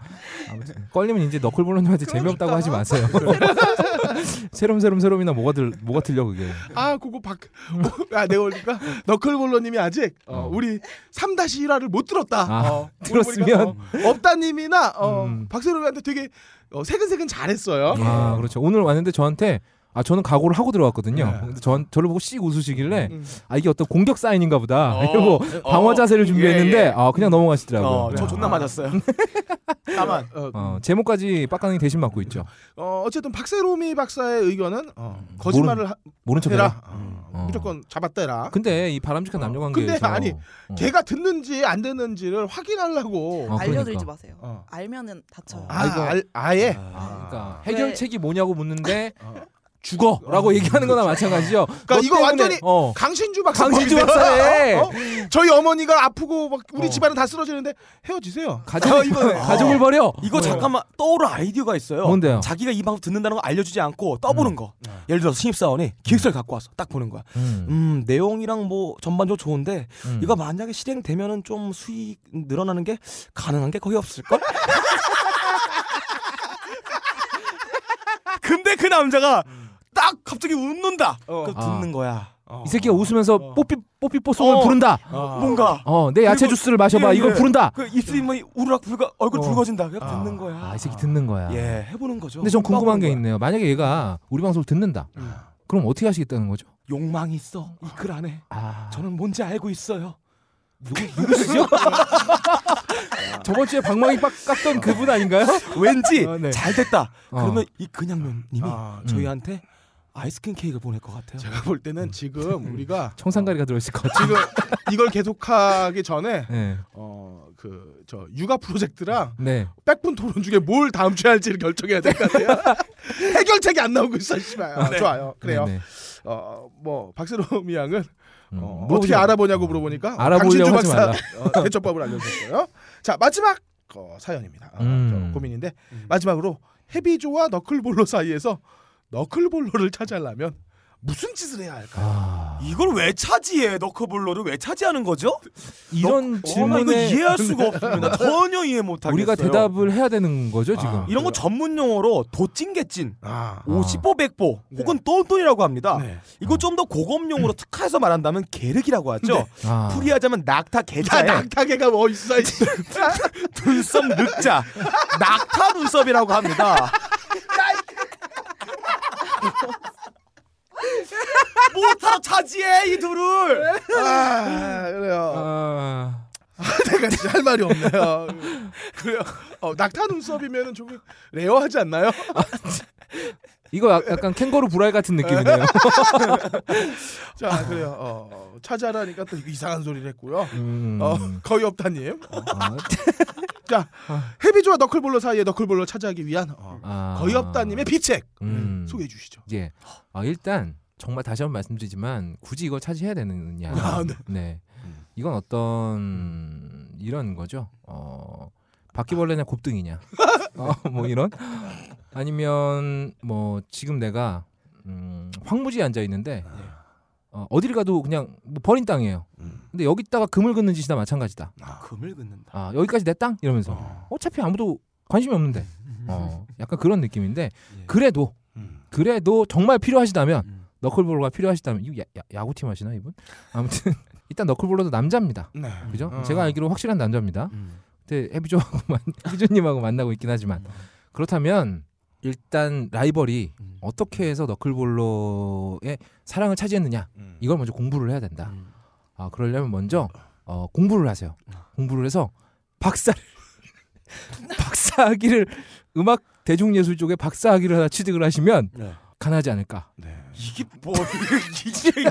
아무튼 걸리면 이제 너클볼러님한테 재미없다고 하지 마세요. <laughs> 새롬새롬 새롬이나 뭐가 들 뭐가 틀려 그게. 아, 그거 박. 뭐, 아, 내가 보니까 너클볼러님이 아직 어, 어. 우리 3-1화를 못 들었다. 아, 어, 들었으면. 어, 업다님이나 어, 음. 박세롬이한테 되게 어, 새근새근 잘했어요. 아 그렇죠. 오늘 왔는데 저한테 아 저는 각오를 하고 들어왔거든요. 네. 근데 전 저를 보고 씩 웃으시길래 음. 아 이게 어떤 공격 사인인가 보다. 어. <laughs> 이러고 방어 자세를 준비했는데 예, 예. 아 그냥 넘어가시더라고요. 어, 저 네. 존나 맞았어요. <laughs> 다만 어, 어, 제목까지 빡가능이 대신 맡고 있죠. 어, 어쨌든 박세롬이 박사의 의견은 어, 거짓말을 하, 모른 척해라. 해라. 어, 어. 무조건 잡았대라. 근데 이 바람직한 어. 남녀 관계에서 근데 아니, 어. 걔가 듣는지 안 듣는지를 확인하려고. 어, 알려드리지 그러니까. 마세요. 어. 알면은 다쳐요. 아, 이거- 알, 아예. 아, 그러니까 왜- 해결책이 뭐냐고 묻는데 어. 죽어라고 얘기하는 거나 마찬가지죠. 그러니까 너 이거 때문에- 완전히 어. 강신주 박사. 강신주? 박사네. 어? 저희 어머니가 아프고 막 우리 어. 집안은 다 쓰러지는데 헤어지세요. 가족 <laughs> 어, 이거- 가족을 버려. 이거 어. 잠깐만 떠오른 아이디어가 있어요. 뭔데요? 자기가 이 방송 듣는다는 거 알려주지 않고 떠보는 거. 예를 들어서 신입사원이 기획서를 갖고 와서 딱 보는 거야. 음, 음 내용이랑 뭐 전반적으로 좋은데 음. 이거 만약에 실행되면은 좀 수익 늘어나는 게 가능한 게 거의 없을 걸. <laughs> 근데 그 남자가 딱 갑자기 웃는다. 어. 아. 듣는 거야. 이 새끼가 웃으면서 어. 뽀삐 뽀삐 뽀송을 어. 부른다. 뭔가 어, 내 야채 그리고- 주스를 마셔봐. 예, 이걸 예. 부른다. 그 입술이 뭐 우르락 붉어 얼굴 어. 붉어진다. 그냥 아. 듣는 거야. 아, 이 새끼 듣는 거야. 예, 해보는 거죠. 근데 전 궁금한 게 거야. 있네요. 만약에 얘가 우리 방송을 듣는다. 음. 그럼 어떻게 하시겠다는 거죠? 욕망이 있어 이 글 안에. 아, 저는 뭔지 알고 있어요. 누구 <laughs> 누구시죠? <laughs> 저번 주에 방망이 빡 깎던 그분 아닌가요? 왠지 어, 네. 잘 됐다. 어. 그러면 이 근양면님이 아, 저희한테 아이스크림 케이크를 보낼 것 같아요. 제가 볼 때는 지금 우리가 청산가리가 들어있을 것 같아요. 지금 <laughs> 이걸 계속하기 전에 네, 어그 저 육아 프로젝트랑 네. 백분 토론 중에 뭘 다음 주에 할지를 결정해야 될 것 같아요. <laughs> 해결책이 안 나오고 있어, 씨발. 아, 좋아요. 그래요. 네, 네. 어뭐 박세롬이 양은 음, 어, 물어보지 어떻게 마. 알아보냐고 물어보니까 알아보려고 하지 박사 말라. 어, 대처법을 알려줬어요. 자 마지막 어, 사연입니다. 어, 음. 저 고민인데 마지막으로 헤비조와 너클볼러 사이에서 너클볼러를 차지하려면 무슨 짓을 해야 할까요? 아, 이걸 왜 차지해? 너커볼러를 왜 차지하는 거죠? 이런 어, 나 이거 질문에 이해할 수가 <laughs> 없습니다. 전혀 이해 못 하겠어요. 우리가 대답을 해야 되는 거죠 지금. 아. 이런 거 전문 용어로 도찐개찐, 아, 오십보 백보 혹은 똔똔이라고 합니다. 네. 이거 좀 더 고급 용어로 특화해서 말한다면 게르기라고 하죠. 아. 풀이하자면 낙타 야, 개자에 낙타개가 뭐 있어? 눈썹 <laughs> 늑자, 낙타 눈썹이라고 합니다. <laughs> 못하러 차지해 이 둘을. 아, 그래요. 아, 제가 진짜 할 말이 없네요. 그래요. 어, 낙타 눈썹이면은 조금 레어하지 않나요? <laughs> 이거 약- 약간 캥거루 브라이 같은 느낌이네요. <laughs> 자, 그래요. 어, 찾아라니까 또 이상한 소리를 했고요. 음. 어, 거의 없다님. 아, <laughs> 자, 헤비조와 너클볼러 사이에 너클볼러 차지하기 위한 어, 아. 거의 없다님의 비책 음. 소개해 주시죠. 예. 아, 일단 정말 다시 한번 말씀드리지만 굳이 이걸 차지해야 되느냐. 아, 네. 네. 음. 이건 어떤 이런 거죠. 어, 바퀴벌레냐 곱등이냐. <laughs> 어, 뭐 이런 아니면 뭐 지금 내가 음, 황무지에 앉아 있는데 어, 어디를 가도 그냥 뭐 버린 땅이에요. 음. 근데 여기다가 금을 긋는 짓이나 마찬가지다. 금을 긋는다. 아, 여기까지 내 땅 이러면서 어. 어차피 아무도 관심이 없는데. 어, 약간 그런 느낌인데 예. 그래도 음. 그래도 정말 필요하시다면 음. 너클볼러가 필요하시다면 이거 야, 구팀 하시나 이분? 아무튼 <laughs> 일단 너클볼러도 남자입니다. 네. 그죠? 어. 제가 알기로 확실한 남자입니다. 음. 근데 해비조하고 만- <laughs> 해비조님하고 만나고 있긴 하지만 그렇다면 일단 라이벌이 음. 어떻게 해서 너클볼러의 사랑을 차지했느냐 음. 이걸 먼저 공부를 해야 된다. 음. 아 그러려면 먼저 어, 공부를 하세요. 공부를 해서 박사를 <laughs> 박사학위를 음악 대중예술 쪽에 박사학위를 하나 취득을 하시면 네. 가능하지 않을까. 네. 이게 뭐 이게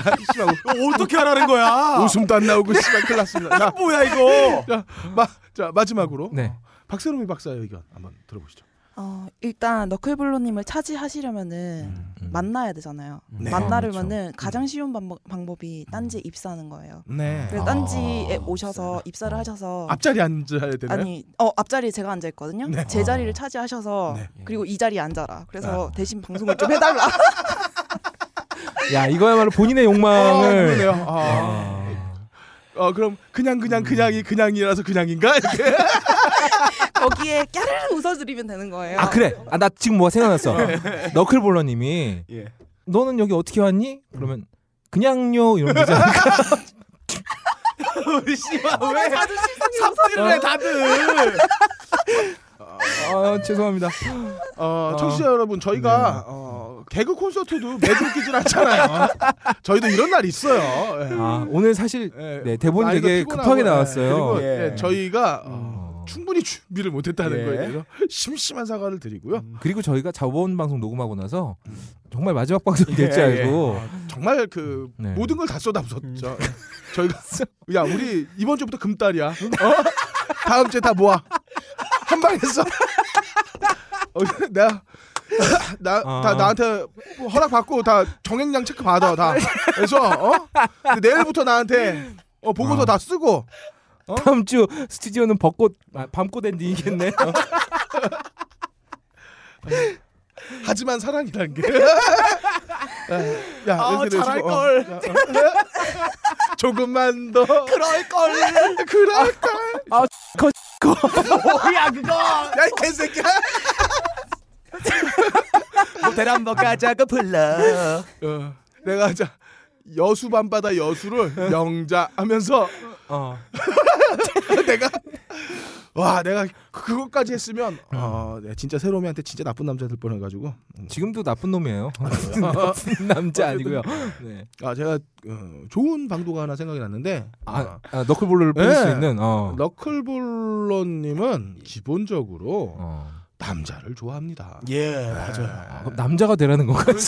어떻게 하라는 거야? 웃음도 안 나오고 씨발 큰일 났습니다. 자, 뭐야 이거? 자, 마, 자 마지막으로 네. 어, 박세롬이 박사의 의견 한번 들어보시죠. 어, 일단 너클볼로님을 차지하시려면은 음. 만나야 되잖아요. 네. 만나려면은 가장 쉬운 방법, 방법이 딴지에 입사하는 거예요. 네. 그래서 아, 딴지에 어. 오셔서 입사를 하셔서 앞자리 앉아야 되나요? 아니 어 앞자리에 제가 앉아 있거든요. 네. 제 어. 자리를 차지하셔서 네. 그리고 이 자리에 앉아라. 그래서 대신 방송을 좀 해달라. <laughs> 야 이거야말로 본인의 아, 욕망을. 아. 아. 어 그럼 그냥 그냥 그냥이 그냥이라서 그냥인가 이렇게. <laughs> 거기에 깨르르 웃어드리면 되는 거예요. 아 그래. 아 나 지금 뭐가 생각났어. 너클볼러님이 예. 너는 여기 어떻게 왔니? 그러면 그냥요 이런 거지 않을까? <laughs> 씨발 어, 나 왜. 삽질을 해 다들? 아 죄송합니다. 어, 어. 청취자 여러분 저희가 어, 개그 콘서트도 매주 웃기진 않잖아요. 저희도 이런 날 있어요. 예. 아 오늘 사실 예. 네, 대본이 많이도 되게 피곤하고, 급하게 예. 나왔어요. 그리고 예. 예, 저희가 어, 어. 충분히 준비를 못했다는 예. 거에 대해서 심심한 사과를 드리고요. 그리고 저희가 저번 방송 녹음하고 나서 정말 마지막 방송이 될지 예, 알고 정말 그 네. 모든 걸 다 쏟아부었죠. 저희가 야 우리 이번 주부터 금달이야. 어? 다음 주에 다 모아 한 방 했어. 어, 내가 나, 어. 다 나한테 허락 받고 다 정액량 체크 받아 다. 그래서 어 내일부터 나한테 어 보고서 어. 다 쓰고 다음 주 스튜디오는 벚꽃 아, 밤꽃 엔딩이겠네. <laughs> 하지만 사랑이라는 게. <laughs> 야, 아, 이렇게 되시고, 잘할 어. 걸. 자, 어. <laughs> 조금만 더 그럴 걸. <laughs> 그럴 걸. 뭐야 그거? 야, 이 개새끼야. 모텔 한번 가자고 불러. 어, 내가 자 여수 밤바다 여수를 명자 하면서 어. 내가 와 내가 그것까지 했으면 어, 네, 진짜 세롬이한테 진짜 나쁜 남자 될 뻔해가지고 지금도 나쁜 놈이에요. <laughs> 나쁜 남자 아니고요. 네. 아 제가 어, 좋은 방도가 하나 생각이 났는데 아, 아 너클볼러를 뿌릴 수 네. 있는 어. 너클볼러님은 기본적으로 어. 남자를 좋아합니다. 예 아, 그럼 남자가 되라는 건가요? <laughs>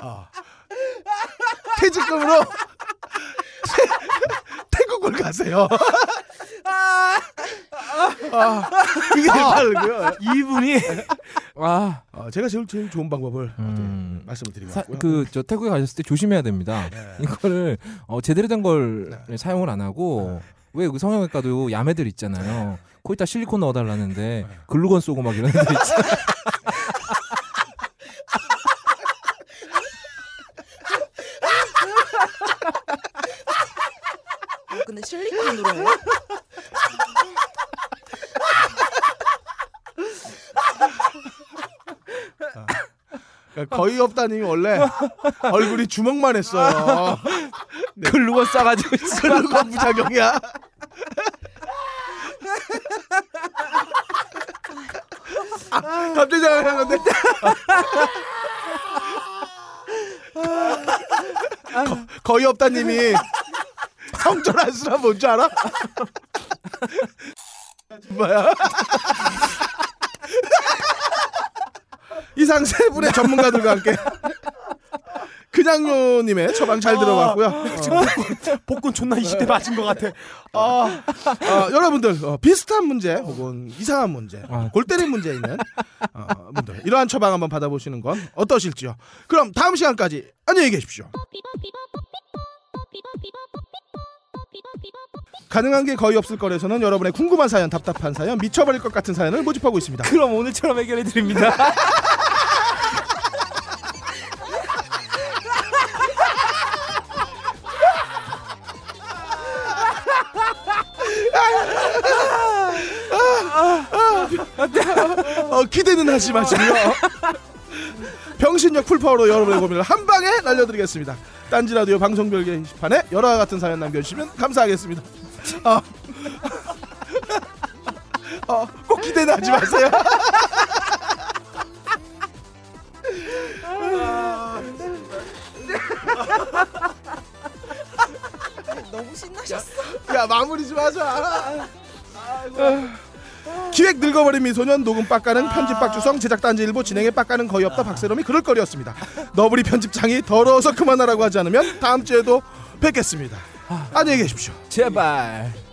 아. 퇴직금으로 태국을 가세요. 아, 이게 다르고요. 이분이 아, 아, 제가 제일 제일 좋은 방법을 음. 네, 말씀을 드리고 사, 왔고요. 그저 태국에 가셨을 때 조심해야 됩니다. 네. 이거를 어, 제대로 된걸 네. 사용을 안 하고 왜그 성형외과도 야매들 있잖아요. 거기다 실리콘 넣어달라는데 네. 글루건 쏘고 막 이런 애들 있잖아요. <laughs> 어, 근데 실리콘으로 해요? 그러니까 거의 없다님이 원래 얼굴이 주먹만 했어요. <laughs> 글루건 쏴가지고 있어. 그런 부작용이야. 아, 갑자기 생각났는데 거, 거의 없다님이 수란 뭔지 알아? 뭐야? 이상 세 분의 전문가들과 함께 그냥요님의 처방 잘 들어봤고요. 어, 복근 존나 20대 맞은 것 같아. 어, 여러분들 어, 비슷한 문제 혹은 이상한 문제, 아. 골 때린 문제 있는 어, 분들 이러한 처방 한번 받아보시는 건 어떠실지요? 그럼 다음 시간까지 안녕히 계십시오. 가능한 게 거의 없을 거래서는 여러분의 궁금한 사연, 답답한 사연, 미쳐버릴 것 같은 사연을 모집하고 있습니다. 그럼 오늘처럼 해결해 드립니다. <laughs> 어, 기대는 하지 마시고요. 병신력 풀파워로 여러분의 고민을 한 방에 날려드리겠습니다. 딴지 라디오 방송별 게시판에 열화 같은 사연 남겨주시면 감사하겠습니다. 어, 어, 꼭 기대는 하지 마세요. 너무 신나셨어. 야 마무리 좀 하자. 기획 늙어버린 미소년 녹음 빡가는 편집 박주성 제작 단지 일보 진행에 빡가는 거의 없다 박세롬이 그럴 거리였습니다. 너브리 편집장이 더러워서 그만하라고 하지 않으면 다음 주에도 뵙겠습니다. 안녕히 계십시오. 제발.